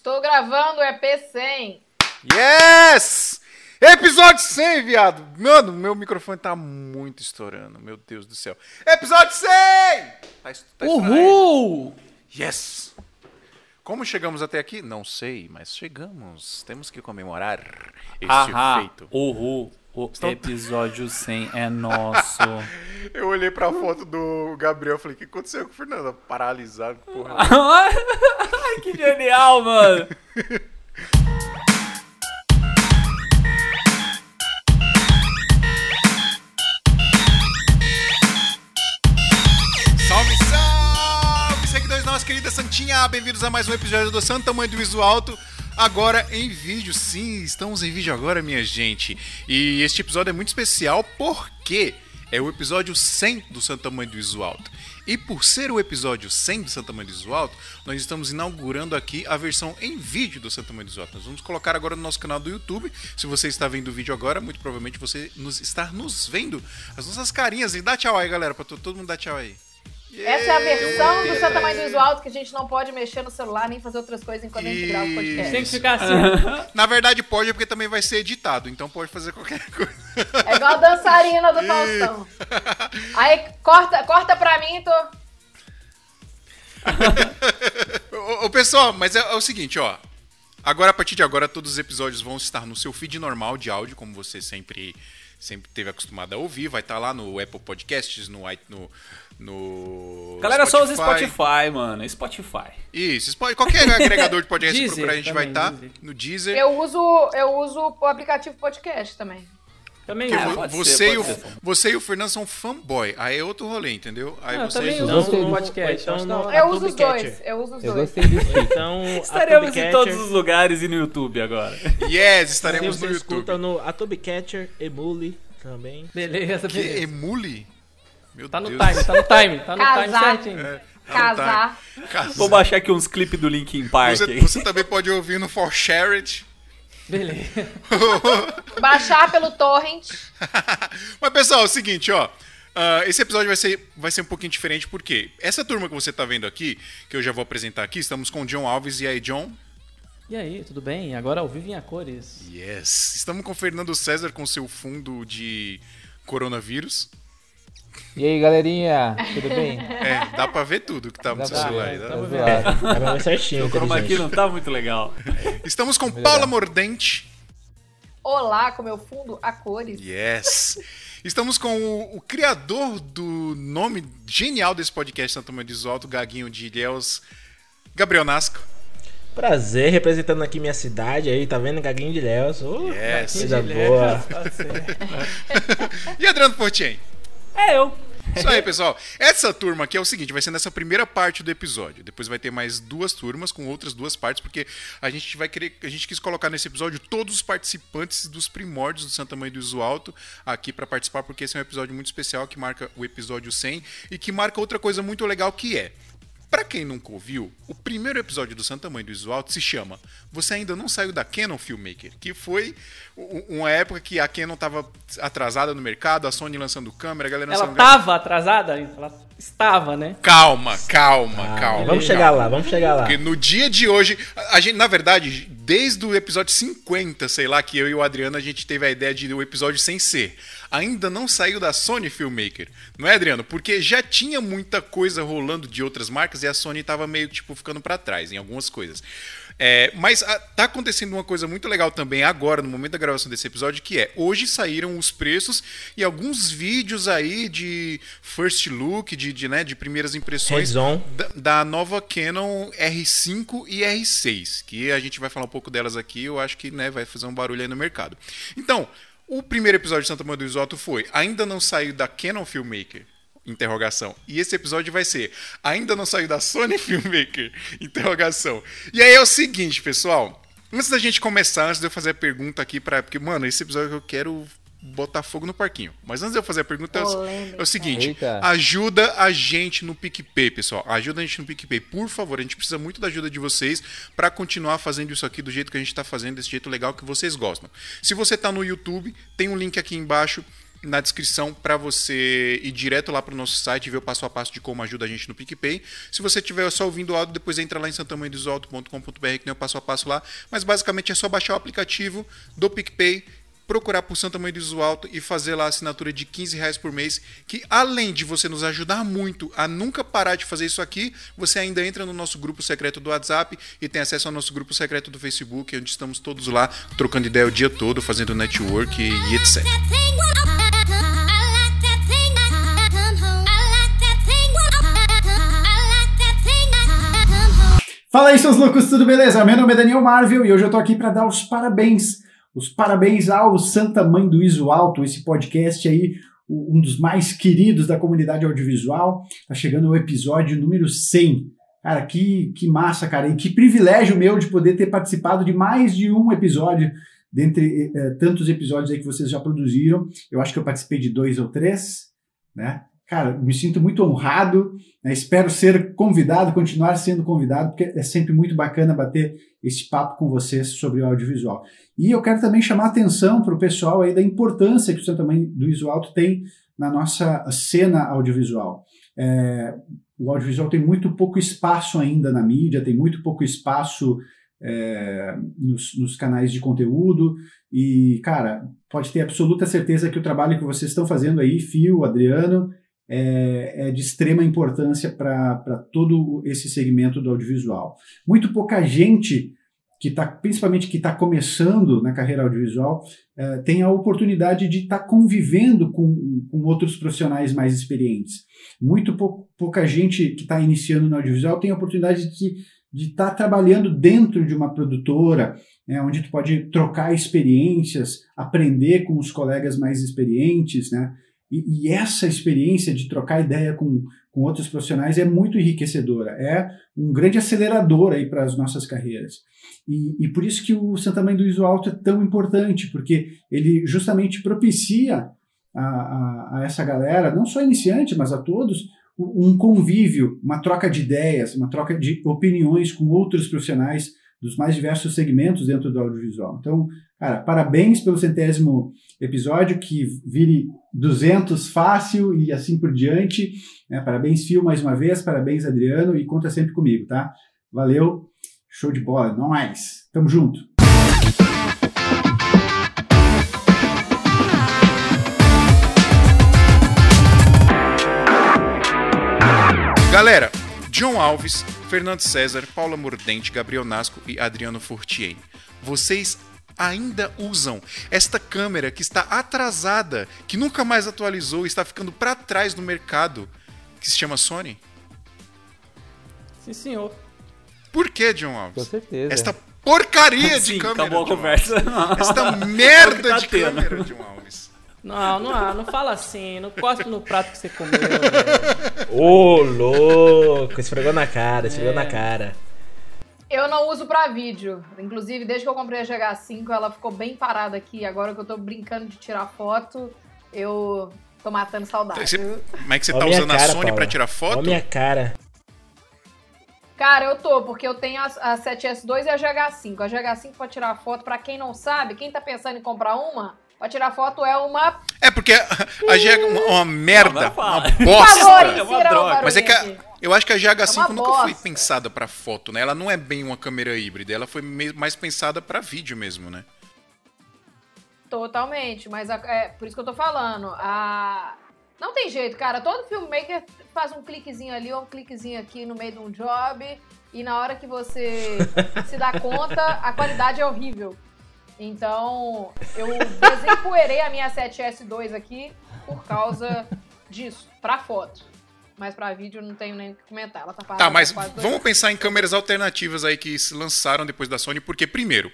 Estou gravando o EP 100. Yes! Episódio 100, viado! Mano, meu microfone tá muito estourando, meu Deus do céu. Episódio 100! Tá, tá. Uhul! Yes! Como chegamos até aqui? Não sei, mas chegamos. Temos que comemorar este feito. uhul. O episódio 100 é nosso. Eu olhei pra foto do Gabriel e falei, o que aconteceu com o Fernando? Paralisado, porra. Ai, que genial, mano. Salve, salve, seguidores da nossa querida Santinha! Bem-vindos a mais um episódio do Santo Tamanho do Viso Alto. Agora em vídeo, sim, estamos em vídeo agora, minha gente. E este episódio é muito especial porque é o episódio 100 do Santo Tamanho do Viso Alto. E por ser o episódio 100 do Santo Tamanho do Viso Alto, nós estamos inaugurando aqui a versão em vídeo do Santo Tamanho do Viso Alto. Nós vamos colocar agora no nosso canal do YouTube. Se você está vendo o vídeo agora, muito provavelmente você nos, está nos vendo. As nossas carinhas. E dá tchau aí, galera, to- todo mundo dar tchau aí. Essa é a versão do. Santa Mãe do Iso Alto que a gente não pode mexer no celular nem fazer outras coisas enquanto a gente grava o Isso. podcast. Tem que ficar assim. Na verdade pode, porque também vai ser editado, então pode fazer qualquer coisa. É igual a dançarina do Faustão. Aí corta, corta pra mim, tô. ô, ô, pessoal, mas é, é o seguinte, ó. Agora, a partir de agora, todos os episódios vão estar no seu feed normal de áudio, como você sempre, sempre teve acostumado a ouvir. Vai estar lá no Apple Podcasts, no, no, no Galera, só usa Spotify, mano. Spotify. Isso, qualquer agregador de podcast que Deezer procurar, a gente vai também, estar Deezer. no Deezer. Eu uso, eu uso o aplicativo podcast também. Também É, pode você, ser, e o, ser. você e o Fernando são fanboy. Aí é outro rolê, entendeu? Aí Ah, eu vocês. também uso o no- podcast. então acho no- da hora. Eu uso os dois. Eu uso os Eu dois. Então, Estaremos em todos os lugares e no YouTube agora. Yes, estaremos no YouTube. escuta no Adobe Catcher, Emule também. Beleza, Que beleza. emule? Meu Tá no Deus. time, tá no time, tá no time Casar. certinho. É, tá no Casar. time. Casar. Vou baixar aqui uns clipes do Linkin Park. Você, aí. você também pode ouvir no For Shared. Beleza. Baixar pelo torrent. Mas, pessoal, é o seguinte, ó. ah, esse episódio vai ser, vai ser um pouquinho diferente, porque essa turma que você tá vendo aqui, que eu já vou apresentar aqui, estamos com o John Alves. E aí, John? E aí, tudo bem? Agora ao vivo em a cores. Yes. Estamos com o Fernando César com seu fundo de coronavírus. E aí, galerinha, tudo bem? É, dá pra ver tudo que tá no Dá seu celular ver, aí. tá Dá. pra ver certinho, O chroma aqui não tá muito legal. Estamos com Melhorar. Paula Mordente. Olá, com meu fundo a cores. Yes. Estamos com o, o criador do nome genial desse podcast, Santo Mãe do Alto, Gaguinho de Ilhéus, Gabriel Nasco. Prazer, representando aqui minha cidade aí, tá vendo? Gaguinho de Léus. Oh, Yes. Coisa boa. Ser. E Adriano Fortien. É eu. Isso aí, pessoal. Essa turma aqui é o seguinte, vai ser nessa primeira parte do episódio. Depois vai ter mais duas turmas com outras duas partes, porque a gente vai querer, a gente quis colocar nesse episódio todos os participantes dos primórdios do Santa Mãe do Iso Alto aqui para participar, porque esse é um episódio muito especial que marca o episódio 100 e que marca outra coisa muito legal que é Pra quem nunca ouviu, o primeiro episódio do Santa Mãe do Iso Alto se chama Você Ainda Não Saiu da Canon Filmmaker, que foi uma época que a Canon tava atrasada no mercado, a Sony lançando câmera, a galera Ela lançando tava atrasada? Ela estava, né? Calma, calma, Ah, calma. vamos chegar lá, vamos chegar lá. Porque no dia de hoje, a gente, na verdade, desde o episódio 50, sei lá, que eu e o Adriano a gente teve a ideia de o episódio sem ser. Ainda não saiu da Sony Filmmaker. Não é, Adriano? Porque já tinha muita coisa rolando de outras marcas e a Sony tava meio, tipo, ficando pra trás em algumas coisas. É, mas ah, tá acontecendo uma coisa muito legal também agora, no momento da gravação desse episódio, que é hoje saíram os preços e alguns vídeos aí de first look, de, de, né, de primeiras impressões da, da nova Canon R5 e R6, que a gente vai falar um pouco delas aqui, eu acho que né, vai fazer um barulho aí no mercado. Então, o primeiro episódio de Santa Maria do Isoto foi Ainda não saiu da Canon Filmmaker? Interrogação. E esse episódio vai ser Ainda não saiu da Sony Filmmaker? Interrogação. E aí é o seguinte, pessoal. Antes da gente começar, antes de eu fazer a pergunta aqui para porque mano, esse episódio eu quero botar fogo no parquinho. Mas antes de eu fazer a pergunta, é o- Polêmica. é o seguinte: Eita. ajuda a gente no PicPay, pessoal. Ajuda a gente no PicPay, por favor. A gente precisa muito da ajuda de vocês para continuar fazendo isso aqui do jeito que a gente está fazendo, desse jeito legal que vocês gostam. Se você está no YouTube, tem um link aqui embaixo na descrição para você ir direto lá pro nosso site e ver o passo a passo de como ajuda a gente no PicPay. Se você estiver só ouvindo o áudio, depois entra lá em santamanhodosalto.com.br que tem o passo a passo lá. Mas basicamente é só baixar o aplicativo do PicPay, procurar por Santa Mãe do Iso Alto e fazer lá a assinatura de 15 reais por mês, que além de você nos ajudar muito a nunca parar de fazer isso aqui, você ainda entra no nosso grupo secreto do WhatsApp e tem acesso ao nosso grupo secreto do Facebook, onde estamos todos lá trocando ideia o dia todo, fazendo network e etc. Fala aí, seus loucos, tudo beleza? Meu nome é Daniel Marvel e hoje eu tô aqui para dar os parabéns. Os parabéns ao Santa Mãe do Iso Alto, esse podcast aí, um dos mais queridos da comunidade audiovisual. Tá chegando o episódio número 100. Cara, que, que massa, cara. E que privilégio meu de poder ter participado de mais de um episódio, dentre eh, tantos episódios aí que vocês já produziram. Eu acho que eu participei de dois ou três, né? Cara, me sinto muito honrado, né? espero ser convidado, continuar sendo convidado, porque é sempre muito bacana bater esse papo com vocês sobre o audiovisual. E eu quero também chamar atenção para o pessoal aí da importância que o Santa Mãe do Iso Alto tem na nossa cena audiovisual. É, o audiovisual tem muito pouco espaço ainda na mídia, tem muito pouco espaço é, nos, nos, canais de conteúdo. E, cara, pode ter absoluta certeza que o trabalho que vocês estão fazendo aí, Fio, Adriano, é, é de extrema importância para todo esse segmento do audiovisual. Muito pouca gente que está, principalmente que está começando na carreira audiovisual, é, tem a oportunidade de estar tá convivendo com, com outros profissionais mais experientes. Muito pou, pouca gente que está iniciando no audiovisual tem a oportunidade de de estar tá trabalhando dentro de uma produtora, né, onde tu pode trocar experiências, aprender com os colegas mais experientes, né? E, e, essa experiência de trocar ideia com, com outros profissionais é muito enriquecedora, é um grande acelerador aí para as nossas carreiras. E, e, por isso que o Santa Mãe do Iso Alto é tão importante, porque ele justamente propicia a, a, a essa galera, não só iniciante, mas a todos, um convívio, uma troca de ideias, uma troca de opiniões com outros profissionais dos mais diversos segmentos dentro do audiovisual. Então, cara, parabéns pelo centésimo episódio, que vire 200 fácil e assim por diante. Né? Parabéns, Fio, mais uma vez, parabéns, Adriano, e conta sempre comigo, tá? Valeu, show de bola, não mais. Tamo junto. Galera, John Alves, Fernando César, Paula Mordente, Gabriel Nasco e Adriano Fortier. Vocês ainda usam esta câmera que está atrasada, que nunca mais atualizou, está ficando para trás no mercado, que se chama Sony? Sim, senhor. Por que, John Alves? Com certeza. Esta porcaria de Sim, câmera. acabou a conversa. Esta merda Tá de tendo. câmera, John Alves. Não, não, não fala assim, não cospe no prato que você comeu. Ô, louco, esfregou na cara, esfregou É. na cara. Eu não uso pra vídeo. Inclusive, desde que eu comprei a GH5, ela ficou bem parada aqui. Agora que eu tô brincando de tirar foto, eu tô matando saudade. Você- como é que você Ó tá usando a cara, Sony Paula. pra tirar foto? minha cara. Cara, eu tô, porque eu tenho a, a 7S2 e a GH5. A GH5 pra tirar foto, pra quem não sabe, quem tá pensando em comprar uma, pra tirar foto é uma. É porque a, GH é uma, uma merda, uma bosta. favor, É uma droga. Mas é que a- eu acho que a É GH5 uma nunca foi bosta. pensada pra foto, né? Ela não é bem uma câmera híbrida, ela foi mais pensada pra vídeo mesmo, né? Totalmente, mas a- é por isso que eu tô falando. A... Não tem jeito, cara. Todo filmmaker faz um cliquezinho ali ou um cliquezinho aqui no meio de um job e na hora que você se dá conta, a qualidade é horrível. Então, eu desempoeirei a minha 7S2 aqui por causa disso, pra foto. Mas pra vídeo eu não tenho nem o que comentar. Ela tá parada. Tá, mas dois vamos pensar em câmeras alternativas aí que se lançaram depois da Sony, porque primeiro,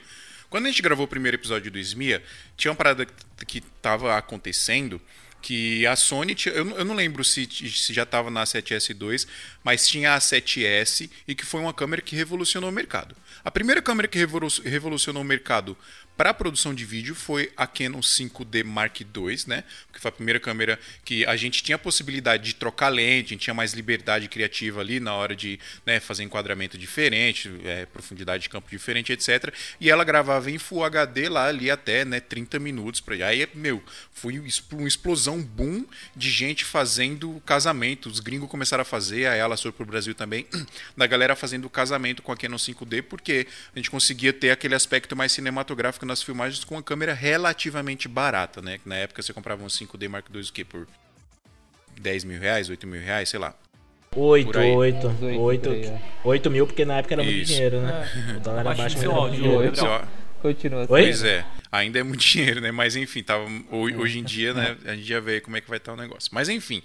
quando a gente gravou o primeiro episódio do SMIA, tinha uma parada que tava acontecendo que a Sony, tinha- eu, não- eu não lembro se, se já tava na 7S2, mas tinha a 7S e que foi uma câmera que revolucionou o mercado. A primeira câmera que revolu- revolucionou o mercado para produção de vídeo foi a Canon 5D Mark II, né? Que foi a primeira câmera que a gente tinha a possibilidade de trocar lente, a gente tinha mais liberdade criativa ali na hora de né, fazer enquadramento diferente, é, profundidade de campo diferente, etc. E ela gravava em Full HD lá ali até né, 30 minutos. Pra... Aí, meu, foi um uma explosão, boom de gente fazendo casamento. Os gringos começaram a fazer, aí ela foi pro Brasil também, da galera fazendo casamento com a Canon 5D, porque a gente conseguia ter aquele aspecto mais cinematográfico nas filmagens com uma câmera relativamente barata, né? Na época você comprava um 5D Mark II o quê? Por 10 mil reais, 8 mil reais, sei lá. 8, Por aí. 8, Uns oito 8, por aí, é. 8 mil, porque na época era muito Isso. dinheiro, né? O dólar era baixo, mas seu era. Só- Continua. Oi? Pois é, ainda é muito dinheiro, né? Mas enfim, tava, ho- hoje em dia, né? A gente já vê como é que vai estar o negócio. Mas enfim,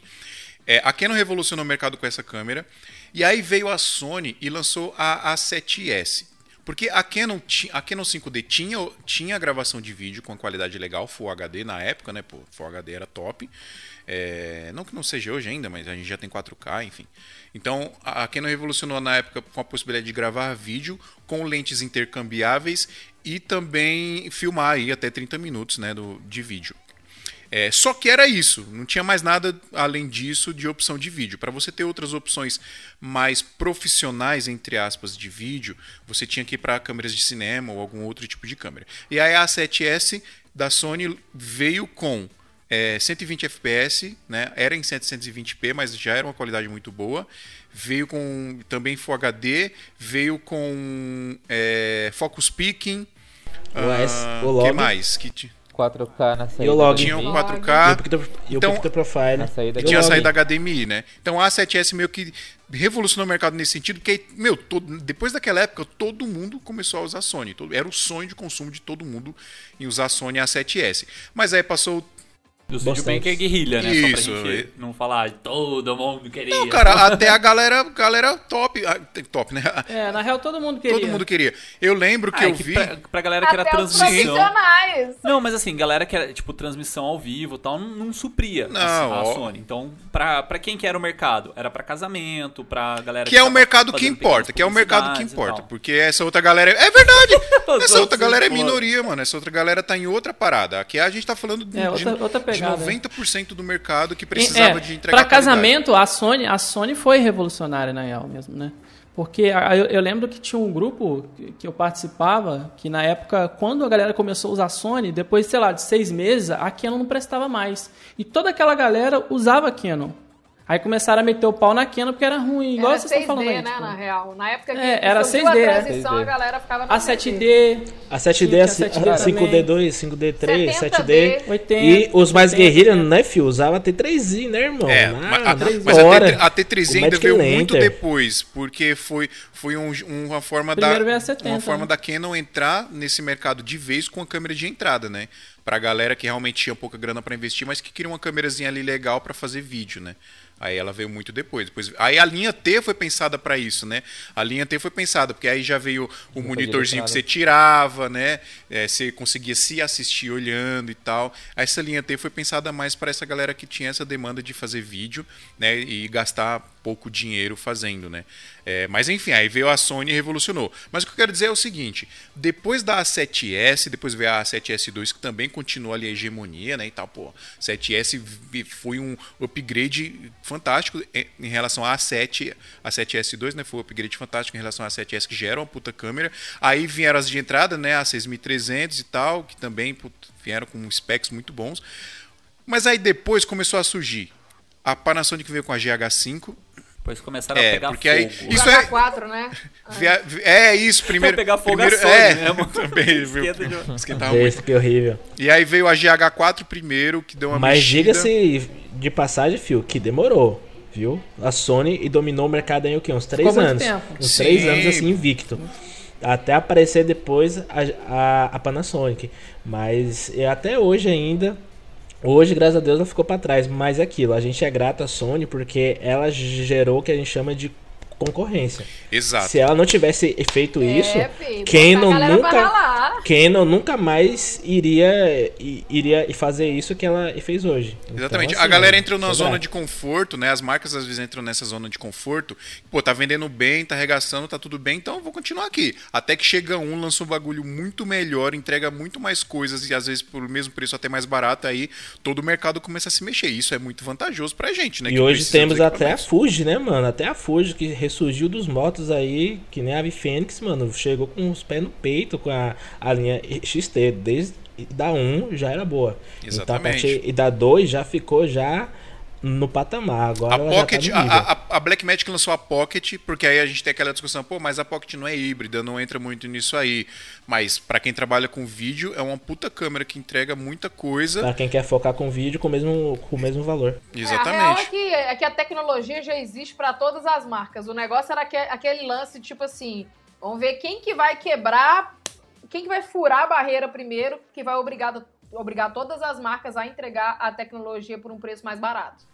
é, a Canon revolucionou o mercado com essa câmera. E aí veio a Sony e lançou a A7S. Porque a Canon, a Canon 5D tinha, tinha gravação de vídeo com qualidade legal, Full HD na época, né? Pô, Full HD era top. É, não que não seja hoje ainda, mas a gente já tem 4K, enfim. Então, a Canon revolucionou na época com a possibilidade de gravar vídeo com lentes intercambiáveis e também filmar aí até 30 minutos né, do, de vídeo. É, só que era isso, não tinha mais nada além disso de opção de vídeo. Para você ter outras opções mais profissionais, entre aspas, de vídeo, você tinha que ir para câmeras de cinema ou algum outro tipo de câmera. E aí a A7S da Sony veio com é, 120 fps, né? era em 720p, mas já era uma qualidade muito boa. Veio com também Full HD, veio com é, Focus Peaking. O S, ah, o que mais? Que 4K na saída. E o log? tinha um Log. 4K. E o o Então- Profile. Na saída E E o tinha saída HDMI, né? Então a A7S meio que revolucionou o mercado nesse sentido, porque, meu, todo- depois daquela época, todo mundo começou a usar Sony. Todo- era o sonho de consumo de todo mundo em usar Sony A7S. Mas aí passou. Do Studio Bastante. Baker guerrilha, né? Isso, Só pra gente não falar todo mundo queria. Não, cara, até a galera, galera top. ah, Top, né? É, na real todo mundo queria. Todo mundo queria. Eu lembro que Ah, é eu que vi. pra, pra galera que era Até transmissão. Não, mas assim, galera que era, tipo, transmissão ao vivo e tal, não, não supria Não, a, a. Sony. Então, pra, pra quem que era o mercado? Era pra casamento, pra galera Que é o mercado que importa, que é o mercado que importa. Porque essa outra galera. É verdade! Os Essa outra galera é minoria, mano. Essa outra galera tá em outra parada. Aqui a gente tá falando de, É, outra- de, outra de pegada. 90% do mercado que precisava é, de entregar. Qualidade. casamento, a Sony, a Sony foi revolucionária na real mesmo, né? Porque a- eu, eu lembro que tinha um grupo que- eu participava, que na época, quando a galera começou a usar Sony, depois, sei lá, de seis meses, a Canon não prestava mais. E toda aquela galera usava a Canon. Aí começaram a meter o pau na Canon porque era ruim, igual Era vocês estão 6D, falando aí. né, tipo. na real. Na época que É, era surgiu 6D, a é. transição, 6D. a galera ficava no A 7D, A 7D, Tinha a 7D 5D2, 5D3, 70D. 7D. 80. E os mais 80, guerrilha, né, fio? Usava T3i, né, irmão? É, Na- mas a, três mas a, horas. T, a T3 O ainda veio Lantern. muito depois, porque foi, foi um- uma forma Primeiro da veio a 70, uma forma né? da Canon entrar nesse mercado de vez com a câmera de entrada, né? Pra galera que realmente tinha pouca grana pra investir, mas que queria uma câmerazinha ali legal pra fazer vídeo, né? Aí ela veio muito depois. depois. Aí a linha T foi pensada pra isso, né? A linha T foi pensada, porque aí já veio o monitorzinho que você tirava, né? É, você conseguia se assistir olhando e tal. Essa linha T foi pensada mais para essa galera que tinha essa demanda de fazer vídeo, né? E gastar pouco dinheiro fazendo, né? É, mas enfim, aí veio a Sony e revolucionou. Mas o que eu quero dizer é o seguinte: depois da A7S, depois veio a A7S2, que também continua ali a hegemonia, né? E tal, pô, 7S vi- foi um upgrade fantástico em- relação à A7, a 7S2, né? Foi um upgrade fantástico em relação à 7S, que já era uma puta câmera. Aí vieram as de entrada, né? A 6300 e tal, que também vieram com specs muito bons. Mas aí depois começou a surgir a Panasonic veio com a GH5. Depois começaram a É, pegar porque aí- fogo. isso Isso é- 4, né? Via- É isso, primeiro. pegar fogo primeiro, a Sony é, mesmo. também, viu? Esquenta de- Esquentava muito. Esse que horrível. E aí veio a GH4 primeiro, que deu uma Mas diga-se de passagem, fio, que demorou, viu? A Sony e dominou o mercado aí o quê? Uns três Ficou anos. tempo. Uns Sim. três anos assim, invicto. Até aparecer depois a, a, a Panasonic. Mas é, até hoje ainda. Hoje, graças a Deus, ela ficou pra trás. Mas é aquilo, a gente é grato à Sony porque ela gerou o que a gente chama de concorrência. Exato. Se ela não tivesse feito isso, É, filho, botar a não pra nunca. Canon nunca mais iria iria fazer isso que ela fez hoje. Então, Exatamente. assim, a galera entrou na isso é zona de conforto, né? As marcas às vezes entram nessa zona de conforto. Pô, tá vendendo bem, tá arregaçando, tá tudo bem, então eu vou continuar aqui. Até que chega um, lança um bagulho muito melhor, entrega muito mais coisas e às vezes por mesmo preço até mais barato, aí todo o mercado começa a se mexer. Isso é muito vantajoso pra gente, né? E que hoje temos até a. Fuji, né, mano? Até a Fuji que ressurgiu dos motos aí, que nem a Ave Fênix, mano. Chegou com os pés no peito com a, a linha XT. Desde da 1 já era boa. Então, a Exatamente. partir, e da 2 já ficou já no patamar. Agora A ela já tá Pocket, no a, nível. a, a Blackmagic lançou a Pocket, porque aí a gente tem aquela discussão, pô, mas a Pocket não é híbrida, não entra muito nisso aí. Mas pra quem trabalha com vídeo, é uma puta câmera que entrega muita coisa. Pra quem quer focar com vídeo com o mesmo, com o mesmo valor. É, a real é Exatamente. que, é que a tecnologia já existe para todas as marcas. O negócio era aque- aquele lance, tipo assim, vamos ver quem que vai quebrar, quem que vai furar a barreira primeiro, que vai obrigar, obrigar todas as marcas a entregar a tecnologia por um preço mais barato.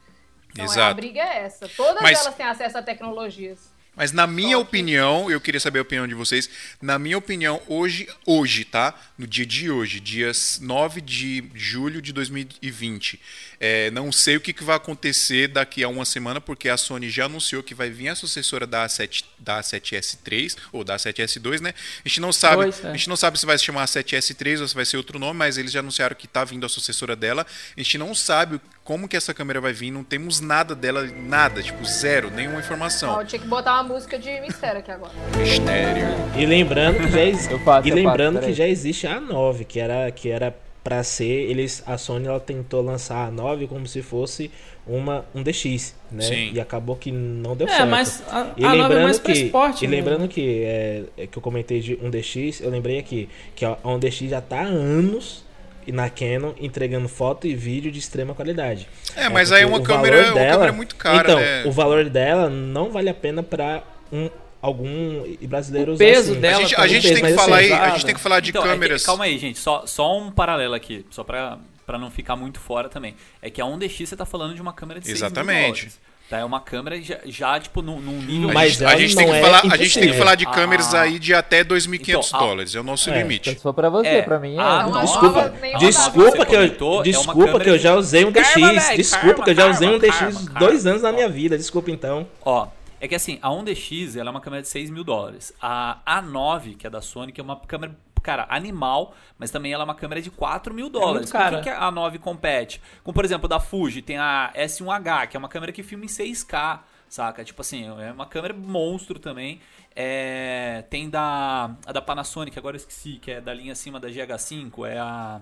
Então, é, a Exato. briga é essa. Todas Mas- elas têm acesso a tecnologias. Mas na minha Só que- opinião, eu queria saber a opinião de vocês. Na minha opinião, hoje, hoje, tá? No dia de hoje, dia 9 de julho de 2020. É, não sei o que, que vai acontecer daqui a uma semana, porque a Sony já anunciou que vai vir a sucessora da, A7, da A7S3, ou da A7S2, né? A gente não sabe, Dois, é. a gente não sabe se vai se chamar A7S3 ou se vai ser outro nome, mas eles já anunciaram que tá vindo a sucessora dela. A gente não sabe como que essa câmera vai vir, não temos nada dela, nada, tipo zero, nenhuma Ó, informação. eu tinha que botar uma música de mistério aqui agora. Mistério. E lembrando que já, ex- Eu faço, e eu lembrando faço, que já existe a 9, que era que era para ser, eles a Sony ela tentou lançar a 9 como se fosse uma um DX, né? Sim. E acabou que não deu É, certo. mas a, E a é lembrando mais pra que, esporte. e né? lembrando que, é, é que eu comentei de um DX, eu lembrei aqui que a um DX já tá há anos e na Canon entregando foto e vídeo de extrema qualidade. É, mas aí é uma o câmera, valor uma câmera muito cara, então, né? o valor dela não vale a pena para um algum brasileiro O peso assim. dela A gente, a gente tem que falar aí, a gente tem que falar de Então, é que- câmeras. calma aí, gente. Só, só um paralelo aqui, só pra, pra não ficar muito fora também. É que a 1DX você tá falando de uma câmera de 6 mil Exatamente. dólares. Tá? É uma câmera já, já, tipo, num, num nível... A Mas a gente tem que é falar, a gente tem que falar de câmeras Ah. aí de até 2.500 Então, a- dólares, é o nosso É, limite. Então, se for pra você, É. pra mim é. Ah, Desculpa, nova nem desculpa que eu, é desculpa que eu já usei um DX. Desculpa karma, que eu já usei um DX karma, dois karma. anos na minha vida. Desculpa então. Ó, é que assim, a 1DX ela é uma câmera de 6 mil dólares. A A9, que é da Sony, que é uma câmera, cara, animal, mas também ela é uma câmera de 4 mil dólares. Com o cara. que, a A9 compete? Com, por exemplo, da Fuji, tem a S1H, que é uma câmera que filma em 6K, saca? Tipo assim, é uma câmera monstro também. É, tem da, a da Panasonic, agora eu esqueci, que é da linha acima da GH5, é a...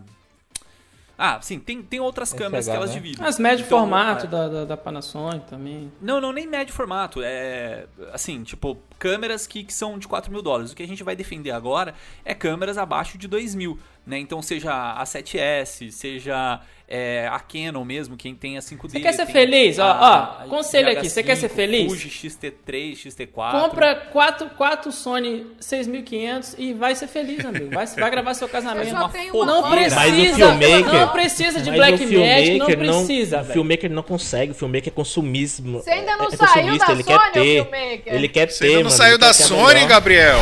Ah, sim, tem, tem outras SH, câmeras que elas né? dividem. As médio Então, formato é, da, da, da Panasonic também. não, não, nem médio formato. É. Assim, tipo, câmeras que, que são de 4 mil dólares. O que a gente vai defender agora é câmeras abaixo de 2 mil. Né? Então, seja a 7S, seja é, a Canon mesmo, quem tem a 5D. Você quer ser feliz? Ó, a ó, conselho aqui, você quer ser GH5, feliz? Fuji XT3, XT4. Compra quatro, quatro Sony 6500 e vai ser feliz, amigo. Vai, vai gravar seu Eu casamento. tenho uma Não precisa, Mas o filmmaker- não precisa de Black o Magic, não precisa, O velho. filmmaker não consegue. O filmmaker é consumismo. Você ainda não é, é saiu da ele Sony, quer ter. filmmaker? Ele quer Você ter, ainda não mano, saiu da Sony. Gabriel?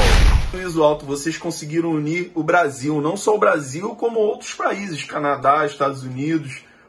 Iso Alto, vocês conseguiram unir o Brasil, não só o Brasil, como outros países, Canadá, Estados Unidos,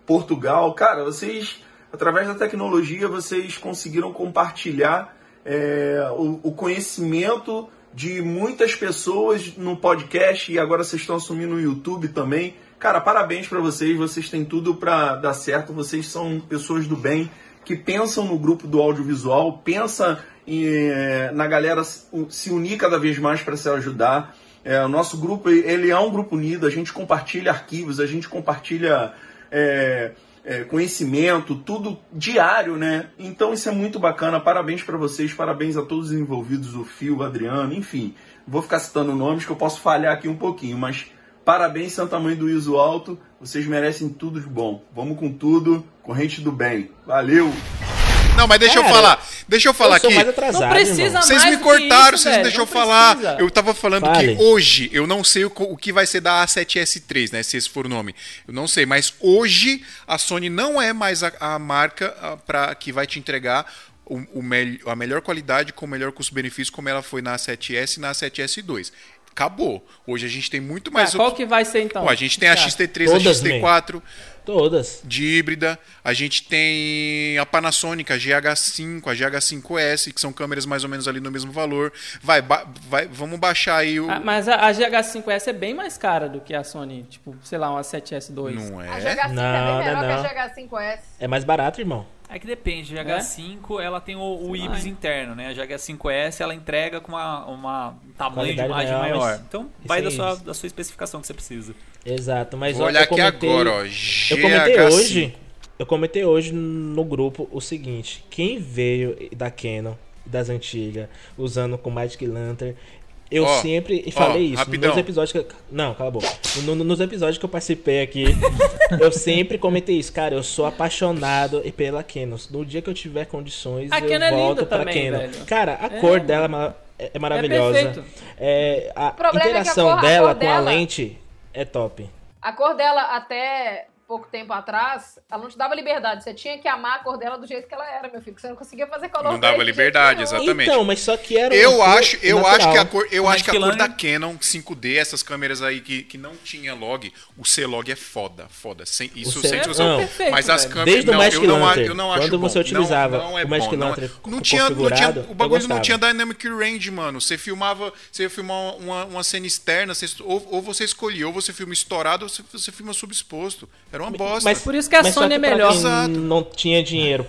Portugal. Cara, vocês, através da tecnologia, vocês conseguiram compartilhar é, o, o conhecimento de muitas pessoas no podcast e agora vocês estão assumindo no YouTube também. Cara, parabéns pra vocês, vocês têm tudo pra dar certo, vocês são pessoas do bem que pensam no grupo do audiovisual, pensa eh, na galera se se unir cada vez mais para se ajudar. É, o nosso grupo ele é um grupo unido, a gente compartilha arquivos, a gente compartilha é, é, conhecimento, tudo diário, né? Então isso é muito bacana. Parabéns para vocês, parabéns a todos os envolvidos, o Fio, o Adriano, enfim. Vou ficar citando nomes que eu posso falhar aqui um pouquinho, mas parabéns, Santa Mãe do Iso Alto. Vocês merecem tudo de bom. Vamos com tudo, corrente do bem. Valeu! Não, mas deixa eu Cara, falar. Deixa eu falar eu sou aqui. mais atrasado, Não precisa irmão. Vocês mais me do que cortaram, isso, vocês eu não falar. precisa. Eu tava falando Fale. que hoje, eu não sei o, o que vai ser da A7S3, né? Se esse for o nome. Eu não sei, mas hoje a Sony não é mais a, a marca ah, pra, que vai te entregar o, o mel- a melhor qualidade com o melhor custo-benefício, como ela foi na A7S e na A7S2. Acabou. Hoje a gente tem muito Ah, mais qual op- que vai ser então? Pô, a gente tem a Tá. XT3, a Todas, XT4 Todas. de híbrida, a gente tem a Panasonic, a GH5, a GH5S, que são câmeras mais ou menos ali no mesmo valor. Vai, ba- vai vamos baixar aí o Ah, mas a, a GH5S é bem mais cara do que a Sony, tipo, sei lá, uma 7S2. não A é? GH5 Não, é bem melhor não, que a GH5S. É mais barato, irmão. É que depende, a GH5 ela tem o, o IBIS interno, né? A GH5S ela entrega com uma, uma um tamanho de imagem maior, maior. Então vai da isso sua, da sua especificação que você precisa. Exato, mas Vou ó, olhar eu aqui comentei- agora, ó. Eu comentei GH5. hoje, eu comentei hoje no grupo o seguinte: quem veio da Canon, das antigas, usando com Magic Lantern, eu Ó, sempre falei isso rapidão. nos episódios que eu- não, cala a boca. No- no- nos episódios que eu participei aqui, eu sempre comentei isso, cara. Eu sou apaixonado pela Canon. No dia que eu tiver condições, A eu é volto linda pra também, velho. Cara, a É, cor dela é é, é É maravilhosa. É, a é que a interação cor- a dela cor com a dela- lente é top. A cor dela, até pouco tempo atrás, ela não te dava liberdade. Você tinha que amar a cor dela do jeito que ela era, meu filho. Você não conseguia fazer color Não dava liberdade, exatamente. Então, mas só que era Eu acho, eu natural. acho que a cor, eu Mas acho que a cor da Canon 5D, essas câmeras aí que, que não tinha log, o C-Log é foda, foda. Sem, isso sem Não, discussão. perfeito, Mas as velho. câmeras Desde o não, Magic eu não, eu não acho quando bom. você utilizava não, não é o Magic bom, não é- Lantern não tinha, não tinha, o bagulho não tinha dynamic range, mano. Você filmava, você ia filmar uma, uma cena externa, você- ou, ou você escolhia, ou você filma estourado, ou você, você filma subexposto. Era uma bosta. Mas Por isso que a Mas Sony é pra melhor. quem Exato. não tinha dinheiro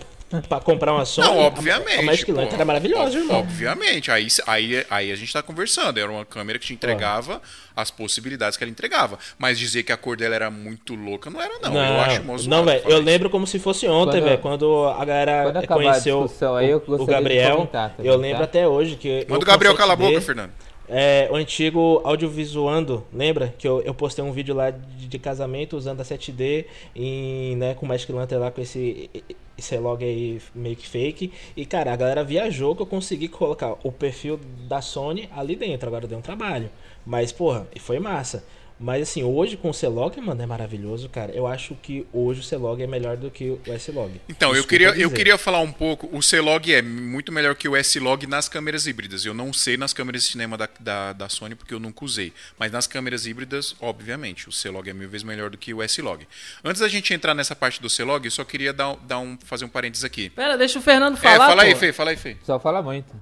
pra comprar uma Sony, Não, a- obviamente. A Magic pô. Lantern era maravilhosa, irmão. Obviamente. Aí, aí, aí a gente tá conversando. Era uma câmera que te entregava as possibilidades que ela entregava. Mas dizer que a cor dela era muito louca não era, não. eu acho moço. Não, velho. Eu lembro como se fosse ontem, Quando- velho. Quando a galera Quando acabar a conheceu discussão aí, eu o, Gabriel. comentar eu lembro tá? até hoje que. Manda o Gabriel calar a boca, Fernando. É, o antigo audiovisuando, lembra? Que eu, eu postei um vídeo lá de, de casamento usando a 7D em, né, com o Magic Lantern lá com esse, esse log aí meio que fake. E cara, a galera viajou que eu consegui colocar o perfil da Sony ali dentro. Agora deu um trabalho. Mas, porra, e foi massa. Mas assim, hoje com o C-Log, mano, é maravilhoso, cara. Eu acho que hoje o C-Log é melhor do que o S-Log. Então, eu queria, eu queria falar um pouco. O C-Log é muito melhor que o S-Log nas câmeras híbridas. Eu não sei nas câmeras de cinema da, da, da Sony porque eu nunca usei. Mas nas câmeras híbridas, obviamente, o C-Log é mil vezes melhor do que o S-Log. Antes da gente entrar nessa parte do C-Log, eu só queria dar, dar um, fazer um parênteses aqui. Pera, deixa o Fernando É, falar. fala aí, pô. Fê, fala aí, Fê. Só fala muito.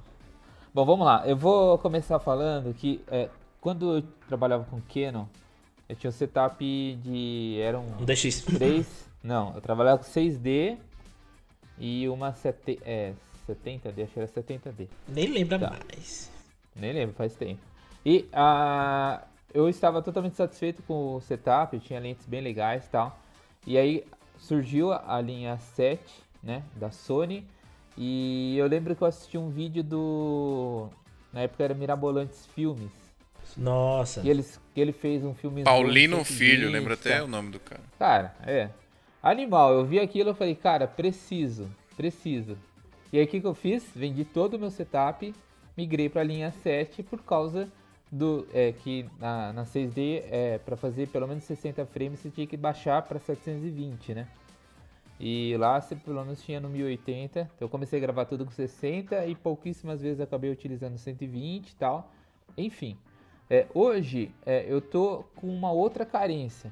Bom, vamos lá. Eu vou começar falando que é, quando eu trabalhava com Canon, eu tinha um setup de. Eram Um DX. três. Não, eu trabalhava com 6D e uma sete, é, 70D, acho que era 70D. Nem lembra Tá. mais. Nem lembro, faz tempo. E ah, eu estava totalmente satisfeito com o setup, eu tinha lentes bem legais e tal. E aí surgiu a linha 7, né, da Sony. E eu lembro que eu assisti um vídeo do. Na época era Mirabolantes Filmes. Nossa. E eles, que ele fez um filme. Paulino Filho, lembra até o nome do cara. Cara, é. Animal, eu vi aquilo e falei, cara, preciso, preciso. E aí o que, que eu fiz? Vendi todo o meu setup, migrei para a linha 7 por causa do é, que na, na 6D, é, para fazer pelo menos 60 frames, você tinha que baixar para 720, né? E lá você pelo menos tinha no 1080. Então eu comecei a gravar tudo com 60 e pouquíssimas vezes acabei utilizando 120 e tal. Enfim, é, hoje é, eu tô com uma outra carência.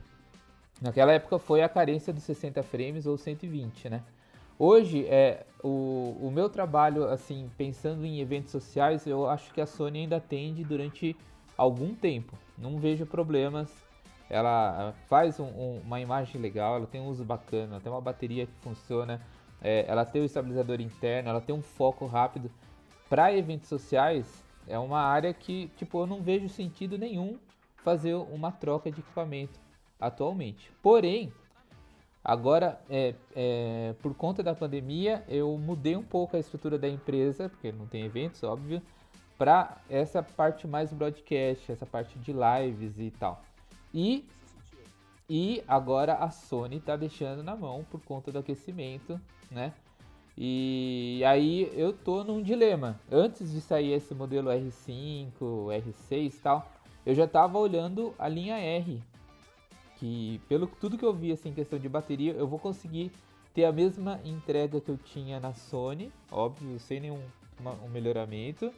Naquela época foi a carência dos 60 frames ou 120, né? Hoje, é, o, o meu trabalho, assim, pensando em eventos sociais, eu acho que a Sony ainda atende durante algum tempo. Não vejo problemas. Ela faz um- um- uma imagem legal, ela tem um uso bacana, ela tem uma bateria que funciona, é, ela tem o estabilizador interno, ela tem um foco rápido. Para eventos sociais, é uma área que, tipo, eu não vejo sentido nenhum fazer uma troca de equipamento atualmente. Porém, agora, é, é, por conta da pandemia, eu mudei um pouco a estrutura da empresa, porque não tem eventos, óbvio, para essa parte mais broadcast, essa parte de lives e tal. E, e agora a Sony está deixando na mão por conta do aquecimento, né? E aí eu tô num dilema. Antes de sair esse modelo R5, R6 e tal, eu já tava olhando a linha R, que pelo tudo que eu vi assim, em questão de bateria, eu vou conseguir ter a mesma entrega que eu tinha na Sony, óbvio, sem nenhum um melhoramento.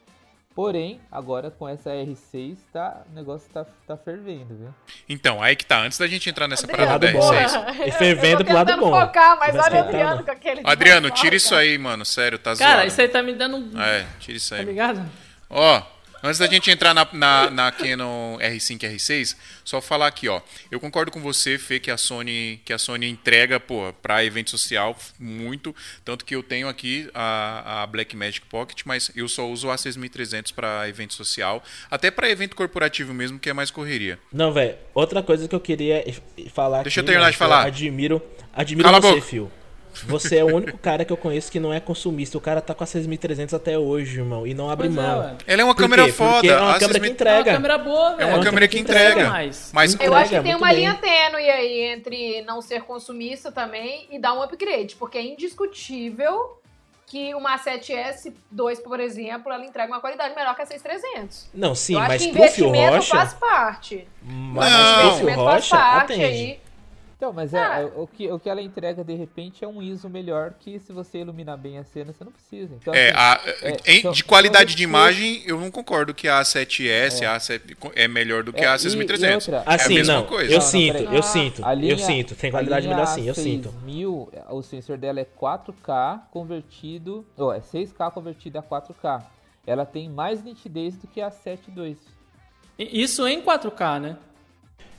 Porém, agora com essa R6, tá, o negócio tá, tá fervendo, viu? Então, aí que tá. Antes da gente entrar nessa Adriano, parada da bom. R6. E fervendo eu tô pro lado tentando bom. focar, mas Vai olha o Adriano com aquele... Adriano, tira isso aí, mano. Sério, tá zoado. Cara, isso aí tá me dando um. É, tira isso Tá aí. ligado? Ó, antes da gente entrar na, na, na Canon R5 e R6, só falar aqui, ó. Eu concordo com você, Fê, que a Sony, que a Sony entrega, pô, pra evento social muito. Tanto que eu tenho aqui a, a Blackmagic Pocket, mas eu só uso a 6300 pra evento social. Até pra evento corporativo mesmo, que é mais correria. Não, velho. Outra coisa que eu queria falar Deixa aqui, eu terminar de que eu falar. Admiro, admiro Cala você, boca. Você é o único cara que eu conheço que não é consumista. O cara tá com a 6300 até hoje, irmão, e não abre Pois é, mão. ué. Ela é uma Por câmera quê? foda. Porque é uma a câmera que 6000 É entrega. uma câmera boa, velho. É uma uma câmera que entrega. mais. Mas Eu acho que Entrega tem uma bem. linha tênue aí entre não ser consumista também e dar um upgrade, porque é indiscutível que uma 7S2, por exemplo, ela entrega uma qualidade melhor que a 6300. Não, sim, Eu acho mas que pro Fio investimento Rocha. faz parte. Mas Não. investimento faz Rocha, parte atende. aí. Então, mas é, Ah. é, o, que, o que ela entrega de repente é um ISO melhor que se você iluminar bem a cena, você não precisa. Então, É, assim, a- é, em- são- de qualidade de imagem, eu não concordo que a A7S a A7 é melhor do que É, a e- e A6300. outra- é a Assim, mesma não. coisa. Eu Não, não, sinto, peraí. eu sinto. A linha- eu sinto. Tem a qualidade melhor sim, eu sinto. 6000, o sensor dela é 4K convertido, ou é 6K convertido a 4K. Ela tem mais nitidez do que a 7.2. E- Isso em 4K, né?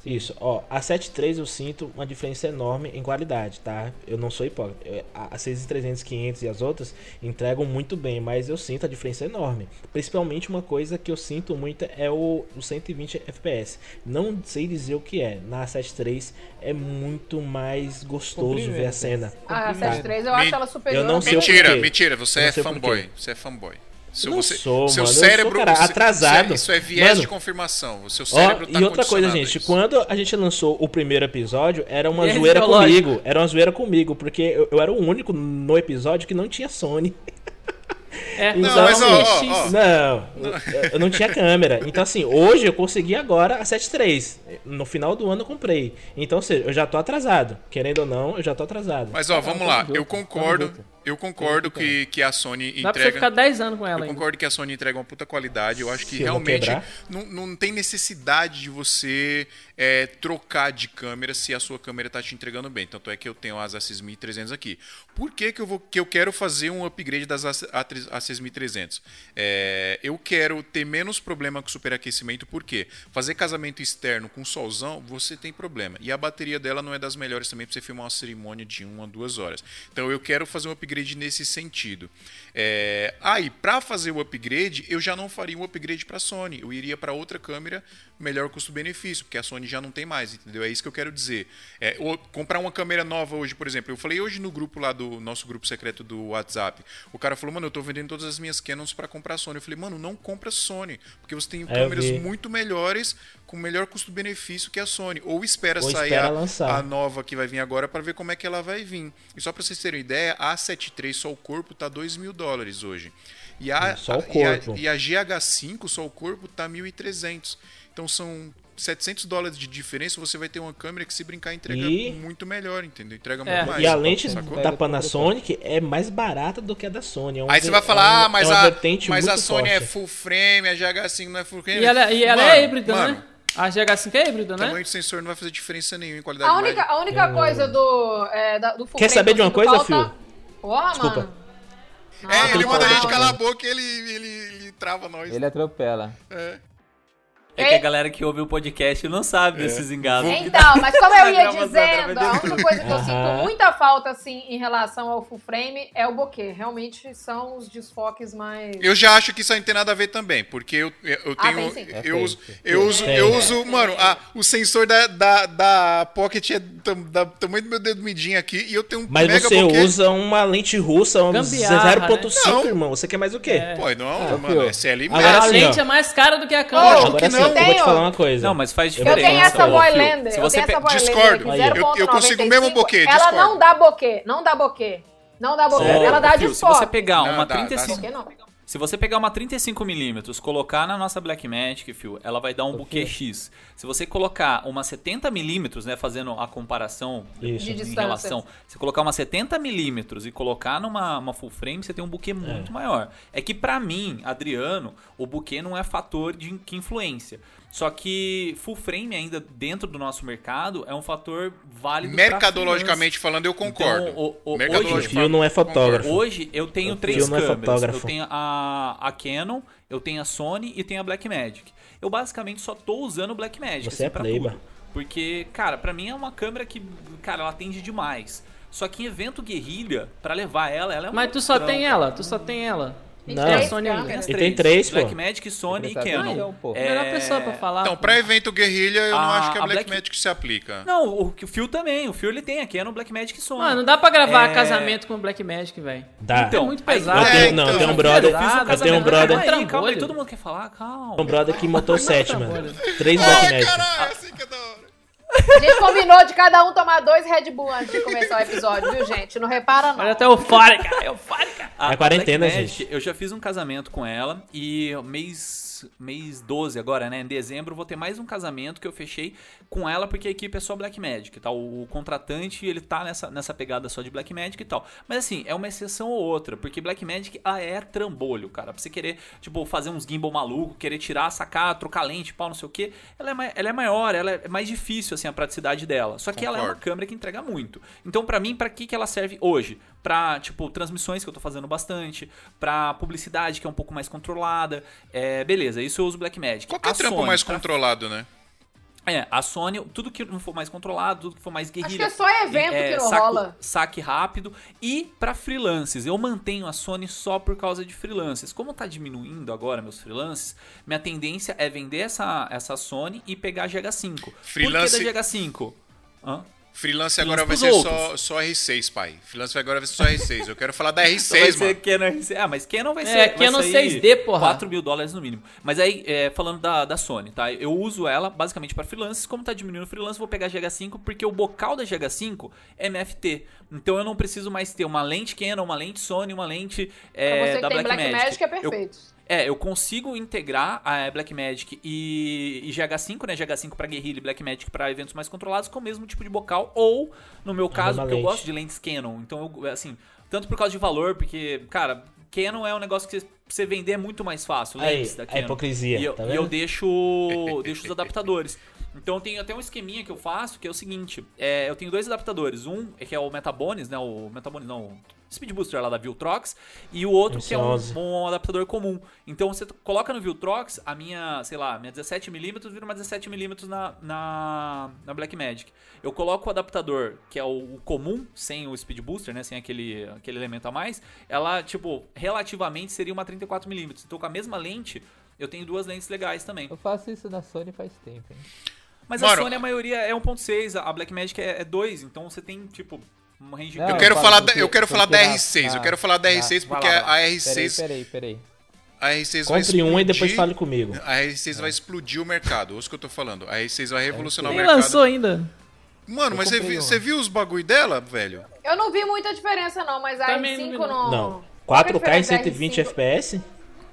Isso, ó, a 7.3 eu sinto uma diferença enorme em qualidade, tá? Eu não sou hipócrita. A a 6300, 500 e as outras entregam muito bem, mas eu sinto a diferença enorme. Principalmente uma coisa que eu sinto muito é o, o 120 FPS. Não sei dizer o que é. Na 7.3 é muito mais gostoso ver a cena. A Comprimento. 73 eu Me- acho ela superior. eu não a sei. Mentira, mentira, você Não é fanboy. Você é fanboy. Seu, Não você, sou, seu mano, eu sou, cérebro. cara, atrasado. Isso é, isso é viés Mano, de confirmação. O seu Ó, cérebro tá e outra coisa, gente, isso. quando a gente lançou o primeiro episódio, era uma Viés zoeira ideológico. comigo. Era uma zoeira comigo, porque eu, eu era o único no episódio que não tinha Sony. É, Não, mas, ó, ó, ó. Não, eu- não tinha câmera. Então, assim, hoje eu consegui agora a 7.3. No final do ano eu comprei. Então, ou seja, eu já tô atrasado. Querendo ou não, eu já tô atrasado. Mas ó, vamos lá. junto, Eu tamo concordo. Eu concordo que, que a Sony Dá pra você ficar entrega. 10 anos com ela Eu ainda. concordo que a Sony entrega uma puta qualidade. Eu acho que Se realmente não, não tem necessidade de você é, trocar de câmera se a sua câmera tá te entregando bem. Tanto é que eu tenho as A6300 aqui. Por que, que, eu, vou, que eu quero fazer um upgrade das A6300? É, eu quero ter menos problema com superaquecimento, por quê? Fazer casamento externo com solzão, você tem problema. E a bateria dela não é das melhores também para você filmar uma cerimônia de uma, duas horas. Então eu quero fazer um upgrade nesse sentido. É, aí, para fazer o upgrade, eu já não faria um upgrade para Sony. Eu iria para outra câmera melhor custo-benefício, porque a Sony já não tem mais, entendeu? É isso que eu quero dizer. É, comprar uma câmera nova hoje, por exemplo. Eu falei hoje no grupo lá do nosso grupo secreto do WhatsApp. O cara falou, mano, eu tô vendendo todas as minhas Canons para comprar Sony. Eu falei, mano, não compra Sony, porque você tem É, câmeras muito melhores com melhor custo-benefício que a Sony. Ou espera Ou sair espera a, a nova que vai vir agora para ver como é que ela vai vir. E só para vocês terem uma ideia, a 73 só o corpo tá 2 mil dólares hoje. E a, Só o a- e a- corpo. E a, GH5 só o corpo tá 1.300. Então são 700 dólares de diferença. Você vai ter uma câmera que se brincar entrega E- muito melhor, entendeu? Entrega É. muito mais. E a lente sacou? da Panasonic é mais barata do que a da Sony. É um Aí você vai falar, é um- ah, mas, é a, mas a Sony é forte. full frame, a GH5 não é full frame. E ela, e ela Mano, é híbrida, mano, né? A GH5 é híbrida, O né? tamanho do sensor não vai fazer diferença nenhuma em qualidade A de única, a única coisa do, é, da- do full Quer frame saber de uma coisa, falta- Phil? Porra, Desculpa. mano. É, ele manda a gente calar a boca e ele, ele, ele trava nós. Ele atropela. É. É que a galera que ouve o podcast não sabe desses engados. Então, mas como eu ia dizendo, a única coisa que eu sinto muita falta, assim, em relação ao full frame é o bokeh. Realmente são os desfoques mais... Eu já acho que isso aí não tem nada a ver também, porque eu, eu Ah, tenho. É, eu, uso, eu uso, eu uso, mano, a- o sensor da, da, da Pocket é tam, da tamanho do meu dedo midinho aqui e eu tenho um Mas mega você bokeh. usa uma lente russa, um Gambiarra, 0.5, né? irmão. Você quer mais o quê? Pô, não, Ah, mano, é CL Agora a lente é mais cara do que a câmera. Que não. Eu vou te Tenho. falar uma coisa. Não, mas faz Eu diferença. tenho essa Boylander, Se eu você tenho essa pe- Boylander Discordo. aqui, Aí, ó. 0.95. Eu- eu consigo mesmo bokeh, Ela não dá bokeh, não dá bokeh. Não dá Ô, ela dá Fio, Se você pegar Não, uma dá, 35... Se você pegar uma 35mm, colocar na nossa Blackmagic, fio, ela vai dar um buquê quê? X. Se você colocar uma 70mm, né, fazendo a comparação Isso. Em relação, se colocar uma 70mm e colocar numa uma full frame, você tem um buquê muito maior. É que pra mim, Adriano, o buquê não é fator de que influência. Só que full frame ainda dentro do nosso mercado é um fator válido pra Mercadologicamente falando, eu concordo. Então, o- o- Mercadologicamente O Fio não é fotógrafo. Hoje eu tenho O três é câmeras. eu fotógrafo. tenho a, a Canon, eu tenho a Sony e tenho a Blackmagic. Eu basicamente só tô usando o Blackmagic. Você é pra playba. tudo. Porque, cara, pra mim é uma câmera que, cara, ela atende demais. Só que em evento guerrilha, pra levar ela, ela é Mas tu só tem ela, tu só tem ela. Tem Não. três Sony E tem três, pô. Blackmagic, Sony e Canon. atenção, pô. É... Melhor pessoa pra falar. Então, pô. pra evento guerrilha, eu não A- acho que a a Black- Blackmagic se aplica. Não, o, o Phil também. O Phil ele tem a Canon, Blackmagic e Sony. Mano, não dá pra gravar É. casamento com Black Magic, velho. Dá. Então, é muito aí- pesado. Eu tenho, É, não, então. eu tenho um Eu brother. fiz um Eu tenho um brother. Calma aí, calma aí, todo mundo quer falar, calma. Um brother que montou sete, mano. Três Ai, Blackmagic. A gente combinou de cada um tomar dois Red Bull antes de começar o episódio, viu, gente? Não repara, não. Olha até eufórica, eufórica. A- É quarentena, Blackmagic, gente. Eu já fiz um casamento com ela e mês mês 12 agora, né? Em dezembro vou ter mais um casamento que eu fechei com ela porque a equipe é só Blackmagic, tá? O, o contratante, ele tá nessa, nessa pegada só de Blackmagic e tal. Mas assim, é uma exceção ou outra, porque Blackmagic ela é trambolho, cara. Pra você querer, tipo, fazer uns gimbal maluco, querer tirar, sacar, trocar lente, pau, não sei o que, ela é, ela é maior, ela é mais difícil, assim, a praticidade dela. Só que ela é uma Concordo. câmera que entrega muito. Então, pra mim, pra que, que ela serve hoje? Pra, tipo, transmissões que eu tô fazendo bastante, pra publicidade que é um pouco mais controlada. É, beleza, isso eu uso Blackmagic. Qual que é o trampo Sony, mais pra- controlado, né? É, a Sony, tudo que não for mais controlado, tudo que for mais Acho que guerrilha. é só evento que não saco- rola. Saque rápido. E pra freelances, eu mantenho a Sony só por causa de freelances. Como tá diminuindo agora meus freelances, minha tendência é vender essa, essa Sony e pegar a GH5. Freelance- Por que da GH5? Hã? Freelance agora vai ser só, outros. só R6, pai. Freelance agora vai ser só R6. Eu quero falar da Então vai R6, ser mano. Canon RC. Ah, mas Canon vai É, ser. vai Canon sair 6D, porra. 4 mil dólares no mínimo. Mas aí, é, falando da, da Sony, tá? Eu uso ela basicamente para freelances. Como tá diminuindo o freelance, vou pegar a GH5 porque o bocal da GH5 é MFT. Então eu não preciso mais ter uma lente Canon, uma lente Sony, uma lente é, pra você que da tem Blackmagic. Blackmagic é Eu- perfeito. É, eu consigo integrar a Blackmagic e, e GH5, né? GH5 para guerrilha e Blackmagic para eventos mais controlados com o mesmo tipo de bocal ou, no meu caso, porque eu gosto de lentes Canon. Então, eu, assim, tanto por causa de valor, porque, cara, Canon é um negócio que você- vender é muito mais fácil, Aí, lentes da a Canon. hipocrisia, E eu, tá e eu deixo, deixo os adaptadores. Então tem até um esqueminha que eu faço, que é o seguinte, é, eu tenho dois adaptadores, um é que é o Metabones, né, o Metabones não, o Speed Booster lá da Viltrox, e o outro que é um, MC11. um adaptador comum. Então você coloca no Viltrox a minha, sei lá, minha 17mm vira uma 17mm na, na, na Blackmagic. Eu coloco o adaptador, que é o, o comum, sem o Speed Booster, né, sem aquele, aquele elemento a mais, ela, tipo, relativamente seria uma 34mm. Então com a mesma lente, eu tenho duas lentes legais também. Eu faço isso na Sony faz tempo, hein? Mas a Mano, Sony, a maioria é 1.6, a Blackmagic é, é 2, então você tem, tipo, um range Não, Eu quero falar, da, eu quero falar da porque na- R6. Eu na- quero falar da na- R6 vai porque lá, a vai R6, Peraí, peraí, peraí. a R6 vai Compre um e depois explodir- fale comigo. A R6 vai explodir o mercado. Ouça o que eu tô falando. A R6 vai revolucionar o Nem mercado. lançou ainda. Mano, Eu mas você viu, uma. você viu os bagulho dela, velho? Eu não vi muita diferença, não, mas a Também R5 não não. Não. Qual que é a 4K em diferença da 120 R5? FPS?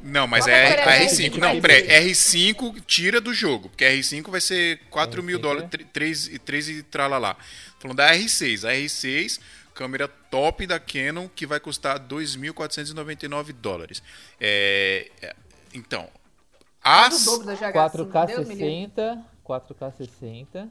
Não, mas Qual é a é a diferença? R5. Vai Não, pré, R5 tira do jogo. Porque a R5 vai ser 4 mil R5 dólares, é? 3, e 3 e tralalá. Falando da R6. A R6, câmera top da Canon, que vai custar 2.499 dólares. É, é, então, as o dobro da GH5. Deus Full me livre. 4K60, 4K 60.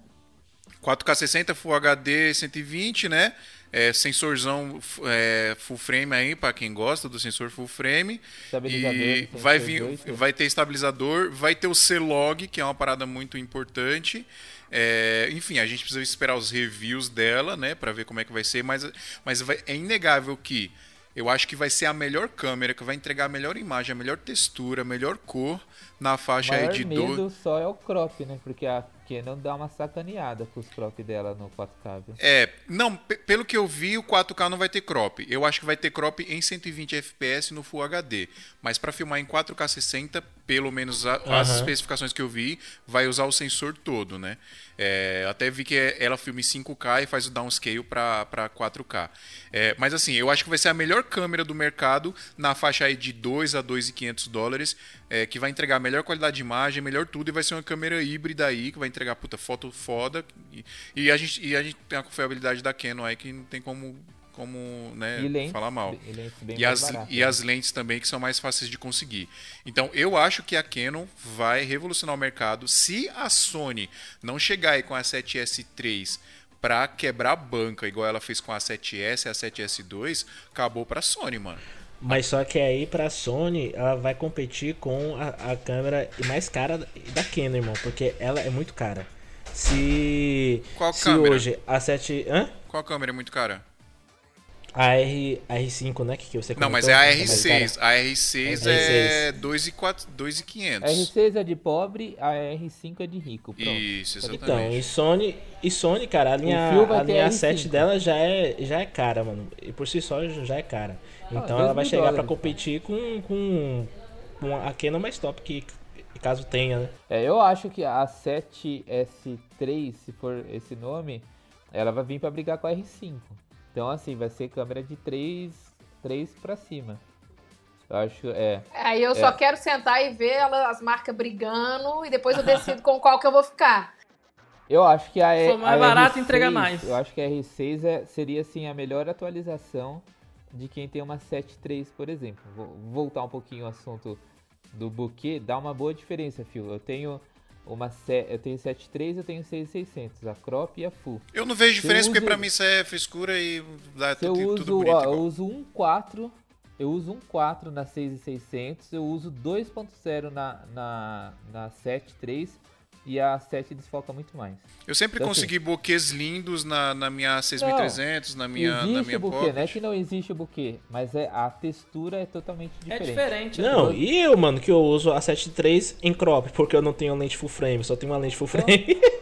4K60 Full HD 120, né? É, sensorzão é, full frame aí, pra quem gosta do sensor full frame. Estabilizador E do vai, vir, 8. vai ter estabilizador, vai ter o C-Log, que é uma parada muito importante. É, enfim, a gente precisa esperar os reviews dela, né, Pra ver como é que vai ser, mas, mas vai- é inegável que eu acho que vai ser a melhor câmera, que vai entregar a melhor imagem, a melhor textura, a melhor cor na O faixa aí maior de medo 12. só é o crop, né? Porque a Canon dá uma sacaneada com os crop dela no 4K. viu? É, não, pe- pelo que eu vi, o 4K não vai ter crop. Eu acho que vai ter crop em 120 FPS no Full HD. Mas para filmar em 4K 60, pelo menos a- as Aham. especificações que eu vi, vai usar o sensor todo, né? É, até vi que ela filma em 5K e faz o downscale para 4K. É, mas assim, eu acho que vai ser a melhor câmera do mercado na faixa aí de 2 a 2.500 dólares, é, que vai entregar a melhor qualidade de imagem, melhor tudo, e vai ser uma câmera híbrida aí, que vai entregar puta foto foda. E, e a, gente, e a gente tem a confiabilidade da Canon aí que não tem como, como né, E lentes, falar mal. e E as, baratas, e né? as lentes também que são mais fáceis de conseguir. Então eu acho que a Canon vai revolucionar o mercado. Se a Sony não chegar aí com a 7S3 pra quebrar a banca, igual ela fez com a 7S e a 7S2, acabou pra Sony, mano. Mas só que aí pra Sony, ela vai competir com a, a câmera mais cara da Canon, irmão. Porque ela é muito cara. Se. Qual se câmera? hoje a 7. Hã? Qual câmera é muito cara? A, R, a R5, né? Que, que você Não, mas comentou, é a que mais R6. cara. A R6 é 2,500. A R6 é de pobre, a R5 é de rico. Pronto. Isso, Então, exatamente. e Sony, e Sony, cara, a linha, a linha R5. 7 dela já é, já é cara, mano. E por si só já é cara. Então dois ela vai chegar pra competir com, com, com a Canon mais top que, caso tenha, né? É, eu acho que a 7S3, se for esse nome, ela vai vir pra brigar com a R5. Então, assim, vai ser câmera de 3, 3 pra cima. Eu acho, é. Aí eu só É. quero sentar e ver ela- as marcas brigando e depois eu decido com qual que eu vou ficar. Eu acho que a, for mais a barato, R6, entrega mais. Eu acho que a R6 é- seria, assim, a melhor atualização de quem tem uma 7.3, por exemplo. Vou voltar um pouquinho ao assunto do buquê, dá uma boa diferença, Phil. Eu tenho uma se- eu tenho 7.3, eu tenho 6.600, a crop e a full. Eu não vejo diferença eu porque uso- pra mim isso é frescura e dá Se eu tudo, uso, tudo bonito. ó, igual. eu uso 1.4, eu uso 1.4 na 6.600, eu uso 2.0 na, na, na 7.3 e a 7 desfoca muito mais. Eu sempre Então, consegui buquês lindos na, na minha 6300, na minha, na existe minha o buquê, Pocket. não é que não existe o buquê, mas é, a textura é totalmente É diferente. diferente. né? Não, e eu, mano, que eu uso a 7.3 em crop, porque eu não tenho lente full frame, só tenho uma lente full Então- frame.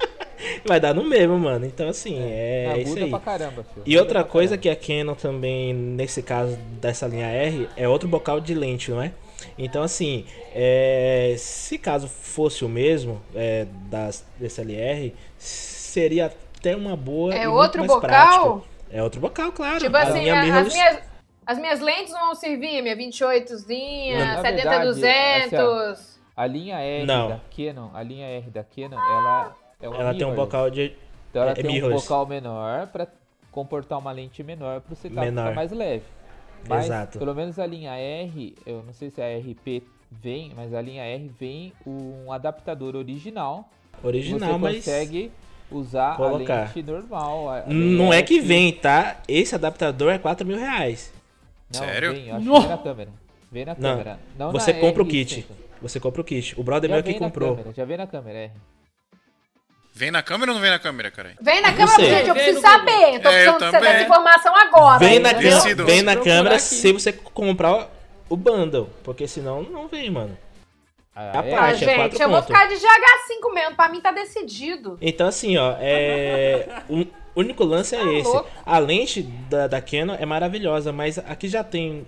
Vai dar no mesmo, mano. Então, assim, é, Ah, isso aí. pra caramba, filho. E outra coisa caramba. que a Canon também, nesse caso dessa linha R, é outro bocal de lente, não é? Então, assim, é, se caso fosse o mesmo é, das DSLR, seria até uma boa. É outro mais bocal? prático. É outro bocal, claro. Tipo assim, linha a- as, minhas, as minhas lentes não vão servir, minha 28zinha, Na 70-200. A linha R Não. da Canon, a linha R da Canon, ela é uma Ela tem um bocal de. Então ela é tem um mirrorless. bocal menor pra comportar uma lente menor pro setup Menor. ficar mais leve. Mas Exato. pelo menos a linha R, eu não sei se a RP vem, mas a linha R vem um adaptador original. Original, você mas. consegue usar colocar. a lente normal. a- Não é que lente- vem, tá? Esse adaptador é 4 mil reais. Não, Sério? Vem, eu acho Não. que vem na câmera. Vem na Não, câmera. Não Você na compra o R5. kit. Você compra o kit. O brother Já meu aqui vem na comprou. câmera, já vem na câmera, R. Vem na câmera ou não vem na câmera, cara? Vem na Não câmera, sei. gente, eu Vem preciso saber. Tô É, eu precisando saber também. dessa informação agora. Vem na, Decido. vem na câmera aqui. se você comprar o bundle. Porque senão não vem, mano. A A Ah, parte, é gente, quatro eu vou pontos. ficar de GH5 mesmo. Pra mim tá decidido. Então, assim, ó, é. O único lance é Tá esse. louco. A lente da, da Canon é maravilhosa, mas aqui já tem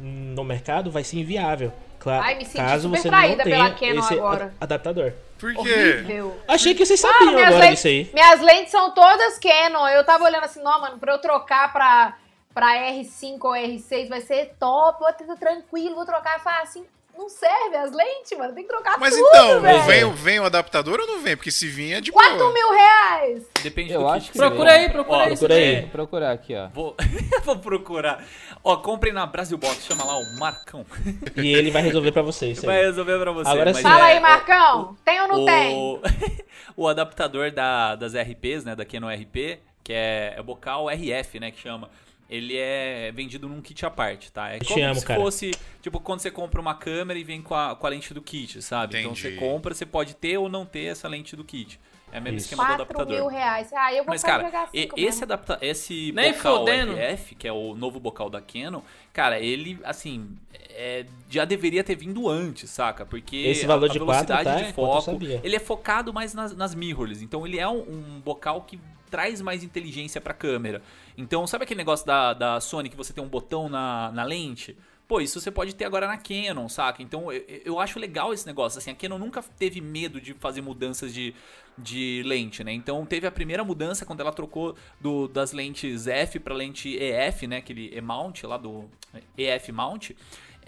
no mercado, vai ser inviável. Claro, Ai, me senti caso super você traída pela Canon esse agora. adaptador. Por quê? Horrível. Achei que vocês sabiam agora lentes, disso aí. minhas lentes são todas Canon. Eu tava olhando assim, não, mano, pra eu trocar pra, pra R5 ou R6 vai ser top, vou ter tranquilo, vou trocar. Falar assim, não serve as lentes, mano, tem que trocar Mas tudo, então, velho. vem, vem o adaptador ou não vem? Porque se vir é de 4 boa. mil reais. Depende Eu do acho que você Procura aí, procura Ó, aí. Procura aí. Vou procurar aqui, ó. Vou, vou procurar. Ó, comprem na Brasil Box, chama lá o Marcão. E ele vai resolver pra vocês. isso aí. Vai resolver pra você. Agora sim. Fala é, aí, Marcão. tem ou não tem? o, o adaptador da, das RPs, né, da Canon RP, que é, é bocal RF, né, que chama. ele é vendido num kit à parte, tá? É te como amo, se cara. fosse, tipo, quando você compra uma câmera e vem com a, com a lente do kit, sabe? Então Entendi. você compra, você pode ter ou não ter essa lente do kit. É o mesmo Isso. esquema do 4 adaptador. mil reais. Ah, eu vou Mas, cara, e- 5 esse, adapta esse Nem bocal fodendo. RF, que é o novo bocal da Canon, cara, ele, assim, é, já deveria ter vindo antes, saca? Porque Esse valor a, a de velocidade tá? de foco, ele é focado mais nas, nas mirrorless. Então, ele é um, um bocal que traz mais inteligência pra câmera. Então, sabe aquele negócio da, da Sony que você tem um botão na, na lente? Pô, isso você pode ter agora na Canon, saca? Então eu, eu acho legal esse negócio. Assim, a Canon nunca teve medo de fazer mudanças de, de lente, né? Então teve a primeira mudança quando ela trocou do, das lentes F para lente EF, né? Aquele E-mount lá do EF mount.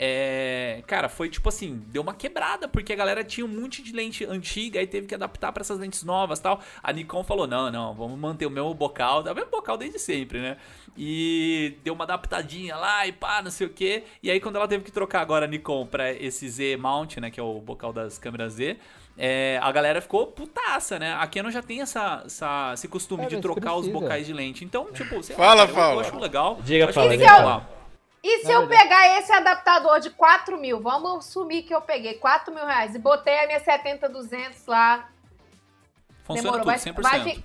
É, cara, foi tipo assim, deu uma quebrada, porque a galera tinha um monte de lente antiga e teve que adaptar para essas lentes novas tal. A Nikon falou: não, não, vamos manter o mesmo bocal, é o mesmo bocal desde sempre, né? E deu uma adaptadinha lá e pá, não sei o que. E aí, quando ela teve que trocar agora a Nikon pra esse Z mount, né? Que é o bocal das câmeras Z. é, a galera ficou putaça, né? A Canon já tem essa, essa- esse costume É, de trocar os bocais de lente. Então, tipo, sei Fala, lá, cara, eu- acho legal. Diga, Eu acho diga, legal. E se eu pegar esse adaptador de 4 mil, vamos assumir que eu peguei 4 mil reais e botei a minha 70-200 lá. Funciona demorou. tudo, Vai, 100%. vai fi-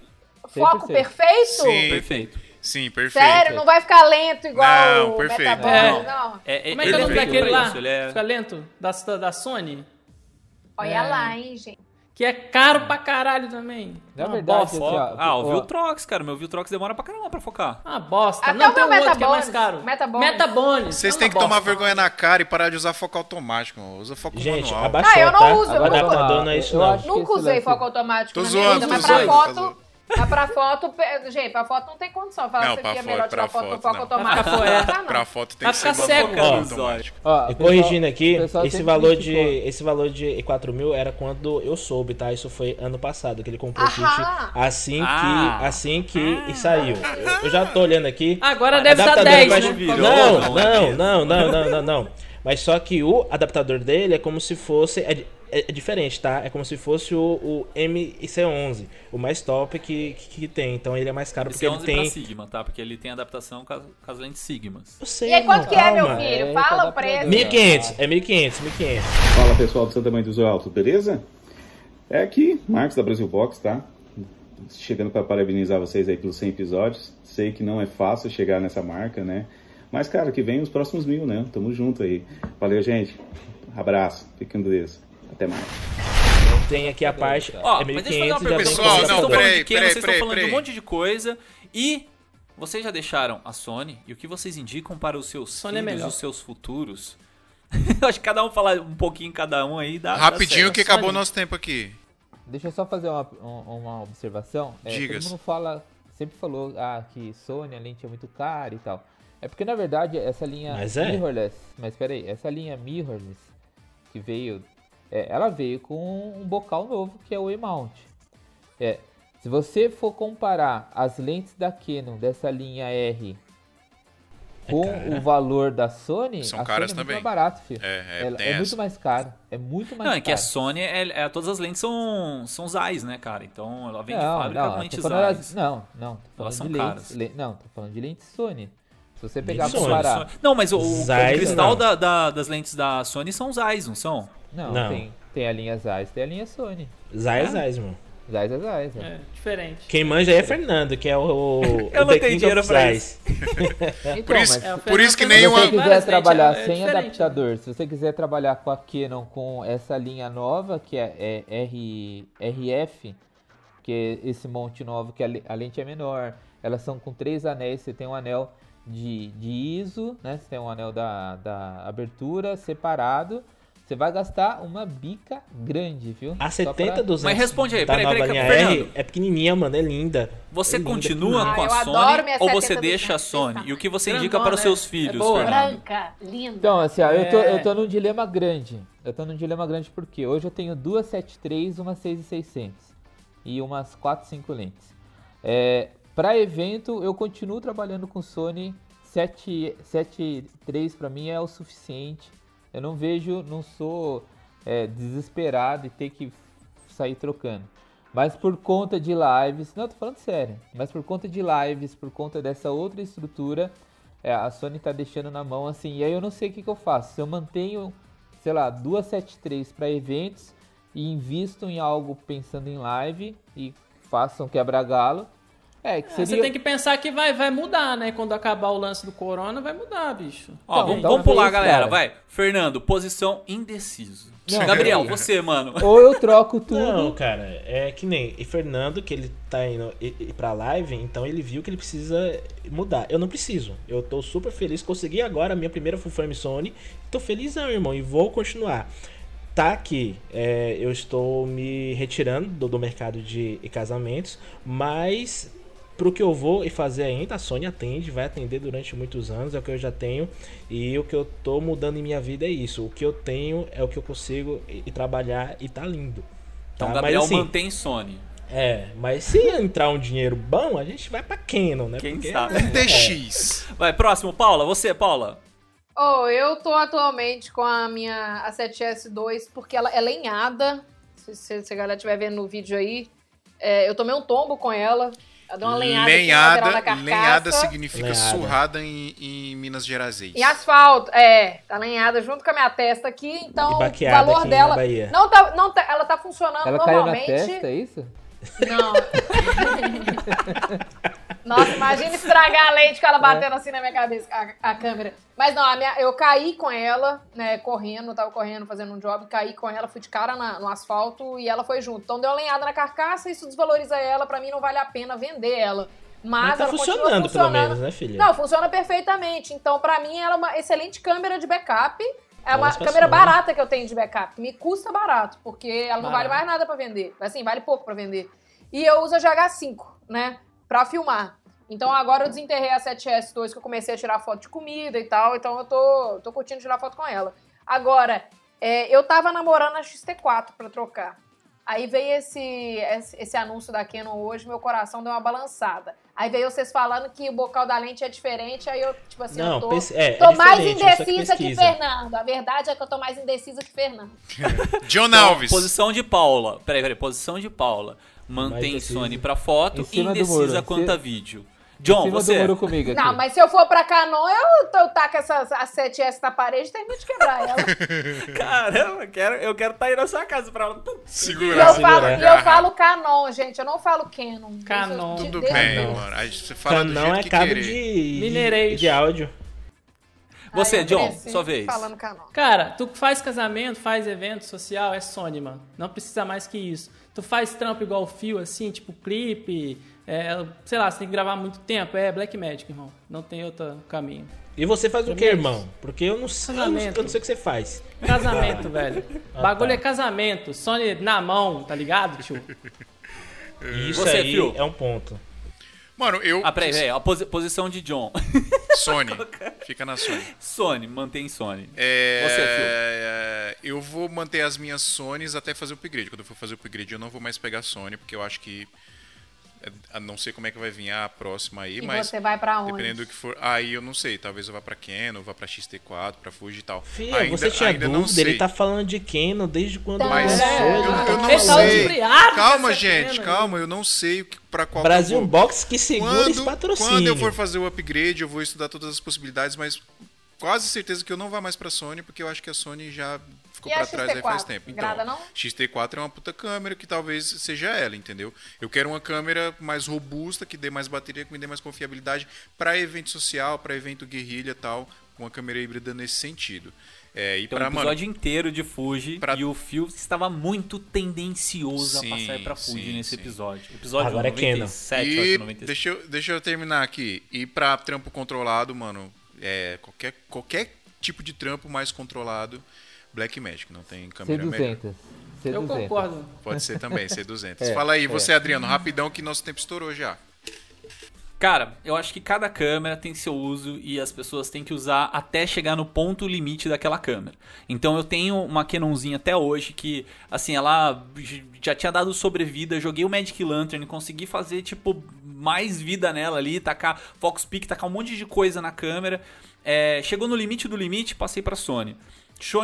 Foco 100%. perfeito? Sim. Perfeito. Sim, perfeito. Sério, não vai ficar lento igual Não, o perfeito. Metabol, É. não. É, Como é que é o nome daquele lá? isso, ele é- Fica lento? Da, da Sony? Olha É. lá, hein, gente. Que é caro pra caralho também. Na Uma verdade, bosta. assim, Foco. ó, Ah, o Viltrox, cara. Meu Viltrox demora pra caramba pra focar. Uma bosta. Até não, o tem meu um outro que é mais Metabones. caro. Metabones. Metabones. Vocês é têm que tomar bosta. vergonha na cara e parar de usar foco automático, mano. Usa foco Gente, manual. abaixou, Ah, eu não tá? uso, eu Agora não não é Eu não. acho- Nunca esse usei lance- foco automático Tô na minha zoando, vida, tô mas pra zoando, foto... tô zoando. Mas pra foto, gente, pra foto não tem condição. Falar Não, que pra aqui é foto- melhor tirar pra foto com foto, ficar Não, foda. dá, não. Pra foto tem que ser foco ó. E corrigindo aqui, esse valor, de, esse valor de 4 mil era quando eu soube, tá? Isso foi ano passado, que ele comprou o kit Aham. assim que, Ah. assim que saiu. Eu, eu já tô olhando aqui. Agora deve Adaptador 10, vai- né? Virou, Não, não, não, não, não, não, não. Mas só que o adaptador dele é como se fosse. É, é- é diferente, tá? É como se fosse o, o MIC11, o mais top que, que, que tem. Então ele é mais caro porque é ele 11 pra tem. Sigma, tá? Porque ele tem adaptação com as, com as lentes Sigmas. Eu sei, E aí, quanto que é, meu filho? É, Fala o preço. produto. 1500, é 1500, 1500. Fala pessoal do Santa Mãe do Zóio Alto, beleza? É aqui, Marcos da Brasil Box, tá? Chegando para parabenizar vocês aí pelos 100 episódios. Sei que não é fácil chegar nessa marca, né? Mas, cara, que vem os próximos mil, né? Tamo junto aí. Valeu, gente. Abraço. Fiquem com Deus. Até mais. Tem aqui a parte. Ó, é mas deixa eu fazer uma 1500 já pergunta. tem Pessoal, vocês não, estão adaptador. falando peraí, de peraí, vocês estão peraí, falando de um peraí. monte de coisa e vocês já deixaram a Sony e o que vocês indicam para os seus Sony é filhos, melhor. os seus futuros? Eu acho que cada um falar um pouquinho cada um aí dá dá Rapidinho certo. que acabou o nosso tempo aqui. Deixa eu só fazer uma, um- uma observação. É, Diga-se. todo mundo fala, sempre falou ah, que Sony, a lente é muito cara e tal. É porque, na verdade, essa linha Mas é. mirrorless... Mas peraí, essa linha mirrorless que veio... é, ela veio com um bocal novo, que é o E-mount. É, se você for comparar as lentes da Canon dessa linha R com o valor da Sony, São a caras Sony é também. muito mais barato, filho. É, é, é muito mais caro. É muito mais Não, é que a. Sony, é, é- todas as lentes são, são Zeiss, né, cara? Então ela vem de não, fábrica não, com lentes Zeiss. das- não, não, tô Elas falando são de lentes, caras. le- não, tô falando de lentes Sony. Se você pegar pra Sony, comparar, Não, mas o, o- Zeiss, cristal da- da- das lentes da Sony são Zeiss, não são? não, Não. Tem, tem a linha Zeiss, tem a linha Sony. Zais, Zais, mano. Zeiss é Zeiss, é. É, diferente. Quem manja aí é Fernando, que é o. o Eu não tenho dinheiro pra Zais. Então, Por isso, mas É, o por isso que nem se uma. você Várias quiser trabalhar é sem diferente, adaptador, se você quiser trabalhar com a Canon com essa linha nova, que é, é R, RF, que é esse monte novo, que a, a lente é menor, elas são com três anéis, você tem um anel de, de ISO, né? Você tem um anel da, da abertura separado. Você vai gastar uma bica grande, viu? A Só 70 pra- 200 Mas responde aí, peraí, peraí, linha Fernando. R é pequenininha, mano, é linda. Você É linda, continua Ah, com a eu Sony ou você 70 deixa a 200 Sony? E o que você tamanho. indica para os Grandona, seus é- filhos, é boa. Fernando? Branca, linda. Então, assim, ó, eu, tô, É. eu tô num dilema grande. Eu tô num dilema grande porque hoje eu tenho duas 73, uma 6600 e umas 4, 5 lentes. É, para evento, eu continuo trabalhando com Sony 7, 73 para mim é o suficiente. Eu não vejo, não sou é, desesperado e ter que sair trocando. Mas por conta de lives, não, tô falando sério, mas por conta de lives, por conta dessa outra estrutura, é, a Sony tá deixando na mão assim, e aí eu não sei o que, que eu faço. Se eu mantenho, sei lá, duas 73 para eventos e invisto em algo pensando em live e façam quebra-galo. É, que seria. Você tem que pensar que vai, vai mudar, né? Quando acabar o lance do corona, vai mudar, bicho. Ó, Então, vamos, dá vamos pular, galera. cara. Vai. Fernando, posição indeciso. Não, Gabriel, você, mano. Ou eu troco tudo. Não, cara, é que nem. E Fernando, que ele tá indo pra live, então ele viu que ele precisa mudar. Eu não preciso. Eu tô super feliz. Consegui agora a minha primeira Full Frame Sony. Tô felizão, irmão, e vou continuar. Tá aqui, é, eu estou me retirando do, do mercado de casamentos, mas pro que eu vou e fazer ainda, a Sony atende, vai atender durante muitos anos, é o que eu já tenho. E o que eu tô mudando em minha vida é isso. O que eu tenho é o que eu consigo e, e trabalhar e tá lindo. Então, Tá? Gabriel Mas, assim, mantém Sony. É, mas se entrar um dinheiro bom, a gente vai pra Canon, né? Quem Porque- sabe? Um DX. Vai, próximo, Paula. Você, Paula. Oh, eu tô atualmente com a minha a 7S2 porque ela é lenhada. Se, se, se a galera estiver vendo no vídeo aí, é, eu tomei um tombo com ela. Deu uma lenhada, aqui na Lenhada, carcaça. lenhada significa Lenhada. surrada em, em Minas Gerais. Em asfalto, é, tá lenhada junto com a minha testa aqui, então o valor aqui dela Bahia. não tá, não tá, ela tá funcionando Ela caiu na normalmente. testa, é isso? Não. Nossa, imagina estragar a lente com ela batendo assim na minha cabeça, a, a câmera. Mas não, a minha, eu caí com ela, né, correndo, tava correndo, fazendo um job, caí com ela, fui de cara na- no asfalto e ela foi junto. Então deu uma lenhada na carcaça, isso desvaloriza ela, pra mim não vale a pena vender ela. Mas, Mas tá ela funcionando, pelo menos, né, filha? Não, funciona perfeitamente. Então, pra mim, ela é uma excelente câmera de backup. É uma Nossa, câmera Sony. barata que eu tenho de backup. Me custa barato, porque ela não vale mais nada pra vender. Assim, vale pouco pra vender. E eu uso a GH5, né? Pra filmar. Então agora eu desenterrei a 7S2 que eu comecei a tirar foto de comida e tal. Então eu tô, tô curtindo tirar foto com ela. Agora, é, eu tava namorando a XT4 pra trocar. Aí veio esse, esse, esse anúncio da Canon hoje, meu coração deu uma balançada. Aí veio vocês falando que o bocal da lente é diferente, aí eu, tipo assim, Não, eu tô, pense- é, é tô mais você que indecisa que, pesquisa. Fernando. A verdade é que eu tô mais indecisa que Fernando. John Então, Alves. Posição de Paula. Peraí, peraí. Posição de Paula. Mantém indecisa. Sony pra foto e do indecisa quanto a vídeo. John, você. do muro comigo aqui. Não, mas se eu for pra Canon, eu, eu taco essa, a 7S na parede e termino de quebrar ela. Caramba, eu quero, eu quero estar aí na sua casa pra ela. E Segura. eu, falo, segurar. e eu falo Canon, gente, eu não falo Canon. Canon. Tudo deixa- bem, Não. mano. Aí você fala do Canão jeito é que cabo querer. de, Mineirês. de, de áudio. Você, eu John, sua vez. Falando Canon. Cara, tu faz casamento, faz evento social, é Sony, mano. Não precisa mais que isso. Tu faz trampo igual o fio, assim, tipo clipe, é, sei lá, você tem que gravar muito tempo, é Black Magic, irmão. Não tem outro caminho. E você faz o que, Primeiro. irmão? Porque eu não, sei, eu não, Casamento. eu não sei o que você faz. Casamento, velho. Ah, Bagulho tá. é casamento. Sony na mão, tá ligado, tio? Isso Você, aí Phil? é um ponto. Mano, eu. Ah, peraí, peraí. A posi- posição de John. Sony. Fica na Sony. Sony, mantém Sony. É, eu vou manter as minhas Sonys até fazer o upgrade. Quando eu for fazer o upgrade, eu não vou mais pegar Sony, porque eu acho que. A Não sei como é que vai vir a próxima aí, E mas. você vai pra onde? Dependendo do que for. Aí eu não sei. Talvez eu vá pra Canon, vá pra XT4, pra Fuji e tal. Filha, ainda, você tinha ainda não dúvida, ele tá falando de Canon desde quando Mas lançou. É, eu, ele eu tá não Ele tá sei. Calma, gente, pena, calma. Eu não sei o que, pra qual que eu Brasil vou. Box que segura esse Quando, patrocínio. quando eu for fazer o upgrade, eu vou estudar todas as possibilidades, mas quase certeza que eu não vá mais pra Sony, porque eu acho que a Sony já ficou E a pra trás aí faz XT4? tempo. Então, não? XT4 é uma puta câmera que talvez seja ela, entendeu? Eu quero uma câmera mais robusta, que dê mais bateria, que me dê mais confiabilidade pra evento social, pra evento guerrilha e tal, uma câmera híbrida nesse sentido. É, e um pra, mano, episódio inteiro de Fuji pra- e o Phil estava muito tendencioso Sim, a passar pra Fuji sim, nesse sim. episódio. Episódio Agora é Canon. 97, E acho, 96. deixa eu, deixa eu terminar aqui. E pra trampo controlado, mano, é, qualquer, qualquer tipo de trampo mais controlado, Black Magic, não tem câmera melhor. C200. C200. Eu concordo. Pode ser também, C200. É, Fala aí, é. você, Adriano, rapidão que nosso tempo estourou já. Cara, eu acho que cada câmera tem seu uso e as pessoas têm que usar até chegar no ponto limite daquela câmera. Então eu tenho uma Canonzinha até hoje que, assim, ela já tinha dado sobrevida. Joguei o Magic Lantern, consegui fazer, tipo, mais vida nela ali, tacar Fox Peak, tacar um monte de coisa na câmera. É, chegou no limite do limite, passei pra Sony.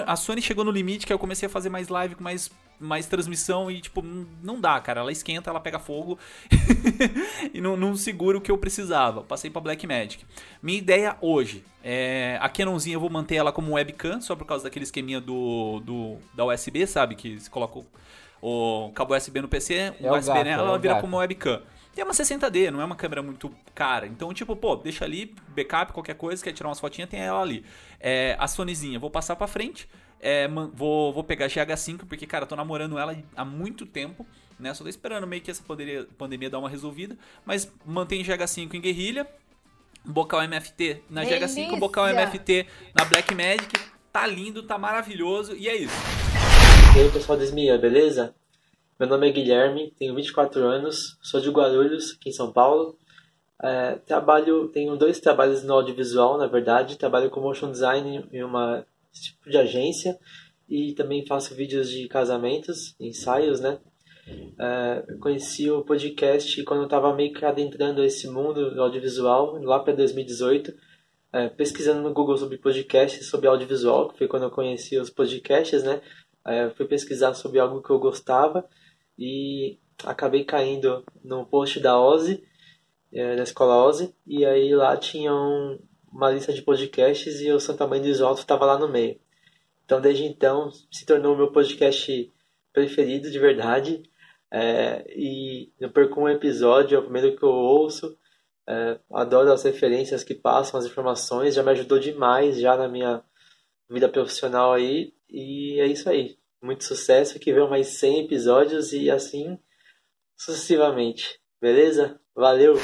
A Sony chegou no limite que eu comecei a fazer mais live com mais mais transmissão e, tipo, não- dá, cara. Ela esquenta, ela pega fogo e não, não segura o que eu precisava. Passei pra Blackmagic. Minha ideia hoje é. A Canonzinha eu vou manter ela como webcam, só por causa daquele esqueminha do, do da USB, sabe? Que você coloca o, o cabo USB no PC, o É o USB gato, nela, é ela vira gato. como webcam. E é uma 60D, não é uma câmera muito cara. Então, tipo, pô, deixa ali, backup, qualquer coisa, quer tirar umas fotinhas, tem ela ali. É, a Sonyzinha, vou passar pra frente. É, vou, vou pegar a GH5, porque, cara, tô namorando ela há muito tempo, né? Só tô esperando meio que essa pandemia, pandemia dar uma resolvida. Mas mantém GH5 em guerrilha. Bocal MFT na GH5, Delícia! bocal MFT na Blackmagic. Tá lindo, tá maravilhoso. E é isso. E aí pessoal da Esmia, beleza? Meu nome é Guilherme, tenho 24 anos, sou de Guarulhos, aqui em São Paulo. É, trabalho, tenho dois trabalhos no audiovisual, na verdade. Trabalho com motion design em uma tipo de agência e também faço vídeos de casamentos, ensaios, né? É, conheci o podcast quando eu estava meio que adentrando esse mundo do audiovisual, lá para 2018, é, pesquisando no Google sobre podcasts, sobre audiovisual, que foi quando eu conheci os podcasts, né? É, fui pesquisar sobre algo que eu gostava e acabei caindo no post da Ozzy, é, da escola Ozzy, e aí lá tinha um- uma lista de podcasts e o Santa Mãe do Isolto estava lá no meio. Então, desde então, se tornou o meu podcast preferido de verdade. É, e eu perco um episódio, é o primeiro que eu ouço. É, adoro as referências que passam, as informações, já me ajudou demais já na minha vida profissional aí. E é isso aí. Muito sucesso, que venham mais 100 episódios e assim sucessivamente. Beleza? Valeu!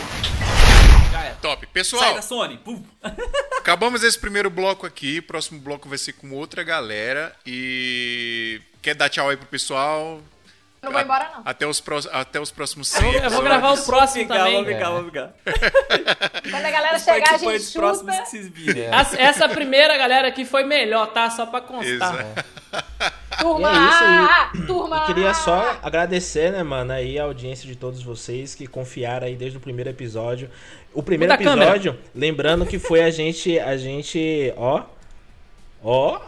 É. Top. Sai Pessoal, da Sony. Pum. acabamos esse primeiro bloco aqui. Próximo bloco vai ser com outra galera. E. Quer dar tchau aí pro pessoal? Não vou embora, não. Até os, pró- até os próximos Eu vou, 100 eu vou gravar o próximo também. vamos ficar, vamos ficar. Quando a galera chegar, a gente participantes próximos chuta. que vocês virem. Essa, essa primeira, galera, aqui foi melhor, tá? Só pra constar. Exato. Turma, E é isso, e- turma. E queria só agradecer, né, mano, aí a audiência de todos vocês que confiaram aí desde o primeiro episódio. O primeiro Muda episódio, lembrando que foi a gente, a gente, ó, ó,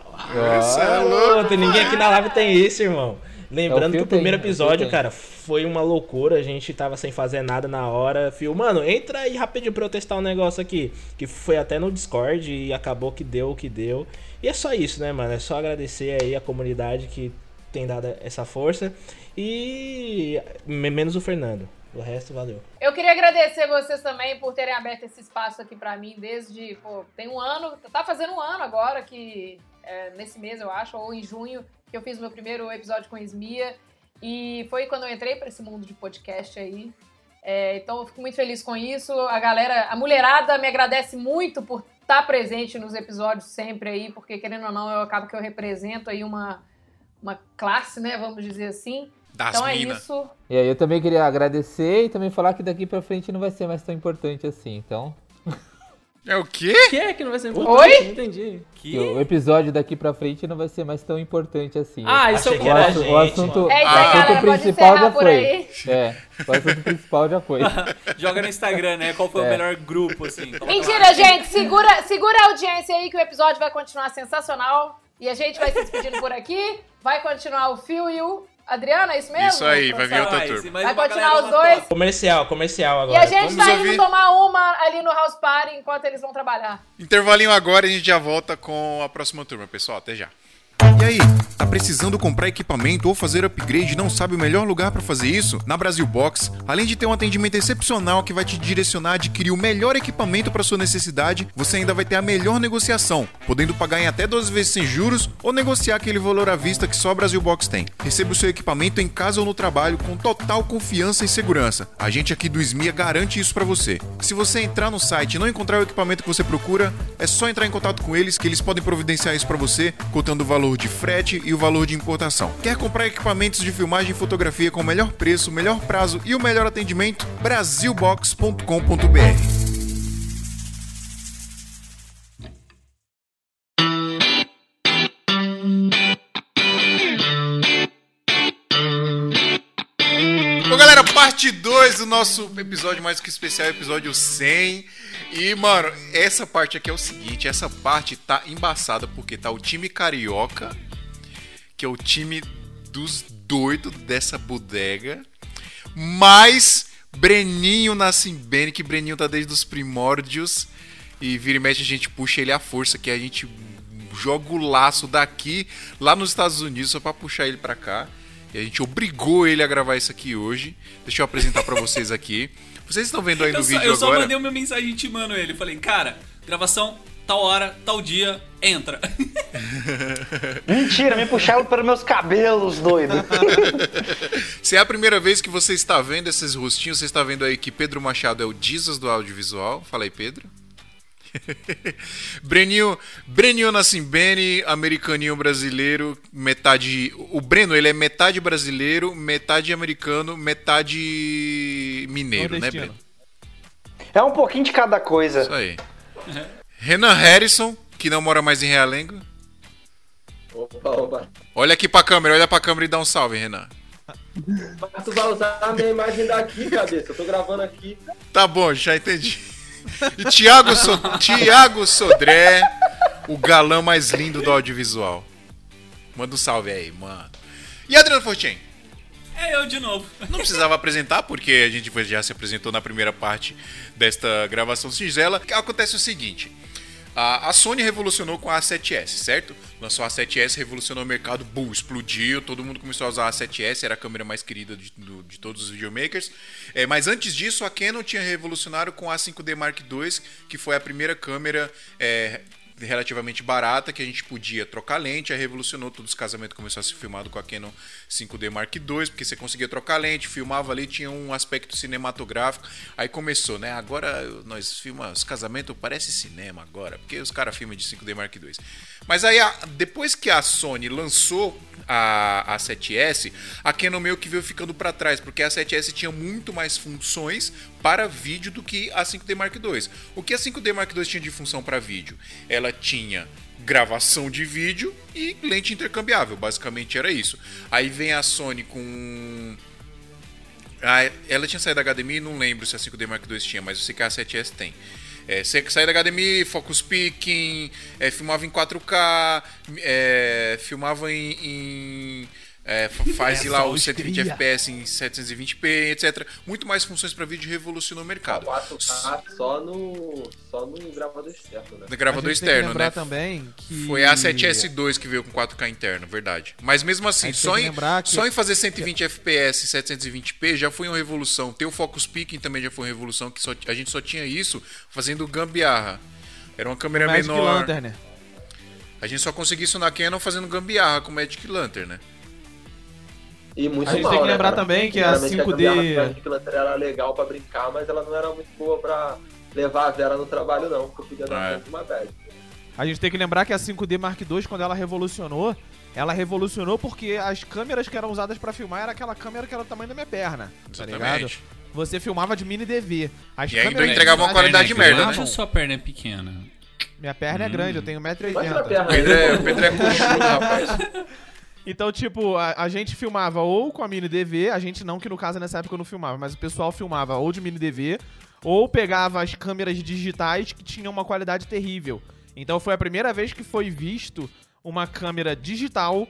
Essa é louco. tem ninguém aqui na live tem isso, irmão. Lembrando que o filtro primeiro aí, é o episódio, cara, foi uma loucura. A gente tava sem fazer nada na hora. Fio, mano, entra aí rapidinho pra eu testar um negócio aqui. Que foi até no Discord e acabou que deu o que deu. E é só isso, né, mano? É só agradecer aí a comunidade que tem dado essa força. E me- menos o Fernando. O resto, valeu. Eu queria agradecer vocês também por terem aberto esse espaço aqui pra mim desde, pô, tem um ano, tá fazendo um ano agora que é, nesse mês eu acho, ou em junho, que eu fiz meu primeiro episódio com Esmia e foi quando eu entrei pra esse mundo de podcast aí. É, então eu fico muito feliz com isso. A galera, a mulherada me agradece muito por estar presente nos episódios sempre aí, porque querendo ou não, eu acabo que eu represento aí uma, uma classe, né, vamos dizer assim. Das então é minas. isso. E aí eu também queria agradecer e também falar que daqui pra frente não vai ser mais tão importante assim. Então, É o quê? O que é que não vai ser importante? Oi? Não entendi. que o episódio daqui pra frente não vai ser mais tão importante assim. Ah, isso Achei eu que o, era assu- gente, o assunto, É isso o aí, assunto galera. Principal já foi. É, o assunto principal já foi. Joga no Instagram, né? Qual foi o É. melhor grupo, assim. Lá. Mentira, gente. Segura, segura a audiência aí que o episódio vai continuar sensacional. E a gente vai se despedindo por aqui. Vai continuar o Phil e o Adriano, é isso mesmo? Isso aí, vai vir outra turma. e Vai continuar os dois. Comercial, comercial E agora. a gente Vamos tá ouvir. indo tomar uma ali no House Party enquanto eles vão trabalhar. Intervalinho agora e a gente já volta com a próxima turma, pessoal. Até já. E aí, tá precisando comprar equipamento ou fazer upgrade e não sabe o melhor lugar para fazer isso? Na Brasil Box, além de ter um atendimento excepcional que vai te direcionar a adquirir o melhor equipamento para sua necessidade, você ainda vai ter a melhor negociação, podendo pagar em até 12 vezes sem juros ou negociar aquele valor à vista que só a Brasil Box tem. Receba o seu equipamento em casa ou no trabalho com total confiança e segurança. A gente aqui do SMIA garante isso para você. Se você entrar no site e não encontrar o equipamento que você procura, é só entrar em contato com eles que eles podem providenciar isso para você, contando o valor de frete e o valor de importação. Quer comprar equipamentos de filmagem e fotografia com o melhor preço, melhor prazo e o melhor atendimento? Brasilbox.com.br Bom, galera, parte 2 do nosso episódio mais que especial, episódio 100. E, mano, essa parte aqui é o seguinte: essa parte tá embaçada porque tá o time carioca, que é o time dos doido dessa bodega, mais Breninho Nassimbene, que Breninho tá desde os primórdios. E vira e mexe a gente puxa ele à força, que a gente joga o laço daqui lá nos Estados Unidos só pra puxar ele pra cá. E a gente obrigou ele a gravar isso aqui hoje. Deixa eu apresentar pra vocês aqui. Vocês estão vendo aí no eu só, vídeo eu só agora. mandei uma mensagem intimando ele. Falei, cara, gravação, tal hora, tal dia, entra. Mentira, me puxaram pelos meus cabelos, doido. Se é a primeira vez que você está vendo esses rostinhos, você está vendo aí que Pedro Machado é o Jesus do audiovisual. Fala aí, Pedro. Breninho, Breninho Nassimbene, americaninho brasileiro, metade. O Breno, ele é metade brasileiro, metade americano, metade mineiro, né. Breno? É um pouquinho de cada coisa. Isso aí. Renan Harrison, que não mora mais em Realengo. Opa, opa. Olha aqui pra câmera, olha pra câmera e dá um salve, Renan. Mas tu vai usar a minha imagem daqui, cabeça. Eu tô gravando aqui. Tá bom, já entendi. E Thiago, so Thiago Sodré, o galã mais lindo do audiovisual. Manda um salve aí, mano. E Adriano Fortin? É eu de novo. Não precisava apresentar, porque a gente já se apresentou na primeira parte desta gravação singela. Acontece o seguinte. A, Sony revolucionou com a A7S, certo? Lançou a A7S, revolucionou o mercado, bull, explodiu, todo mundo começou a usar a A7S, era a câmera mais querida de, do- de todos os videomakers. É, mas antes disso, a Canon tinha revolucionado com a 5D Mark II, que foi a primeira câmera é, relativamente barata, que a gente podia trocar lente, aí revolucionou todos os casamentos, começou a ser filmado com a Canon 5D Mark II, porque você conseguia trocar lente, filmava ali, tinha um aspecto cinematográfico, aí começou, né, agora nós filmamos, os casamentos parece cinema agora, porque os caras filmam de 5D Mark II. Mas aí, depois que a Sony lançou a, a 7S, a Canon meio que veio ficando para trás, porque a 7S tinha muito mais funções para vídeo do que a 5D Mark II. O que a 5D Mark II tinha de função para vídeo? Ela tinha gravação de vídeo e lente intercambiável, basicamente era isso. Aí vem a Sony com ah, ela tinha saído da HDMI, não lembro se a 5D Mark II tinha, mas que a 7S tem. É, sai da HDMI, focus picking, é, filmava em 4K, é, filmava em. em é, fa- faz lá os os 120 cria. FPS em 720p, etc. Muito mais funções para vídeo revolucionou o mercado. 4K só no. só no gravador externo, né? No gravador A gente tem que externo, né? também que- Foi a 7S2 que veio com 4K interno, verdade. Mas mesmo assim, só que em, que- só em fazer 120 FPS e 720p já foi uma revolução. Ter o Focus Picking também já foi uma revolução, que só- a gente só tinha isso fazendo gambiarra. Era uma câmera Magic menor. Lantern, né? A gente só conseguia isso na Canon fazendo gambiarra com Magic Lantern, né? E muito A gente mal, tem que né, lembrar cara? também que a Geralmente 5D gambiarra Magic Lantern era legal pra brincar, mas ela não era muito boa pra levar a Vera no trabalho, não. Porque podia dar É. muito uma bad. A gente tem que lembrar que a 5D Mark II, quando ela revolucionou, ela revolucionou porque as câmeras que eram usadas pra filmar era aquela câmera que era do tamanho da minha perna, tá ligado? Exatamente. Você filmava de mini DV. As E ainda entregava uma de qualidade filmagem merda, né? filmavam- Ou sua perna é pequena? Minha perna é grande, eu tenho 1,80m. Mostra a perna O Pedro é, o Pedro é coxudo, rapaz. Então, tipo, a, a gente filmava ou com a mini DV, a gente não, que no caso nessa época eu não filmava, mas o pessoal filmava ou de mini DV, ou pegava as câmeras digitais que tinham uma qualidade terrível. Então foi a primeira vez que foi visto uma câmera digital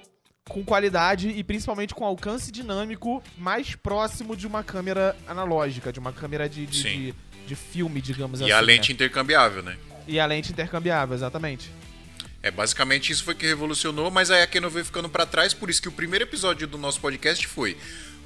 com qualidade e principalmente com alcance dinâmico mais próximo de uma câmera analógica, de uma câmera de, de, de, de filme, digamos assim. E a lente né? intercambiável, né? E a lente intercambiável, exatamente. É, basicamente isso foi que revolucionou, mas aí a Canon veio ficando pra trás, por isso que o primeiro episódio do nosso podcast foi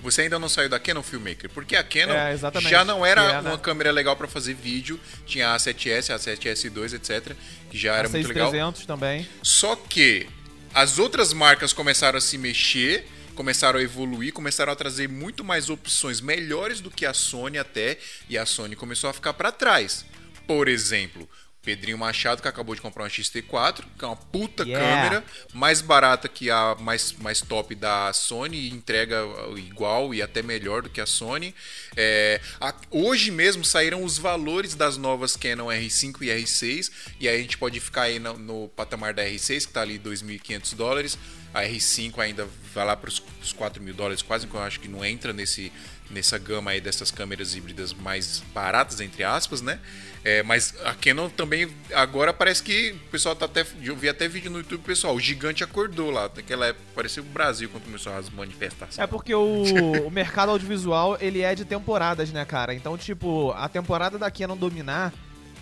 você ainda não saiu da Canon Filmmaker, porque a Canon É, já não era né? uma câmera legal pra fazer vídeo, tinha a 7S, a 7S2, etc, que já era a muito legal. 6300 também. Só que as outras marcas começaram a se mexer, começaram a evoluir, começaram a trazer muito mais opções melhores do que a Sony até, e a Sony começou a ficar pra trás. Por exemplo, Pedrinho Machado que acabou de comprar uma XT4, que é uma puta Yeah. câmera, mais barata que a mais, mais top da Sony, entrega igual e até melhor do que a Sony. É, a- hoje mesmo saíram os valores das novas Canon R5 e R6, e aí a gente pode ficar aí no, no patamar da R6, que tá ali 2.500 dólares. A R5 ainda vai lá para os 4 mil dólares, quase que eu acho que não entra nesse, nessa gama aí dessas câmeras híbridas mais baratas, entre aspas, né? É, mas a Canon também, agora parece que o pessoal tá até. Eu vi até vídeo no YouTube, pessoal. O gigante acordou lá. Naquela época, parecia o Brasil quando começou as manifestações. É porque o, o mercado audiovisual, ele é de temporadas, né, cara? Então, tipo, a temporada da Canon dominar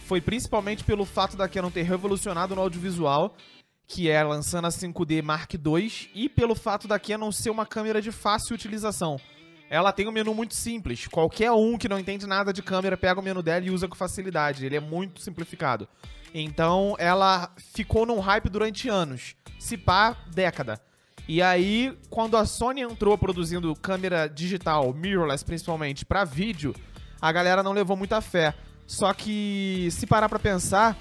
foi principalmente pelo fato da Canon ter revolucionado no audiovisual, que é lançando a 5D Mark II, e pelo fato da Canon ser uma câmera de fácil utilização. Ela tem um menu muito simples. Qualquer um que não entende nada de câmera pega o menu dela e usa com facilidade. Ele é muito simplificado. Então, ela ficou num hype durante anos. Se pá, década. E aí, quando a Sony entrou produzindo câmera digital, mirrorless principalmente, pra vídeo, a galera não levou muita fé. Só que, se parar pra pensar,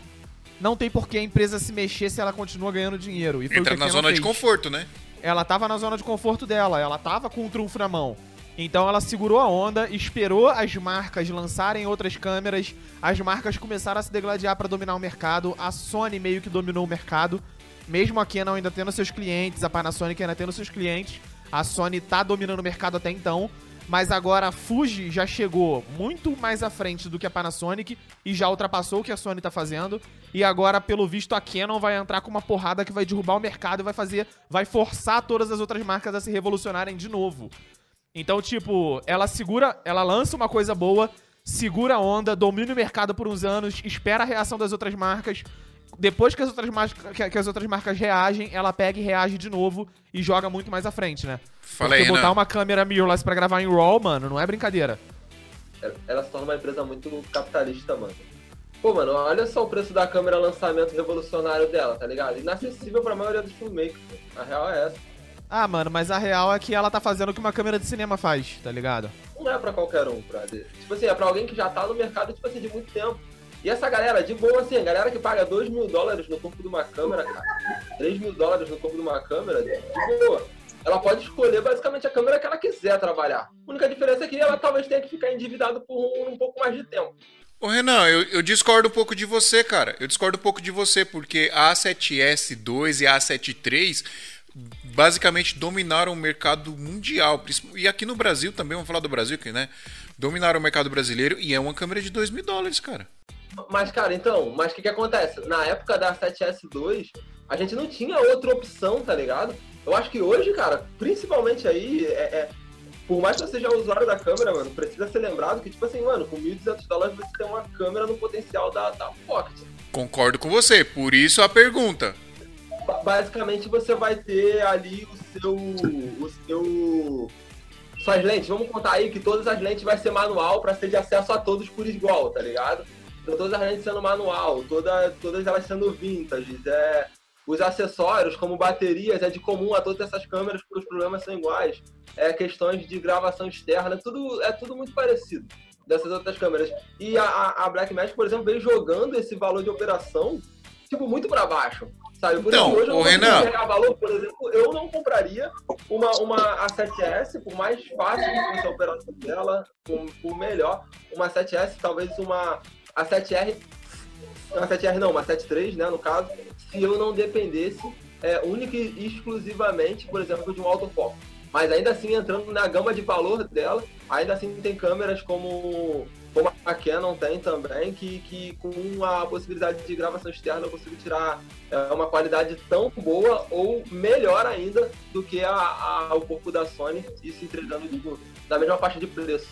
não tem por que a empresa se mexer se ela continua ganhando dinheiro. E foi Entra na zona de fez. conforto, né? Ela tava na zona de conforto dela, ela tava com o trunfo na mão. Então ela segurou a onda, esperou as marcas lançarem outras câmeras, as marcas começaram a se degladiar para dominar o mercado, a Sony meio que dominou o mercado, mesmo a Canon ainda tendo seus clientes, a Panasonic ainda tendo seus clientes, a Sony tá dominando o mercado até então, mas agora a Fuji já chegou muito mais à frente do que a Panasonic e já ultrapassou o que a Sony tá fazendo. E agora, pelo visto, a Canon vai entrar com uma porrada que vai derrubar o mercado e vai fazer, vai forçar todas as outras marcas a se revolucionarem de novo. Então, tipo, ela segura, ela lança uma coisa boa, segura a onda, domina o mercado por uns anos, espera a reação das outras marcas. Depois que as outras marcas, que, que as outras marcas reagem, ela pega e reage de novo e joga muito mais à frente, né? Fala Porque botar Renan. uma câmera mirrorless pra gravar em RAW, mano, não é brincadeira. Ela se torna uma empresa muito capitalista, mano. Pô, mano, olha só o preço da câmera lançamento revolucionário dela, tá ligado? Inacessível pra maioria dos filmmakers. A real é essa. Ah, mano, mas a real é que ela tá fazendo o que uma câmera de cinema faz, tá ligado? Não é pra qualquer um, brother. Tipo assim, é pra alguém que já tá no mercado, tipo assim, de muito tempo. E essa galera, de boa assim, a galera que paga 2 mil dólares no corpo de uma câmera, cara, 3 mil dólares no corpo de uma câmera, de boa. Ela pode escolher basicamente a câmera que ela quiser trabalhar. A única diferença é que ela talvez tenha que ficar endividado por um, um pouco mais de tempo. Ô Renan, eu, eu discordo um pouco de você, cara. Eu discordo um pouco de você, porque a A7S2 e a A7 III basicamente dominaram o mercado mundial. E aqui no Brasil também, vamos falar do Brasil aqui, né? Dominaram o mercado brasileiro e é uma câmera de 2 mil dólares, cara. Mas, cara, então, mas o que que acontece? Na época da 7S2, a gente não tinha outra opção, tá ligado? Eu acho que hoje, cara, principalmente aí, é, é- por mais que você seja usuário da câmera, mano, precisa ser lembrado que, tipo assim, mano, com 1.200 dólares você tem uma câmera no potencial da, da Pocket. Concordo com você, por isso a pergunta. Ba- Basicamente você vai ter ali o seu. o seu. Suas lentes, vamos contar aí que todas as lentes vai ser manual para ser de acesso a todos por igual, tá ligado? Então todas as lentes sendo manual, toda, todas elas sendo vintage, é, os acessórios, como baterias, é de comum a todas essas câmeras, porque os problemas são iguais. É questões de gravação externa, tudo, é tudo muito parecido dessas outras câmeras. E a, a, Blackmagic, por exemplo, veio jogando esse valor de operação, tipo, muito para baixo. Sabe? Por Então, hoje consigo Renan. valor, por exemplo, eu não compraria uma, uma A7S, por mais fácil que fosse a operação dela, por, por melhor, uma 7S, talvez uma a 7R, uma 7R não, uma 73, né, no caso, se eu não dependesse é, única e exclusivamente, por exemplo, de um autofoco. Mas ainda assim, entrando na gama de valor dela, ainda assim tem câmeras como, como a Canon tem também, que, que com a possibilidade de gravação externa eu consigo tirar é, uma qualidade tão boa ou melhor ainda do que a, a- o corpo da Sony, isso entregando da mesma faixa de preço.